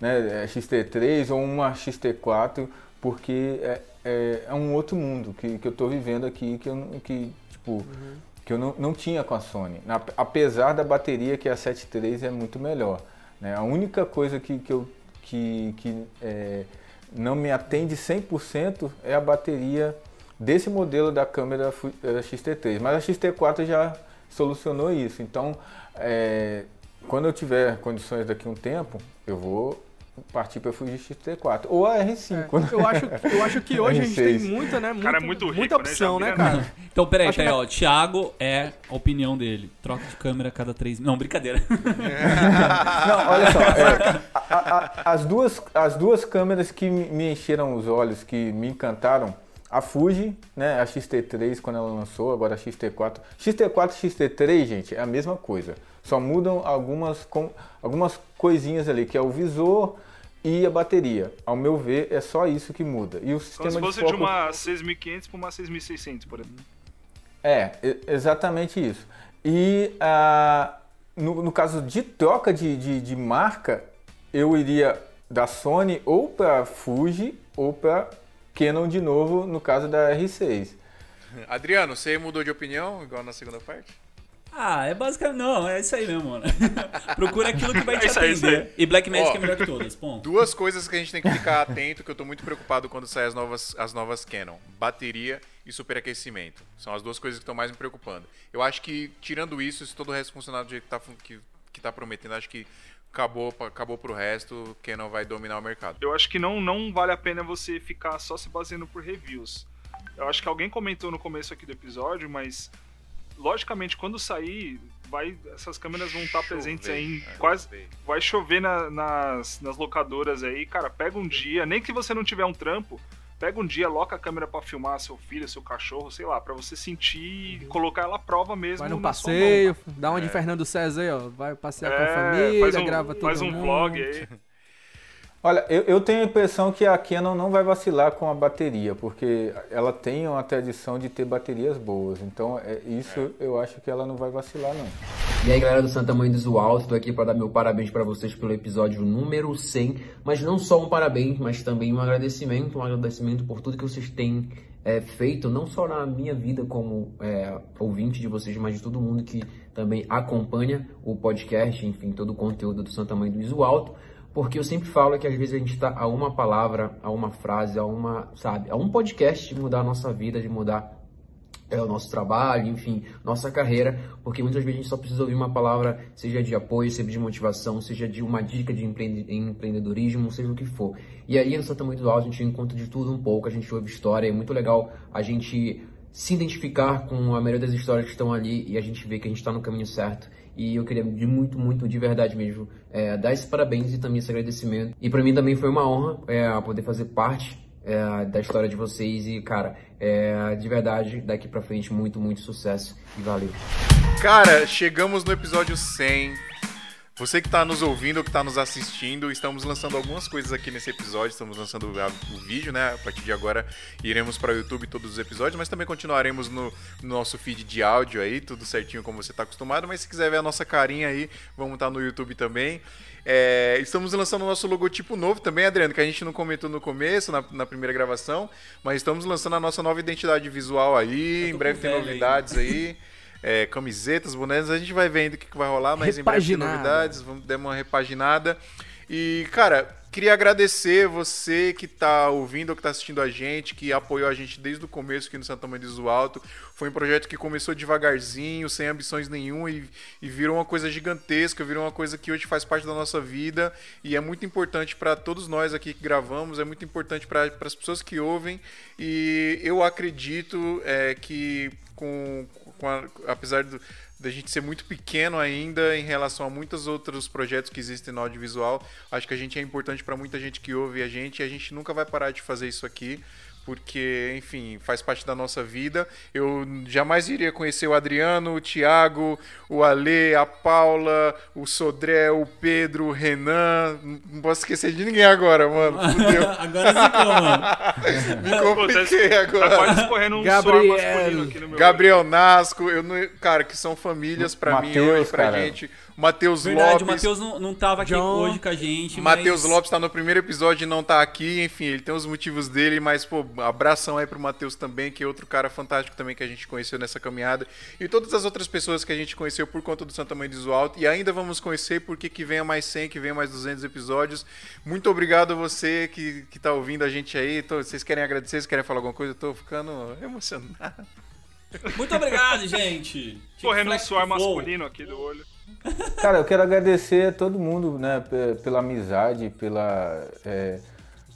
né, é, XT3 ou uma XT4, porque é, é, é um outro mundo que, que eu estou vivendo aqui, que, eu, não- que tipo, que eu não, não tinha com a Sony. Na- apesar da bateria que a 7.3 é muito melhor. né? A única coisa que, que, eu, que, que é, não me atende 100% é a bateria desse modelo da câmera eh, XT3. Mas a XT4 já solucionou isso. Então, é, quando eu tiver condições daqui a um tempo, eu vou partir para a Fuji XT4 ou a R5. né? Eu acho, eu acho que hoje a gente tem R6. muita, né? O Muita, cara é muito rico, muita né? opção, né, vira- cara? Então, peraí, Acho peraí, que- ó. Thiago é a opinião dele. Troca de câmera a cada três. Não, brincadeira. Não, olha só, é, a- a- as, duas, as duas câmeras que me me encheram os olhos, que me encantaram, a Fuji, né, a XT3 quando ela lançou, agora a XT4. XT4 e XT3, gente, é a mesma coisa. Só mudam algumas, com, algumas coisinhas ali, que é o visor e a bateria. Ao meu ver, é só isso que muda. E o Como sistema se de fosse foco... de uma 6500 para uma 6600, por exemplo. É, e- exatamente isso. E ah, no, no caso de troca de, de, de marca, eu iria da Sony ou para Fuji ou para Canon de novo, no caso da R6. Adriano, você mudou de opinião, igual na segunda parte? Ah, é basicamente. Não, é isso aí mesmo, mano. Procura aquilo que vai te É aí, isso atender. aí. E Black Magic Ó, é melhor que todas. Ponto. Duas coisas que a gente tem que ficar atento, que eu tô muito preocupado quando saem as novas, as novas Canon. Bateria e superaquecimento. São as duas coisas que estão mais me preocupando. Eu acho que, tirando isso, se todo o resto funcionar do jeito que tá, que, que tá prometendo, acho que acabou, acabou pro resto, Canon vai dominar o mercado. Eu acho que não, não vale a pena você ficar só se baseando por reviews. Eu acho que alguém comentou no começo aqui do episódio, mas logicamente quando sair, vai, essas câmeras vão estar presentes aí em quase. Vai chover na- nas, nas locadoras aí, cara. Pega um dia, nem que você não tiver um trampo, pega um dia, loca a câmera pra filmar seu filho, seu cachorro, sei lá, pra você sentir e colocar ela à prova mesmo. Vai sua passeio, dá uma de É. Fernando César aí, ó. Vai passear com É, a família, faz um, grava todo faz um mundo. vlog aí. Olha, eu, eu tenho a impressão que a Canon não vai vacilar com a bateria, porque ela tem uma tradição de ter baterias boas. Então, é, isso eu acho que ela não vai vacilar, não. E aí galera do Santa Mãe do Visual, estou aqui para dar meu parabéns para vocês pelo episódio número 100, mas não só um parabéns, mas também um agradecimento, um agradecimento por tudo que vocês têm é, feito, não só na minha vida como é, ouvinte de vocês, mas de todo mundo que também acompanha o podcast, enfim, todo o conteúdo do Santa Mãe do Iso Alto, porque eu sempre falo que às vezes a gente está a uma palavra, a uma frase, a uma, sabe, a um podcast de mudar a nossa vida, de mudar é, o nosso trabalho, enfim, nossa carreira, porque muitas vezes a gente só precisa ouvir uma palavra, seja de apoio, seja de motivação, seja de uma dica de empreende- empreendedorismo, seja o que for. E aí no Santa do Alto a gente encontra de tudo um pouco, a gente ouve história, é muito legal a gente se identificar com a maioria das histórias que estão ali e a gente vê que a gente está no caminho certo. E eu queria de muito, muito, de verdade mesmo, é, dar esse parabéns e também esse agradecimento. E para mim também foi uma honra é, poder fazer parte é, da história de vocês e, cara, é, de verdade, daqui pra frente, muito, muito sucesso e valeu. Cara, chegamos no episódio 100. Você que está nos ouvindo ou que está nos assistindo, estamos lançando algumas coisas aqui nesse episódio. Estamos lançando o vídeo, né? A partir de agora iremos para o YouTube todos os episódios, mas também continuaremos no, no nosso feed de áudio aí, tudo certinho como você está acostumado. Mas se quiser ver a nossa carinha aí, vamos estar no YouTube também. É, estamos lançando o nosso logotipo novo também, Adriano, que a gente não comentou no começo, na, na primeira gravação, mas estamos lançando a nossa nova identidade visual aí. Em breve tem aí. novidades aí. É, camisetas, bonecas, a gente vai vendo o que, que vai rolar, mas em breve novidades, vamos dar uma repaginada. E, cara, queria agradecer você que tá ouvindo ou que tá assistindo a gente, que apoiou a gente desde o começo aqui no Santa Maria do Alto. Foi um projeto que começou devagarzinho, sem ambições nenhuma e, e virou uma coisa gigantesca, virou uma coisa que hoje faz parte da nossa vida e é muito importante para todos nós aqui que gravamos, é muito importante para as pessoas que ouvem e eu acredito é, que com, com a- apesar do, da gente ser muito pequeno ainda em relação a muitos outros projetos que existem no audiovisual, acho que a gente é importante para muita gente que ouve a gente e a gente nunca vai parar de fazer isso aqui. Porque, enfim, faz parte da nossa vida. Eu jamais iria conhecer o Adriano, o Thiago, o Ale, a Paula, o Sodré, o Pedro, o Renan. Não posso esquecer de ninguém agora, mano. Fudeu. Agora zicou, mano. Me compliquei agora. Tá quase escorrendo um suor masculino aqui no meu Gabriel Nasco, eu não, cara, que são famílias pra mim Mateus, hoje, pra cara. gente. Matheus Lopes. o Matheus não, não tava aqui John. hoje com a gente. Matheus mas... Lopes tá no primeiro episódio e não tá aqui, enfim, ele tem os motivos dele, mas, pô, abração aí pro Matheus também, que é outro cara fantástico também que a gente conheceu nessa caminhada. E todas as outras pessoas que a gente conheceu por conta do Santa Mãe do Alto, e ainda vamos conhecer porque que venha mais 100, que venha mais 200 episódios. Muito obrigado a você que, que tá ouvindo a gente aí. Tô- vocês querem agradecer, vocês querem falar alguma coisa? Eu tô ficando emocionado. Muito obrigado, gente. Correndo um Flex suor masculino aqui do olho. Cara, eu quero agradecer a todo mundo, né, pe- pela amizade, pela. É,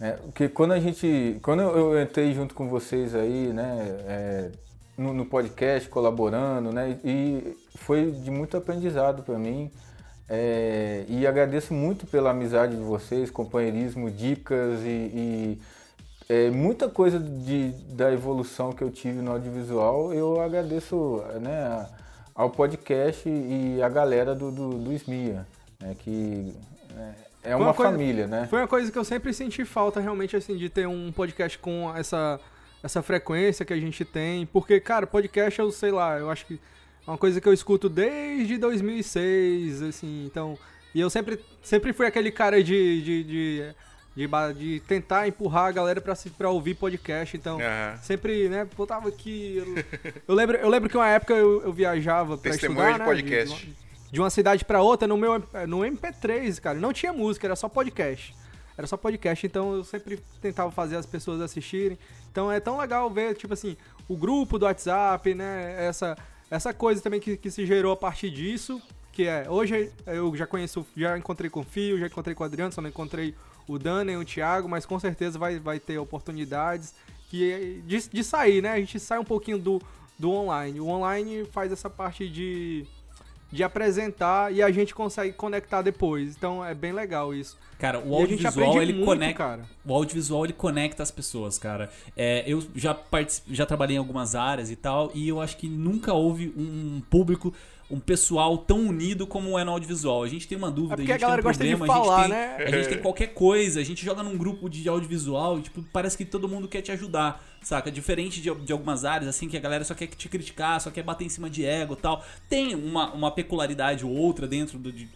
é, porque quando a gente. Quando eu eu entrei junto com vocês aí, né, é, no, no podcast, colaborando, né, e foi de muito aprendizado para mim. É, e agradeço muito pela amizade de vocês, companheirismo, dicas e, e, é, muita coisa de, da evolução que eu tive no audiovisual. Eu agradeço né, a- ao podcast e a galera do, do, do SMIA, né, que é, é Foi uma, coisa- família, né? Foi uma coisa que eu sempre senti falta, realmente, assim, de ter um podcast com essa, essa frequência que a gente tem. Porque, cara, podcast, eu sei lá, eu acho que é uma coisa que eu escuto desde 2006, assim, então... E eu sempre, sempre fui aquele cara de... de, de de, de tentar empurrar a galera pra, pra ouvir podcast, então Aham. sempre, né, botava aqui. Eu, eu lembro, eu lembro que uma época eu, eu viajava pra Testemunho estudar, de né, podcast. de uma cidade pra outra no meu no MP3, cara. Não tinha música, era só podcast. Era só podcast, então eu sempre tentava fazer as pessoas assistirem. Então é tão legal ver, tipo assim, o grupo do WhatsApp, né? Essa, essa coisa também que, que se gerou a partir disso. Que é, hoje eu já conheço, já encontrei com o Fio, já encontrei com o Adriano, só não encontrei o Dani e o Thiago, mas com certeza vai, vai ter oportunidades que de, de sair, né? A gente sai um pouquinho do, do online. O online faz essa parte de, de apresentar e a gente consegue conectar depois. Então é bem legal isso. Cara, o audiovisual ele muito, conecta. cara. O audiovisual ele conecta as pessoas, cara. É, eu já já trabalhei em algumas áreas e tal, e eu acho que nunca houve um público, um pessoal tão unido como é no audiovisual. A gente tem uma dúvida, É a gente a galera tem um gosta de problema, falar, a gente tem, né? a gente tem qualquer coisa, a gente joga num grupo de audiovisual e tipo, parece que todo mundo quer te ajudar, saca? Diferente de, de algumas áreas, assim, que a galera só quer te criticar, só quer bater em cima de ego e tal. Tem uma, uma peculiaridade ou outra dentro do, de-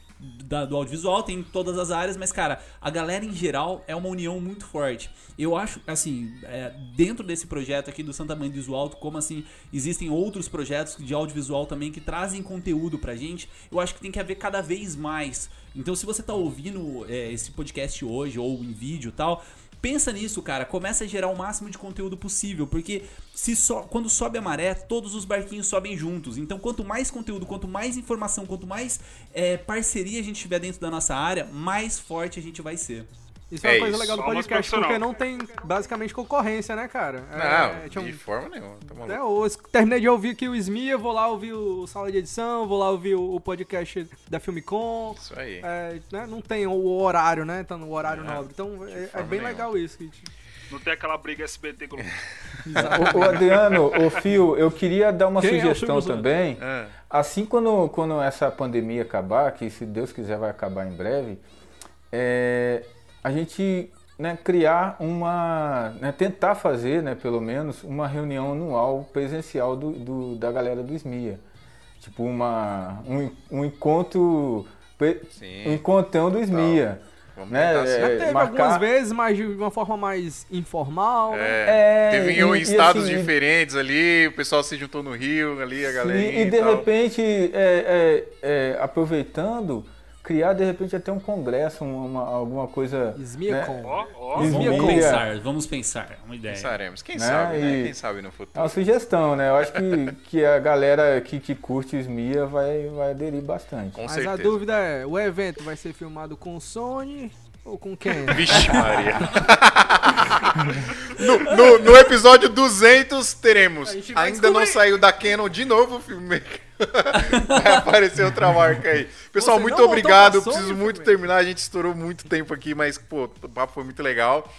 da- do audiovisual, tem em todas as áreas, mas, cara, a galera em geral é uma união muito forte. Eu acho, assim, é, dentro desse projeto aqui do Santa Mãe do Visual Alto, como assim, existem outros projetos de audiovisual também que trazem conteúdo pra gente, eu acho que tem que haver cada vez mais. Então, se você tá ouvindo é, esse podcast hoje ou em vídeo e tal, Pensa nisso, cara. Começa a gerar o máximo de conteúdo possível, porque se só quando sobe a maré, todos os barquinhos sobem juntos. Então, quanto mais conteúdo, quanto mais informação, quanto mais é, parceria a gente tiver dentro da nossa área, mais forte a gente vai ser. Isso é uma coisa legal do podcast, porque não tem basicamente concorrência, né, cara? Não, É, tinha um- de forma nenhuma. Tá maluco. É, eu terminei de ouvir aqui o Smia, vou lá ouvir o Sala de Edição, vou lá ouvir o, podcast da Filmicom. Isso aí. É, né, não tem o horário, né? Tá no horário É, nobre. Então é, é bem nenhuma. legal isso. Que... Não tem aquela briga SBT com O, o Adriano, o Fio, eu queria dar uma Quem é sugestão Santos? também. É. Assim, quando, quando essa pandemia acabar, que se Deus quiser vai acabar em breve, é, a gente né, criar uma. né, tentar fazer, né, pelo menos, uma reunião anual presencial do, do- da galera do SMIA. Tipo, uma, um, um encontro. Sim. Um encontrão do SMIA. Vamos né, tentar, sim. é, Já teve marcar- algumas vezes, mas de uma forma mais informal. né? É, teve em, e- em e estados assim, diferentes ali, o pessoal se juntou no Rio, ali, a galera. E, e de repente, é, é, é, aproveitando, criar de repente até um congresso, uma, alguma coisa. Smiacon. Né? Ó, ó. Vamos pensar, vamos pensar. Uma ideia. Pensaremos. Quem Né? sabe, né? E- Quem sabe no É futuro. uma sugestão, né? Eu acho que, que a galera que, que curte o Smia vai, vai aderir bastante. Com Mas a dúvida é, o evento vai ser filmado com Sony ou com quem? Vixe, Maria. no, no- no episódio 200 teremos. Ainda não saiu da Canon de novo o filme. Vai aparecer outra marca aí. Pessoal, Você muito obrigado. Eu preciso muito terminar. A gente estourou muito tempo aqui, mas, pô, o papo foi muito legal.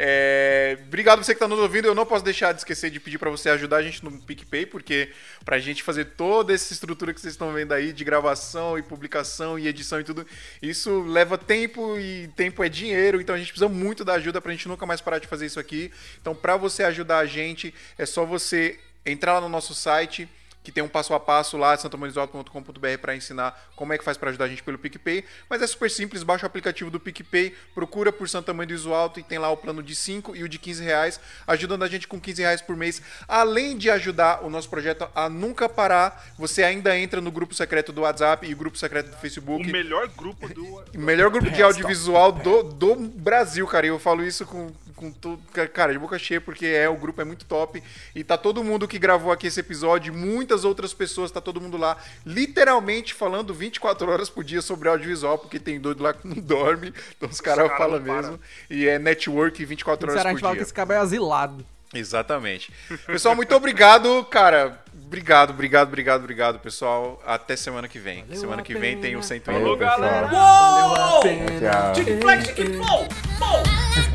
É, obrigado você que está nos ouvindo. Eu não posso deixar de esquecer de pedir para você ajudar a gente no PicPay, porque pra gente fazer toda essa estrutura que vocês estão vendo aí de gravação e publicação e edição e tudo, isso leva tempo e tempo é dinheiro, então a gente precisa muito da ajuda pra gente nunca mais parar de fazer isso aqui. Então, pra você ajudar a gente, é só você entrar lá no nosso site que tem um passo a passo lá, santamanizoalto.com.br para ensinar como é que faz para ajudar a gente pelo PicPay. Mas é super simples, baixa o aplicativo do PicPay, procura por Santa Mãe do Iso Alto e tem lá o plano de 5 e o de 15 reais, ajudando a gente com 15 reais por mês. Além de ajudar o nosso projeto a nunca parar, você ainda entra no grupo secreto do WhatsApp e grupo secreto do Facebook. O melhor grupo do. O melhor grupo de audiovisual do, do Brasil, cara. E eu falo isso com, com todo. Cara, de boca cheia, porque é o grupo é muito top. E tá todo mundo que gravou aqui esse episódio, muitas outras pessoas, tá todo mundo lá, literalmente falando 24 horas por dia sobre audiovisual, porque tem doido lá que não dorme. Então os caras cara falam mesmo. E é network 24 horas por fala que dia. esse cara é asilado. Exatamente. Pessoal, muito obrigado, cara. Obrigado, obrigado, obrigado, obrigado, pessoal. Até semana que vem. semana que vem tem o 101. Falou, galera. Uou! Tchau. Chicken